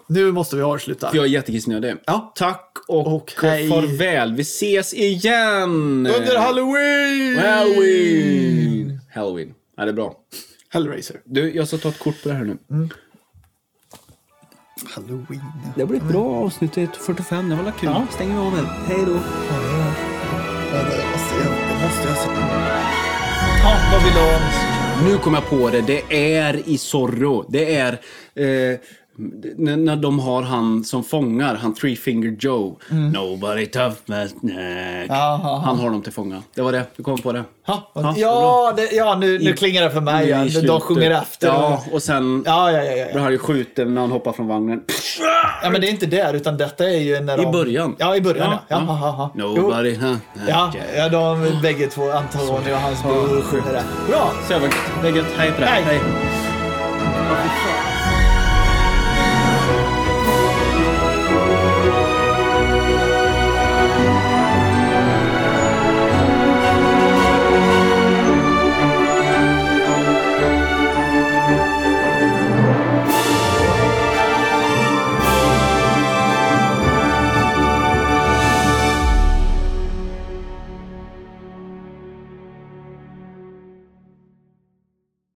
Nu måste vi avsluta. Jag är jättekissnödig. Ja. Tack och, Och hej. farväl. Vi ses igen! Under Halloween! Halloween! Halloween. Ja, det är bra. Hellraiser. Du, jag ska ta ett kort på det här nu. Halloween. ja. Det blir ett bra avsnitt. 45. Det var kul. Ja. Stänger vi av här. Hej då. Ja, det måste jag, det måste jag se. Ja, vad vill du ha? Nu kom jag på det. Det är i Zorro. Det är... Eh, när, när de har han som fångar, han Three Finger Joe. Nobody tough. Jaha. Han har dem till fånga. Det var det. Du kom på det. Ja, Ja, ja, det, ja nu, nu I- klingar det för mig. Ja. De sjunger efter. Ja, och sen ja, ja, ja, ja, blir han ju skjuten när han hoppar från vagnen. ja. men det är inte där, utan detta är ju när de... I början. Ja, i början. Ja, ja. Ja, ja. Nobody huh? Ja, ja, de bägge två, Antonio och hans bror, sjunger det. Bra! Så jävla gött. Hej på dig. Hej. Hej.